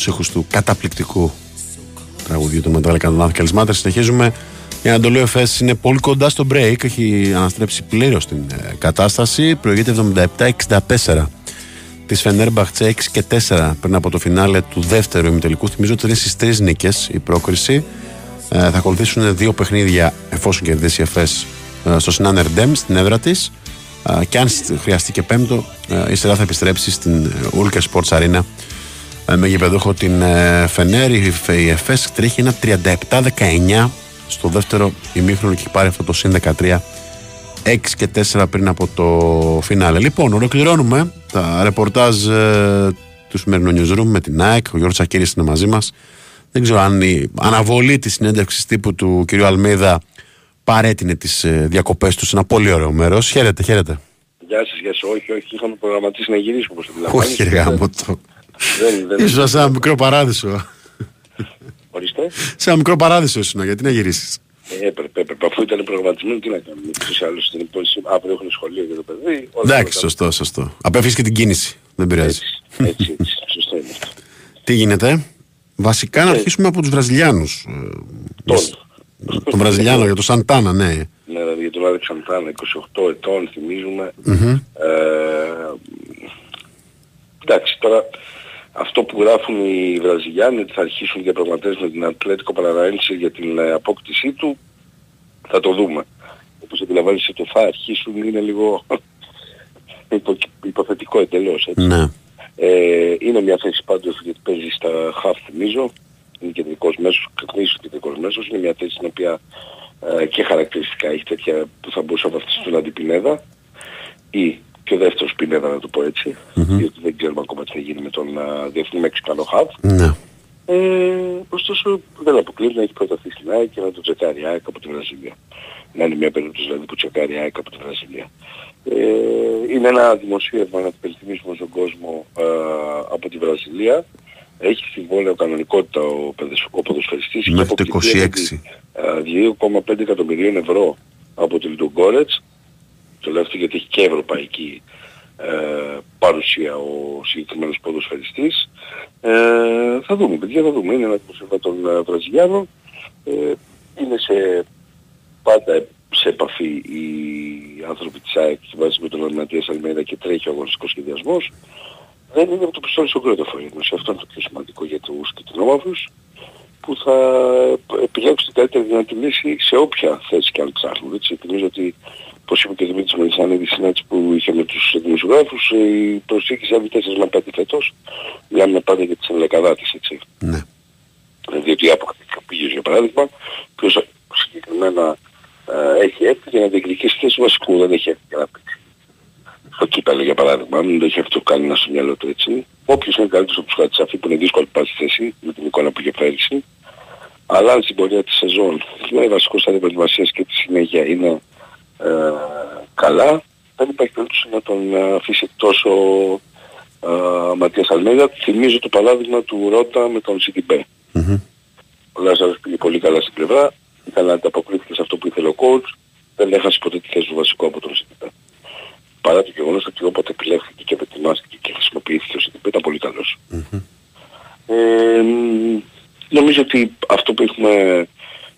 Know. Λοιπόν, από τους ήχους του καταπληκτικού τραγουδίου του Μετάλλα Κανονάδη Καλισμάτερ. Συνεχίζουμε. Η Ανατολή Εφές είναι πολύ κοντά στο break. Έχει αναστρέψει πλήρως την ε, κατάσταση. Προηγείται 77-64 της Φενέρμπαχτσε 6 και 4 πριν από το φινάλε του δεύτερου ημιτελικού. Θυμίζω ότι είναι στις τρεις νίκες η πρόκριση. Ε, θα ακολουθήσουν δύο παιχνίδια εφόσον κερδίσει η ΕΦΕΣ ε, στο Σινάνερ Ντέμ στην έδρα της. Ε, και αν χρειαστεί και πέμπτο, ε, η σειρά θα επιστρέψει στην Ulker Sports Arena ε, με γηπεδούχο την ε, Φενέρ. Η Φ- Η ΕΦΕΣ τρέχει ένα 37-19 στο δεύτερο ημίχρονο και έχει πάρει αυτό το συν 13 6 και 4 πριν από το φινάλε. Λοιπόν, ολοκληρώνουμε τα ρεπορτάζ ε, του σημερινού newsroom με την ΑΕΚ. Ο Γιώργος Ακύρης είναι μαζί μας. Δεν ξέρω αν η αναβολή της συνέντευξης τύπου του κ. Αλμίδα παρέτεινε τις ε, διακοπές του σε ένα πολύ ωραίο μέρος. Χαίρετε, χαίρετε. Γεια σας, γεια σας. Όχι, όχι, είχαμε προγραμματίσει να γυρίσουμε όπως αντιλαμβάνεστε. Όχι, ρε γάμο το. Δεν, δεν, Ήσουν σε ένα μικρό παράδεισο. Ορίστε. σε ένα μικρό παράδεισο ήσουν, γιατί να γυρίσεις; Ε, έπρεπε, έπρεπε. Αφού ήταν προγραμματισμένο, τι να κάνουμε. Τους άλλους στην υπόλοιπη, αύριο έχουν σχολείο για το παιδί. όλα Εντάξει, αυτά. σωστό, σωστό. Απέφυγες και την κίνηση. Δεν πειράζει. Έτσι, έτσι. Σωστό είναι αυτό. Τι γίνεται; Βασικά να αρχίσουμε από τους Βραζιλιάνους. Ε, Τον. Τον Βραζιλιάνο για το Σαντάνα, ναι. Ναι, δηλαδή για τον Άλεξ Σαντάνα, 28 ετών, θυμίζουμε. Μμμ. Ε, εντάξει, τώρα αυτό που γράφουν οι Βραζιλιάνοι ότι θα αρχίσουν διαπραγματεύσεις με την Ατλέτικο Παραναένση για την ε, απόκτησή του, θα το δούμε. Όπως αντιλαμβάνεσαι το θα αρχίσουν είναι λίγο (laughs) υπο, υποθετικό εντελώς. Έτσι. Ναι. Ε, είναι μια θέση πάντως γιατί παίζει στα half θυμίζω. Είναι κεντρικός μέσος, καθαρίσου κεντρικός μέσος. Είναι μια θέση στην οποία ε, και χαρακτηριστικά έχει τέτοια που θα μπορούσε να βαφτιστεί τον αντιπινέδα ή και ο δεύτερος πινέδα να το πω έτσι. Διότι δεν ξέρουμε ακόμα τι θα γίνει με τον α, διεθνή Μεξικανό half. Ναι. Ε, ωστόσο δεν αποκλείεται να έχει προταθεί στην ΑΕΚ και να το τσεκάρει η ΑΕΚ από τη Βραζιλία. Να είναι μια περίπτωση δηλαδή που τσεκάρει η ΑΕΚ από τη Βραζιλία. Ε, είναι ένα δημοσίευμα να το υπενθυμίσουμε στον κόσμο ε, από τη Βραζιλία. Έχει συμβόλαιο κανονικότητα ο, παιδες- ο ποδοσφαιριστής. Έχει Μέχρι το αποκτηθεί 26. ε, 2,5 εκατομμυρίων ευρώ από τη Λιντογκόρετς. Το λέω αυτό γιατί έχει και ευρωπαϊκή ε, παρουσία ο συγκεκριμένος ποδοσφαιριστής. Ε, θα δούμε, παιδιά, θα δούμε. Είναι ένα δημοσίευμα των ε, Βραζιλιάνων. Ε, είναι σε, πάντα σε επαφή οι άνθρωποι της ΑΕΚ και βάζει με τον Ματίας Αλμέιδα και τρέχει ο αγωνιστικός σχεδιασμός. Δεν είναι από το πιστόλι στον κρότοφο Σε αυτό είναι το πιο σημαντικό για τους κοινόμαυρους που θα επιλέξουν την καλύτερη δυνατή λύση σε όποια θέση και αν ψάχνουν. Έτσι, θυμίζω ότι, όπως είπε και ο Δημήτρης Μελισσάνη, στη συνάντηση που είχε με τους δημοσιογράφους, η προσήκη έβη 4 με 5 φέτος. Μιλάμε πάντα για τις ενδεκαδάτες, έτσι. Ναι. Διότι αποκτήσει ο Πίγιος, για παράδειγμα, ποιος συγκεκριμένα ε, έχει έρθει για να διεκδικήσει θέση βασικού, δεν έχει έρθει για να παίξει. Στο κύπελο για παράδειγμα, μην το έχει αυτό κάνει ένα στο μυαλό του έτσι. Όποιος είναι καλύτερος από τους Χατσαφή που είναι δύσκολη πάση θέση, με την εικόνα που είχε πέρυσι, αλλά αν στην πορεία της σεζόν με βασικός στάδιο προετοιμασίας και τη συνέχεια είναι ε, καλά, δεν υπάρχει περίπτωση να τον ε, αφήσει εκτός ο ε, Ματίας Αλμέιδα. Θυμίζω το παράδειγμα του Ρότα με τον Σιτιμπέ. Ο Λάζαρος πήγε πολύ καλά στην πλευρά, ήταν ανταποκρίθηκε σε αυτό που ήθελε ο coach, δεν έχασε ποτέ τη θέση του βασικού από τον Σιτιμπέ. Παρά το γεγονός ότι όποτε επιλέχθηκε και επετοιμάστηκε και χρησιμοποιήθηκε ο Σιτιμπέ ήταν πολύ καλός. Ε, μ, νομίζω ότι αυτό που έχουμε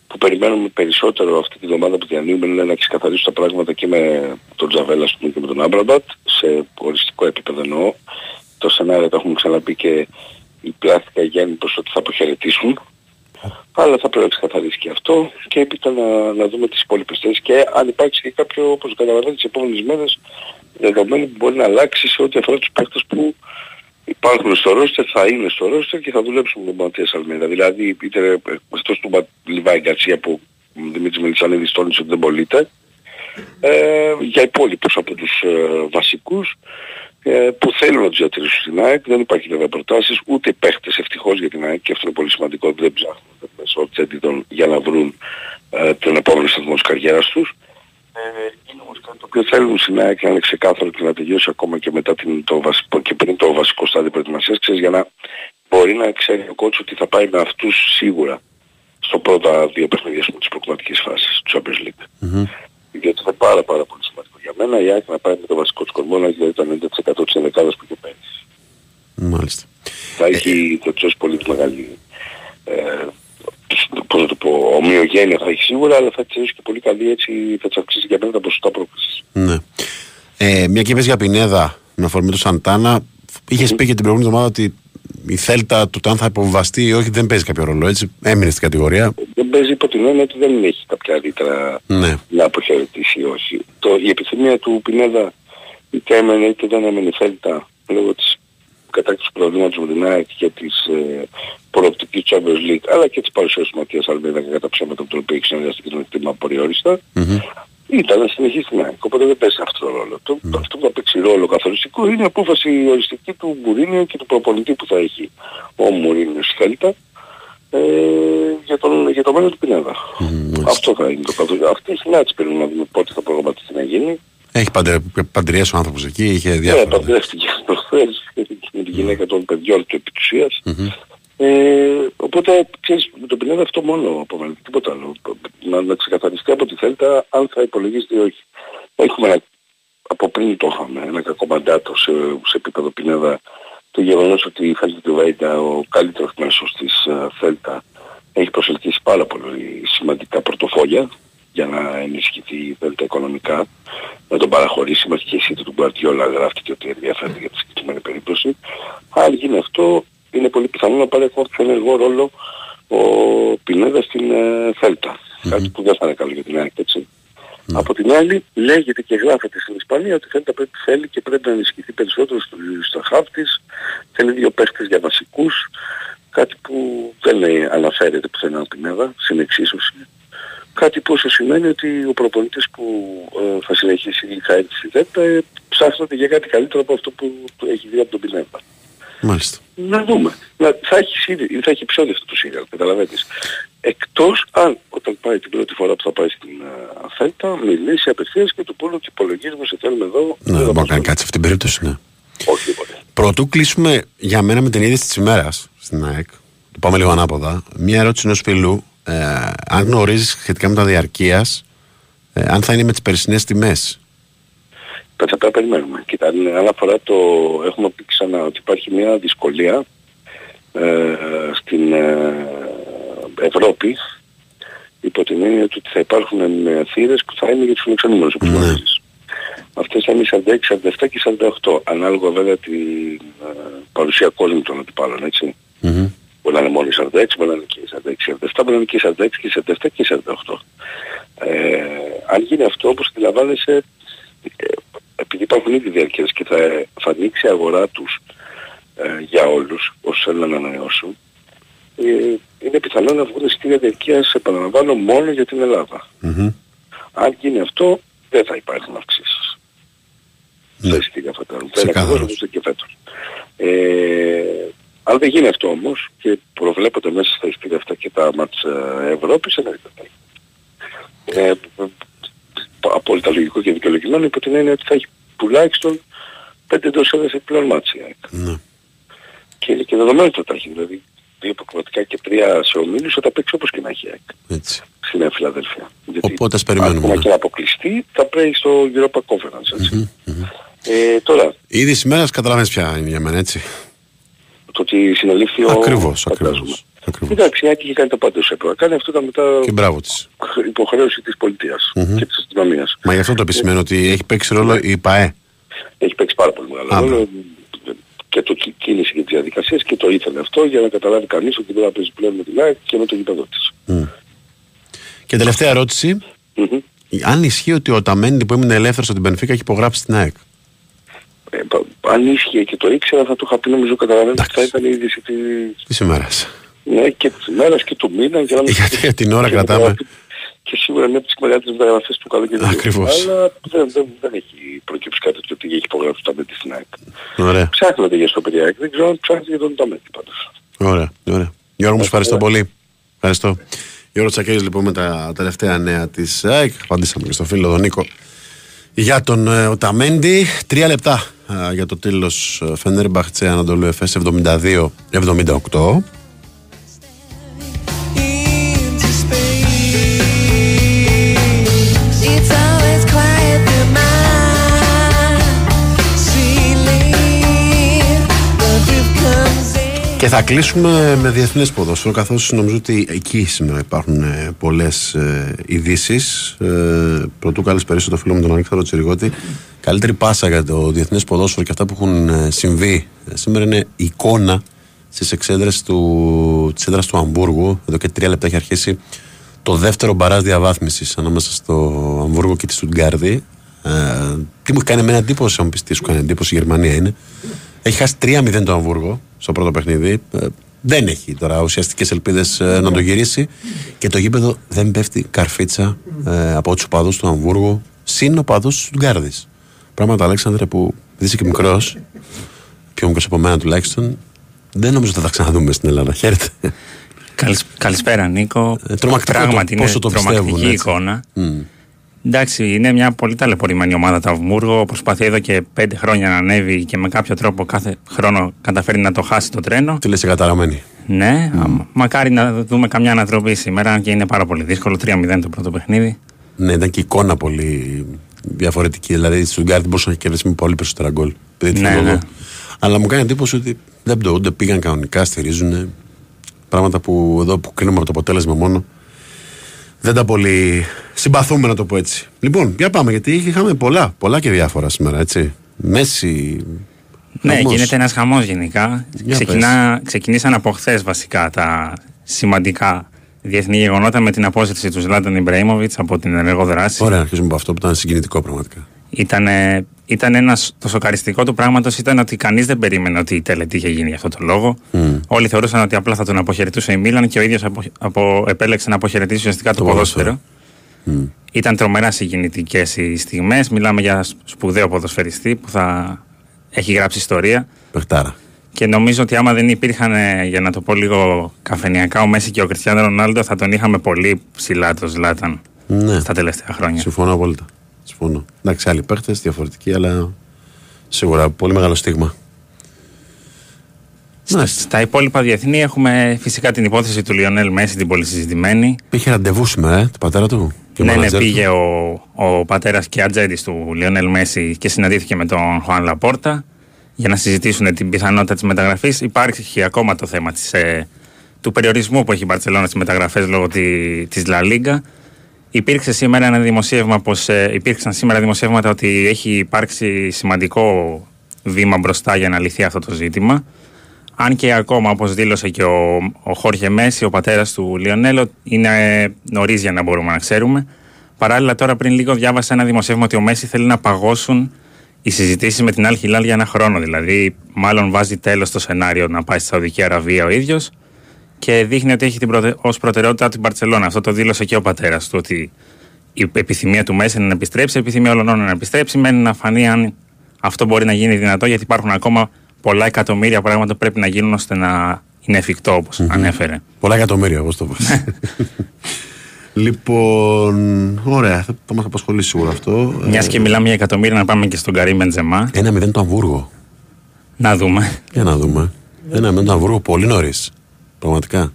που περιμένουμε περισσότερο αυτή τη βδομάδα που διανύουμε είναι να ξεκαθαρίσουν τα πράγματα και με τον Τζαβέλα ας πούμε, και με τον Άμπραμπατ σε οριστικό επίπεδο εννοώ. Το σενάριο το έχουμε ξαναπεί και η πλάστικα Γιάννη προς ότι θα αποχαιρετήσουν. Αλλά θα πρέπει να ξεκαθαρίσει και αυτό και έπειτα να, να δούμε τις υπόλοιπες θέσεις και αν υπάρξει και κάποιο, όπως καταλαβαίνετε, τις επόμενες μέρες δεδομένου που μπορεί να αλλάξει σε ό,τι αφορά τους παίκτες που υπάρχουν στο ρόστερ, θα είναι στο ρόστερ και θα δουλέψουν με τον Ματίας Αλμέδα. Δηλαδή είτε αυτός του Μπα- Λιβάη Γκαρσία που ο Δημήτρης Μελισσανίδης τόνισε ότι δεν πωλείται, ε, για υπόλοιπους από τους ε, βασικούς ε, που θέλουν να τους διατηρήσουν στην ΑΕΚ. Δεν υπάρχει βέβαια προτάσεις, ούτε παίχτες ευτυχώς για την ΑΕΚ και αυτό είναι πολύ σημαντικό, δεν ψάχνουν μέσω τσέντιτων για να βρουν ε, τον επόμενο σταθμό της καριέρας τους. Ε, είναι όμως κάτι το οποίο θέλουν στην ΑΕΚ να είναι ξεκάθαρο και να τελειώσει ακόμα και, μετά την, το βασικό, και πριν το βασικό στάδιο προετοιμασίας, ξέρεις, για να μπορεί να ξέρει ο κότσο ότι θα πάει με αυτούς σίγουρα στο πρώτα δύο παιχνίδια μου της προκριματικής φάσης του Champions League. Γιατί είναι πάρα πάρα πολύ σημαντικό για μένα η ΑΕΚ να πάει με το βασικό της κορμό να έχει δηλαδή το 90% της ενδεκάδας που είχε πέρυσι. Μάλιστα. Θα έχει το τσός πολύ μεγάλη ε, οικογένεια θα έχει σίγουρα, αλλά θα της δώσει και πολύ καλή έτσι, θα της αυξήσει για μένα τα ποσοστά πρόκλησης. Ναι. Ε, μια και είπες για Πινέδα με αφορμή του Σαντάνα, είχες πει και την προηγούμενη εβδομάδα ότι η Θέλτα του το αν θα υποβαστεί ή όχι δεν παίζει κάποιο ρόλο. Έτσι, έμεινε στην κατηγορία. Δεν παίζει υπό την έννοια ότι δεν έχει κάποια ρήτρα Ναι. να αποχαιρετήσει ή όχι. Το, η επιθυμία του Πινέδα είτε έμενε είτε δεν έμενε Θέλτα λόγω της κατάκτησης του προβλήματος με την ΑΕΚ και της ε, προοπτικής του Champions League αλλά και της παρουσίας του Ματίας Αλβέδα και κατά ψέματα με τον οποίο έχει συνεργαστεί και τον εκτιμά απορριόριστα ήταν να συνεχίσει την ΑΕΚ. Οπότε δεν παίζει αυτό το ρόλο. Το, Αυτό που θα παίξει ρόλο καθοριστικό είναι η απόφαση οριστική του Μουρίνιο και του προπονητή που θα έχει ο Μουρίνιος στη Θέλτα ε, για, τον, για το μέλλον του Πινέδα. Αυτό θα είναι το καθοριστικό. Αυτή η συνάντηση πρέπει να δούμε πότε θα προγραμματιστεί να γίνει. Έχει παντε, παντριές ο άνθρωπος εκεί, είχε Ναι, διάφορα. παντρεύτηκε προχθές με τη γυναίκα των παιδιών του επί της ουσίας. Ε, οπότε, ξέρεις, με τον Πινέδα αυτό μόνο απομένει, τίποτα άλλο. Να, να ξεκαθαριστεί από τη Θέλτα αν θα υπολογίζεται ή όχι. Έχουμε ένα, από πριν το είχαμε, ένα κακό μαντάτο σε, σε επίπεδο Πινέδα το γεγονός ότι η Θέλτα του Βέιντα, ο καλύτερος μέσος της ε, Θέλτα, έχει προσελκύσει πάρα πολύ σημαντικά πορτοφόλια για να ενισχυθεί η Θέλτα οικονομικά, να τον παραχωρήσει μέχρι και η σύντο του Γκουαρτιόλα γράφτηκε ότι ενδιαφέρεται για τη συγκεκριμένη περίπτωση. Αν γίνει αυτό, είναι πολύ πιθανό να πάρει ακόμα πιο ενεργό ρόλο ο Πινέδα στην ε, Θέλτα. Κάτι που δεν θα είναι καλό για την ΑΕΚ, έτσι. Από την άλλη, λέγεται και γράφεται στην Ισπανία ότι η Θέλτα πρέπει, θέλει και πρέπει να ενισχυθεί περισσότερο στο, στο χαφ της. Θέλει δύο παίχτες για βασικούς. Κάτι που δεν ε, αναφέρεται πουθενά ο Πινέδα στην εξίσωση. Κάτι που όσο σημαίνει ότι ο προπονητής που ε, θα συνεχίσει ή θα έρθει στη Θέλτα ε, ψάχνεται για κάτι καλύτερο από αυτό που του έχει δει από τον Πινέδα. Μάλιστα. Να δούμε. Να, θα έχει σύρι- θα έχει επεισόδιο αυτό το σύριαλ, καταλαβαίνεις. Εκτός αν όταν πάει την πρώτη φορά που θα πάει στην uh, Θέλτα μιλήσει απευθείας και του πούνε ότι υπολογίζουμε σε θέλουμε εδώ. Ναι, δεν μπορεί να κάνει κάτι σε αυτήν την περίπτωση, ναι. Όχι τίποτα. Πρωτού κλείσουμε για μένα με την είδηση της ημέρας στην ΑΕΚ, το πάμε λίγο ανάποδα. Μία ερώτηση ενός φίλου. Ε, αν γνωρίζεις σχετικά με τα διαρκείας, ε, αν θα είναι με τις περσινές τιμές. Θα πρέπει να περιμένουμε. Κοίτα, αν αν αφορά το... Έχουμε πει ξανά ότι υπάρχει μια δυσκολία ε, στην ε, Ευρώπη υπό την έννοια του ότι θα υπάρχουν ε, θύρες που θα είναι για τους φιλοξενούμενους όπως γνωρίζεις. Αυτές θα είναι 46, 47 και 48 ανάλογα βέβαια την ε, παρουσία κόσμου των αντιπάλων έτσι. Μπορεί να είναι μόνο οι 46, μπορεί να είναι και οι 46, 47, μπορεί να είναι και οι 46 και οι 47 και οι 48. Ε, αν γίνει αυτό όπως αντιλαμβάνεσαι ε, επειδή υπάρχουν ήδη διαρκές και θα, θα ανοίξει η αγορά τους ε, για όλους όσους θέλουν να ανανεώσουν ε, είναι πιθανό να βγουν εισιτήρια διαρκείας επαναλαμβάνω μόνο για την Ελλάδα. Αν γίνει αυτό δεν θα υπάρχουν αυξήσεις. Στα εισιτήρια φαντάζομαι. Θα είναι ακριβώς όπως και φέτος. Ε, αν δεν γίνει αυτό όμως και προβλέπονται μέσα στα εισιτήρια αυτά και τα μάτς ε, Ευρώπης εννοείται θα γίνει. Ε, απόλυτα λογικό και δικαιολογημένο υπό την έννοια ότι θα έχει τουλάχιστον 5 εντός έδρας επιπλέον μάτς η ΑΕΚ. Και είναι και δεδομένο ότι θα τα έχει, δηλαδή δύο προκριματικά και τρία σε ομίλους θα τα παίξει όπως και να έχει η ΑΕΚ. Έτσι. Στη Νέα Φιλαδέλφια. Γιατί Οπότε ας περιμένουμε. ακόμα ναι. και να αποκλειστεί θα παίξει στο Europa Conference έτσι. Ε, τώρα, Η είδηση ημέρα καταλαβαίνεις ποια είναι για μένα, έτσι. Το ότι συνελήφθη ο... Ακριβώς, φαντάζομαι. Εντάξει, η ΑΕΚ είχε κάνει το πάντως έπρεπε. Κάνει αυτό ήταν μετά Και μπράβο της. υποχρέωση της πολιτείας και της αστυνομίας. Μα γι' αυτό το επισημαίνω ότι έχει παίξει ρόλο η ΠαΕ. Έχει παίξει πάρα πολύ μεγάλο Α, ρόλο και το κι- κίνηση και τις διαδικασίες και το ήθελε αυτό για να καταλάβει κανείς ότι πρέπει να παίζει πλέον με την ΑΕΚ και με το γήπεδο της. Και τελευταία ερώτηση. Αν ισχύει ότι ο Ταμέντι που έμεινε ελεύθερος από την Πενφύκα έχει υπογράψει στην ΑΕΚ. Ε, πα- αν ίσχυε και το ήξερα θα το είχα πει νομίζω καταλαβαίνετε ότι θα ήταν η είδηση της, Της ημέρας. ναι, και της ημέρας και του μήνα για να μην Γιατί για την ώρα και κρατάμε. μετά- Και σίγουρα μια από τις μεγαλύτερες μεταγραφές του καλοκαιριού. Ακριβώς. Αλλά δεν, δεν, δεν έχει προκύψει κάτι τέτοιο ότι έχει υπογράψει το Ταμέντι στην ΑΕΚ. Ωραία. Ψάχνεται για στο παιδί ΑΕΚ, δεν ξέρω αν ψάχνεται για τον Ταμέντι πάντως. Ωραία. ωραία. Γιώργο, μου σε ευχαριστώ πολύ. Ευχαριστώ. Γιώργο Τσακέλης λοιπόν με τα τελευταία νέα της ΑΕΚ. Απαντήσαμε και στο φίλο τον Νίκο για τον ε, Οταμέντι. Τρία λεπτά ε, για το τέλος ε, Φενέρμπαχτσε Ανατολού Εφές 72-78. Και θα κλείσουμε με διεθνές ποδόσφαιρο καθώς νομίζω ότι εκεί σήμερα υπάρχουν ε, πολλές ε, ειδήσεις. Ε, πρωτού καλησπέρισω στο φίλο μου τον Αλέξανδρο Τσιριγότη. Καλύτερη πάσα για το διεθνές ποδόσφαιρο και αυτά που έχουν ε, συμβεί ε, σήμερα είναι εικόνα στις εξέδρες του, της έδρας του Αμβούργου. Εδώ και τρία λεπτά έχει αρχίσει το δεύτερο μπαράζ διαβάθμισης ανάμεσα στο Αμβούργο και τη Στουτγκάρδη. Ε, τι μου έχει κάνει εμένα εντύπωση, αν μου πεις τι σου κάνει εντύπωση, η Γερμανία είναι. Έχει χάσει 3-0 το Αμβούργο στο πρώτο παιχνίδι. Ε, δεν έχει τώρα ουσιαστικές ελπίδες να το γυρίσει. Και το γήπεδο δεν πέφτει καρφίτσα ε, από τους οπαδούς του Αμβούργου. Συν οπαδούς του Στουτγκάρδη. Πράγματα, Αλέξανδρε, που δεν είσαι και μικρός, πιο μικρός από μένα τουλάχιστον, δεν νομίζω ότι θα τα ξαναδούμε στην Ελλάδα. Χαίρετε. Καλησ- καλησπέρα Νίκο. Ε, τρομακτικό Πράγματι το πόσο είναι το τρομακτική πιστεύουν, έτσι. εικόνα. Μμ. Εντάξει, είναι μια πολύ ταλαιπωρημένη ομάδα το Αυμούργο. Προσπαθεί εδώ και πέντε χρόνια να ανέβει και με κάποιο τρόπο κάθε χρόνο καταφέρει να το χάσει το τρένο. Τι λες εγκαταραμένη. Ναι, α, μακάρι να δούμε καμιά ανατροπή σήμερα, αν και είναι πάρα πολύ δύσκολο. 3-0 το πρώτο παιχνίδι. Ναι, ήταν και η εικόνα πολύ διαφορετική. Δηλαδή, η Στουτγκάρδη μπορούσε να έχει κερδίσει με πολύ περισσότερα γκολ. Επειδή Ναι, ναι, ναι. Αλλά μου κάνει εντύπωση ότι δεν πτωούνται, πήγαν κανονικά, στηρίζουν πράγματα που εδώ που κρίνουμε από το αποτέλεσμα μόνο δεν τα πολύ συμπαθούμε να το πω έτσι. Λοιπόν, για πάμε γιατί είχαμε πολλά, πολλά και διάφορα σήμερα, έτσι. Μέση. Ναι, χαμός. γίνεται ένας χαμός γενικά. Για Ξεκινά, ξεκινήσαν από χθες βασικά τα σημαντικά διεθνή γεγονότα με την απόσυρση του Ζλάταν Ιμπραήμοβιτς από την ενεργό δράση. Ωραία, να αρχίσουμε από αυτό που ήταν συγκινητικό πραγματικά. Ήταν, ήταν ένας, το σοκαριστικό του πράγματος ήταν ότι κανείς δεν περίμενε ότι η τελετή είχε γίνει για αυτό το λόγο. Όλοι θεωρούσαν ότι απλά θα τον αποχαιρετούσε η Μίλαν και ο ίδιος απο, απο- επέλεξε να αποχαιρετήσει ουσιαστικά το, Το ποδόσφαιρο. ποδόσφαιρο. Ήταν τρομερά συγκινητικές οι στιγμές. Μιλάμε για σπουδαίο ποδοσφαιριστή που θα έχει γράψει ιστορία. Πεχτάρα. Και νομίζω ότι άμα δεν υπήρχαν, ε, για να το πω λίγο καφενιακά, ο Μέση και ο Κριστιανό Ρονάλντο θα τον είχαμε πολύ ψηλά το Ζλάταν Ναι. στα τελευταία χρόνια. Συμφωνώ απόλυτα. Συμφωνώ. Εντάξει, άλλοι παίχτε, διαφορετικοί, αλλά σίγουρα πολύ μεγάλο στίγμα. Στα, στα υπόλοιπα διεθνή έχουμε φυσικά την υπόθεση του Λιονέλ Μέση, την πολύ συζητημένη. Είχε ραντεβού σήμερα, ε, το πατέρα του. Και ο Ναι, ναι, μάνατζερ του. πήγε ο, ο πατέρας και ατζέντη του Λιονέλ Μέση και συναντήθηκε με τον Χουάν Λαπόρτα για να συζητήσουν την πιθανότητα της μεταγραφής. Υπάρχει ακόμα το θέμα της, ε, του περιορισμού που έχει η Μπαρσελόνα στις μεταγραφές λόγω τη της Λα Λίγκα. Υπήρξε σήμερα ένα δημοσίευμα πως, ε, υπήρξαν σήμερα δημοσιεύματα ότι έχει υπάρξει σημαντικό βήμα μπροστά για να λυθεί αυτό το ζήτημα. Αν και ακόμα, όπως δήλωσε και ο, ο Χόρχε Μέση, ο πατέρας του Λιονέλο, είναι ε, νωρίς για να μπορούμε να ξέρουμε. Παράλληλα, τώρα πριν λίγο διάβασα ένα δημοσίευμα ότι ο Μέση θέλει να παγώσουν οι συζητήσεις με την Al Hilal για ένα χρόνο. Δηλαδή, μάλλον βάζει τέλος στο σενάριο να πάει στη Σαουδική Αραβία ο ίδιος και δείχνει ότι έχει την προτε... ως προτεραιότητα την Παρσελόνα. Αυτό το δήλωσε και ο πατέρας του, ότι η επιθυμία του Μέση είναι να επιστρέψει, η επιθυμία όλων είναι να επιστρέψει. Μένει να φανεί αν αυτό μπορεί να γίνει δυνατό, γιατί υπάρχουν ακόμα πολλά εκατομμύρια πράγματα που πρέπει να γίνουν ώστε να είναι εφικτό, όπως ανέφερε. Πολλά εκατομμύρια, όπως το (laughs) πες. λοιπόν, ωραία, θα, θα μας απασχολήσει σίγουρα αυτό. Μιας και μιλάμε για εκατομμύρια, να πάμε και στον Καρύμ Μπεντζεμά. Ένα μηδέν το Αμβούργο. Να δούμε. Για να δούμε. Ένα μηδέν το Αμβούργο πολύ νωρίς. Πραγματικά.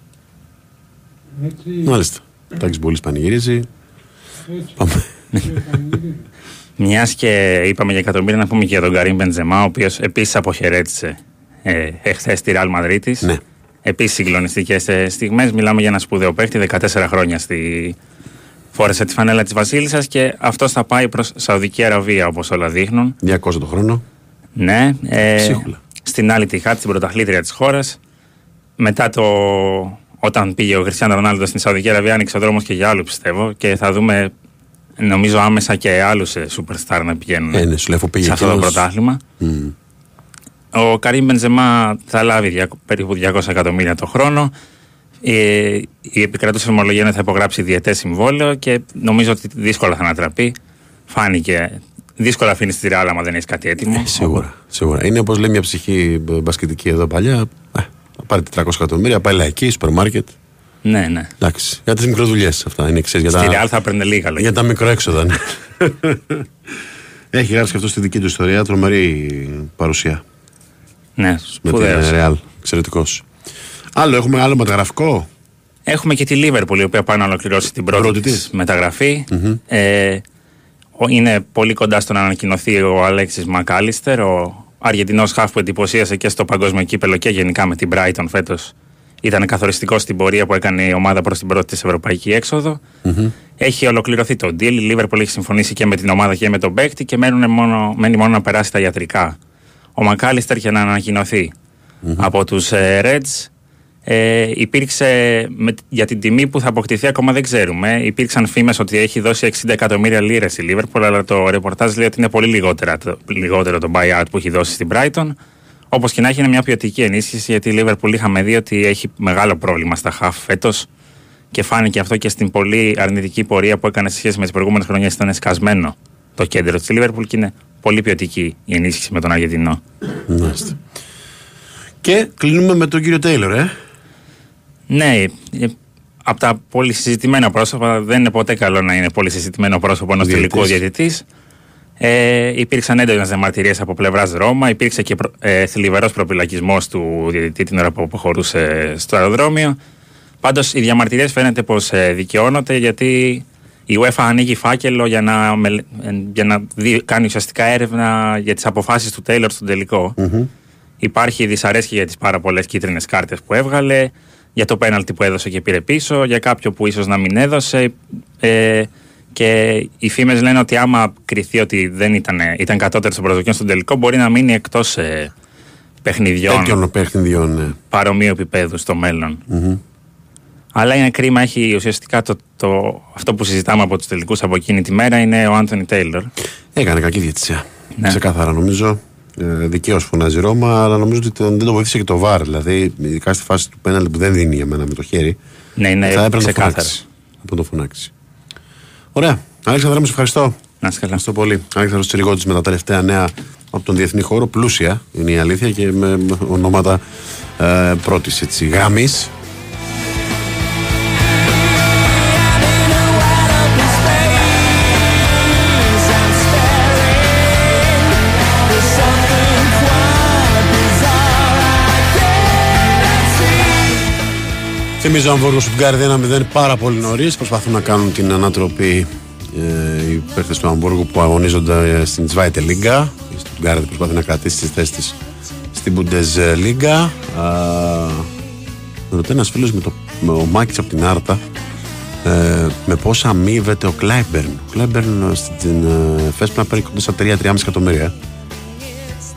Μάλιστα. Εντάξει, πολύ πανηγυρίζει. Πάμε. Μιας και είπαμε για εκατομμύρια, να πούμε και για τον Καρύμ Μπεντζεμά, ο οποίος επίσης αποχαιρέτησε ε, εχθές τη Ρεάλ Μαδρίτη. Ναι. Επίσης συγκλονιστικές στιγμές. Μιλάμε για ένα σπουδαίο παίχτη, 14 χρόνια στη. Φόρεσε τη φανέλα της Βασίλισσας και αυτός θα πάει προς Σαουδική Αραβία, όπως όλα δείχνουν. 200 το χρόνο. Ναι. Ε, Ψίχουλα. στην άλλη τυχά, στην πρωταθλήτρια της χώρας. Μετά το. Όταν πήγε ο Χριστιανό Ρονάλντο στην Σαουδική Αραβία, άνοιξε ο δρόμος και για άλλους πιστεύω. Και θα δούμε, νομίζω, άμεσα και άλλους superstar να πηγαίνουν Ε, ναι, σου λέω, αφού πήγε σε αυτό το εκείνος. πρωτάθλημα. Μμ. Ο Καρύμ Μπεντζεμά θα λάβει δια- περίπου 200 εκατομμύρια το χρόνο. Ε, η επικρατούσα ομολογία είναι ότι θα υπογράψει διαιτέ συμβόλαιο και νομίζω ότι δύσκολα θα ανατραπεί. Φάνηκε. Δύσκολα αφήνεις τη Ρεάλ άμα δεν έχεις κάτι έτοιμο. Σίγουρα, σίγουρα. Είναι όπως λέει μια ψυχή μπ- μπασκετική εδώ παλιά. Ε, θα πάρει 400 εκατομμύρια, πάει λαϊκή, σούπερ μάρκετ. Ναι, ναι. Εντάξει. Για τις μικροδουλειές αυτά είναι ξέρεις, για Στη τα, Ρεάλ θα έπαιρνε λίγα λόγια. για τα μικροέξοδα. Ναι. (laughs) Έχει γράψει και αυτός στη δική του ιστορία τρομερή παρουσία. Ναι, Με την σπουδαίος. Ρεάλ. Εξαιρετικός. Άλλο, έχουμε άλλο μεταγραφικό; Έχουμε και τη Λίβερπουλ η οποία πάει να ολοκληρώσει την πρώτη, Πρώτη της της. μεταγραφη Ε, ο- είναι πολύ κοντά στο να ανακοινωθεί ο Αλέξης Μακάλιστερ, ο, Αργεντινός χάφ που εντυπωσίασε και στο παγκόσμιο κύπελο και γενικά με την Brighton φέτος. Ήταν καθοριστικό στην πορεία που έκανε η ομάδα προς την πρώτη της ευρωπαϊκή έξοδο. Έχει ολοκληρωθεί το deal. Η Liverpool έχει συμφωνήσει και με την ομάδα και με τον παίκτη και μένουν μόνο, μένει μόνο να περάσει τα ιατρικά. Ο Μακάλιστερ για να ανακοινωθει από τους Reds. Ε, υπήρξε με, για την τιμή που θα αποκτηθεί ακόμα δεν ξέρουμε. Υπήρξαν φήμες ότι έχει δώσει 60 εκατομμύρια λίρες η Liverpool, αλλά το ρεπορτάζ λέει ότι είναι πολύ λιγότερα, το, λιγότερο το buyout που έχει δώσει στην Brighton. Όπως και να έχει, είναι μια ποιοτική ενίσχυση γιατί η Liverpool είχαμε δει ότι έχει μεγάλο πρόβλημα στα half φέτος και φάνηκε αυτό και στην πολύ αρνητική πορεία που έκανε σε σχέση με τις προηγούμενες χρονιές. Ήταν σκασμένο το κέντρο της Liverpool και είναι πολύ ποιοτική η ενίσχυση με τον Αργεντινό. Μάλιστα. Και κλείνουμε με τον κύριο Τέιλορ, ε. Ναι, ε, από τα πολύ συζητημένα πρόσωπα δεν είναι ποτέ καλό να είναι πολύ συζητημένο πρόσωπο ενός Διαιτητής. τελικού διαιτητής. Ε, υπήρξαν έντονες διαμαρτυρίες από πλευράς Ρώμα. Υπήρξε και προ, ε, θλιβερός προπυλακισμός του διαιτητή την ώρα που αποχωρούσε στο αεροδρόμιο. Πάντως οι διαμαρτυρίες φαίνεται πως ε, δικαιώνονται γιατί η UEFA ανοίγει φάκελο για να, μελε- ε, για να δει, κάνει ουσιαστικά έρευνα για τις αποφάσεις του Τέιλορ στον τελικό. Υπάρχει δυσαρέσκεια για τις πάρα πολλές κίτρινες κάρτες που έβγαλε, για το πέναλτι που έδωσε και πήρε πίσω, για κάποιο που ίσως να μην έδωσε. Ε, και οι φήμες λένε ότι άμα κριθεί ότι δεν ήταν, ήταν κατώτερο των προσδοκιών στον τελικό, μπορεί να μείνει εκτός ε, παιχνιδιών Τέτοιων παιχνιδιών, ναι. παρομοίου επίπεδου στο μέλλον. Αλλά είναι κρίμα, έχει ουσιαστικά το, το, αυτό που συζητάμε από τους τελικούς από εκείνη τη μέρα είναι ο Άντωνι Τέιλορ. Έκανε κακή διαιτησία. Ναι. Ξεκάθαρα νομίζω. Ε, Δικαίως φωνάζει η Ρώμα, αλλά νομίζω ότι το- δεν το βοήθησε και το βαρ. Δηλαδή, ειδικά στη φάση του πέναλ που δεν δίνει για μένα με το χέρι. Ναι, είναι θα έπρεπε να το ξεκάθαρο. φωνάξει. Να το φωνάξει. Ωραία. Αλέξανδρα, μου σε ευχαριστώ. Να είσαι καλά. Ευχαριστώ πολύ. Αλέξανδρος Τσιριγότης με τα τελευταία νέα από τον διεθνή χώρο. Πλούσια είναι η αλήθεια και με ονόματα ε, πρώτης γραμμής. Θυμίζω Αμβούργο Σουτγκάρδι 1-0 πάρα πολύ νωρίς. Προσπαθούν να κάνουν την ανατροπή ε, οι παίχτε του Αμβούργου που αγωνίζονται ε, στην Zweite Liga. Η Στουτγκάρδι προσπαθεί να κρατήσει τις θέσεις της στην Bundesliga. Α, Με ρωτάει ένας φίλος με, το, με ο Μάκης από την Άρτα ε, με πόσα αμείβεται ο Κλάιμπερν. Ο Κλάιμπερν στην ε, ΦΕΣ πρέπει να παίρνει κοντά στα 3-3,5 εκατομμύρια.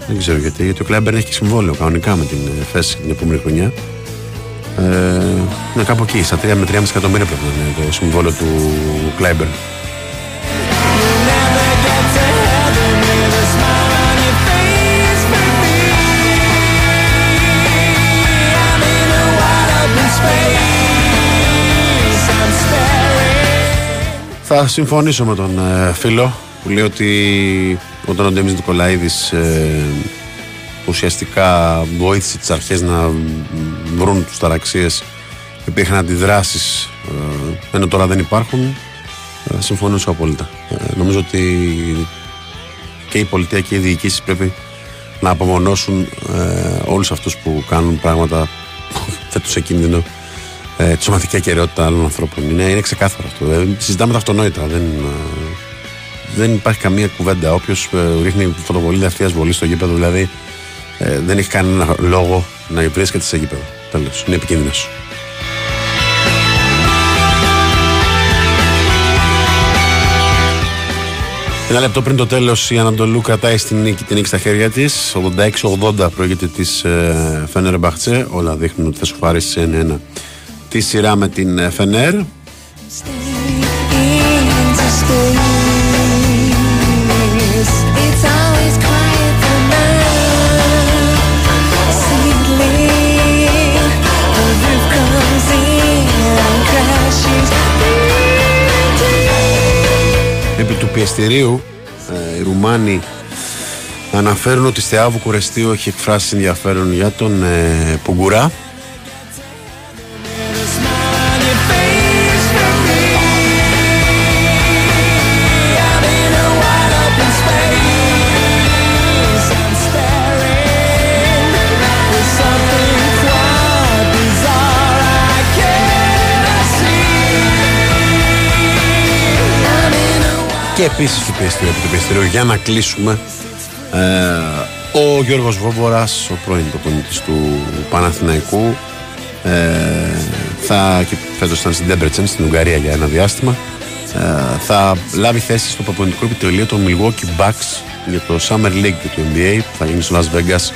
Δεν ξέρω γιατί, γιατί ο Κλάιμπερν έχει και συμβόλαιο κανονικά με την ε, ΦΕΣ την επόμενη χρονιά. Ε, είναι κάπου εκεί, στα 3 με 3,5 εκατομμύρια πρέπει να είναι το συμβόλαιο του Κλάιμπερν. Θα συμφωνήσω με τον ε, φίλο που λέει ότι όταν ο Ντέμις Νικολαίδης ε, ουσιαστικά βοήθησε τις αρχές να βρουν τους ταραξίες υπήρχαν αντιδράσεις ε, ενώ τώρα δεν υπάρχουν ε, συμφωνήσω απόλυτα ε, νομίζω ότι και η πολιτεία και οι διοικήσεις πρέπει να απομονώσουν ε, όλους αυτούς που κάνουν πράγματα που (laughs) θέτουν σε κίνδυνο ε, τη σωματική ακαιρεότητα άλλων ανθρώπων. Είναι, είναι ξεκάθαρο αυτό. Ε, συζητάμε τα αυτονόητα. Δεν, ε, δεν υπάρχει καμία κουβέντα. Όποιος ρίχνει φωτοβολίδα ευθεία βολή στο γήπεδο, δηλαδή ε, δεν έχει κανένα λόγο να βρίσκεται σε γήπεδο. Τέλος. Είναι επικίνδυνος. Ένα λεπτό πριν το τέλος, η Ανατολού κρατάει στην νίκη, την νίκη στα χέρια της. 86-80 προηγείται της ε, Φένερ Μπαχτσέ. Όλα δείχνουν ότι θα σου πάρει σε 1-1 τη σειρά με την ε, Φενέρ. Επί πιεστηρίου, ε, οι Ρουμάνοι αναφέρουν ότι στη Άβου Κουρεστίου έχει εκφράσει ενδιαφέρον για τον ε, Πουγκουρά. Και επίσης του πιεστηρίου, επί του πιεστηρίου, για να κλείσουμε. Ε, Ο Γιώργος Βόμπορας, ο πρώην προπονητής του Παναθηναϊκού, ε, θα, και φέτος ήταν στην Debrecen, στην Ουγγαρία για ένα διάστημα, ε, θα λάβει θέση στο προπονητικό επιτελείο των Milwaukee Bucks για το Summer League του NBA που θα γίνει στο Las Vegas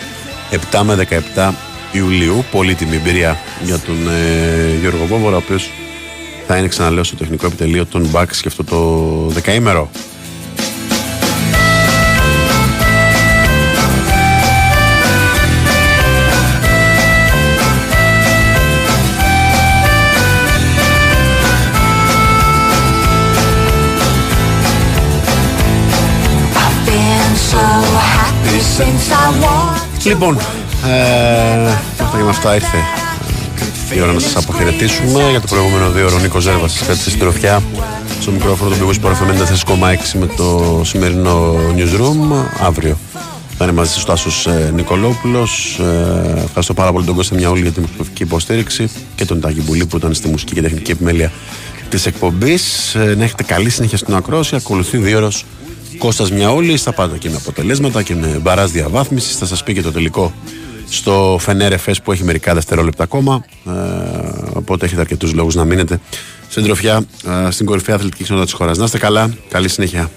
7 με 17 Ιουλίου. Πολύτιμη εμπειρία για τον ε, Γιώργο Βόβορα, ο οποίος θα είναι ξαναλέω στο τεχνικό επιτελείο των Bucks και αυτό το δεκαήμερο. Λοιπόν, ε, αυτά και με αυτά ήρθε ε, η ώρα να σας αποχαιρετήσουμε. Για το προηγούμενο δύο ώρο ο Νίκος Ζέρβας σας κρατήσει στην τροφιά στο μικρόφωνο του Big Sport FM 4,6 με το σημερινό newsroom. Αύριο θα είναι μαζί στο Άσος ε, Νικολόπουλος. Ε, ευχαριστώ πάρα πολύ τον Κώστα Μιαούλη για την προσωπική υποστήριξη και τον Τάκη Μπουλή που ήταν στη μουσική και τεχνική επιμέλεια της εκπομπής. Ε, να έχετε καλή συνέχεια στην ακρόση. Ακολουθεί δύο ώρος Κώστας Μιαούλης θα πάτε και με αποτελέσματα και με μπαράς διαβάθμισης θα σας πει και το τελικό στο Φενέρ Εφές που έχει μερικά δευτερόλεπτα ακόμα ε, οπότε έχετε αρκετούς λόγους να μείνετε στην τροφιά ε, στην κορυφαία αθλητική κοινότητα της χώρας. Να είστε καλά, καλή συνέχεια.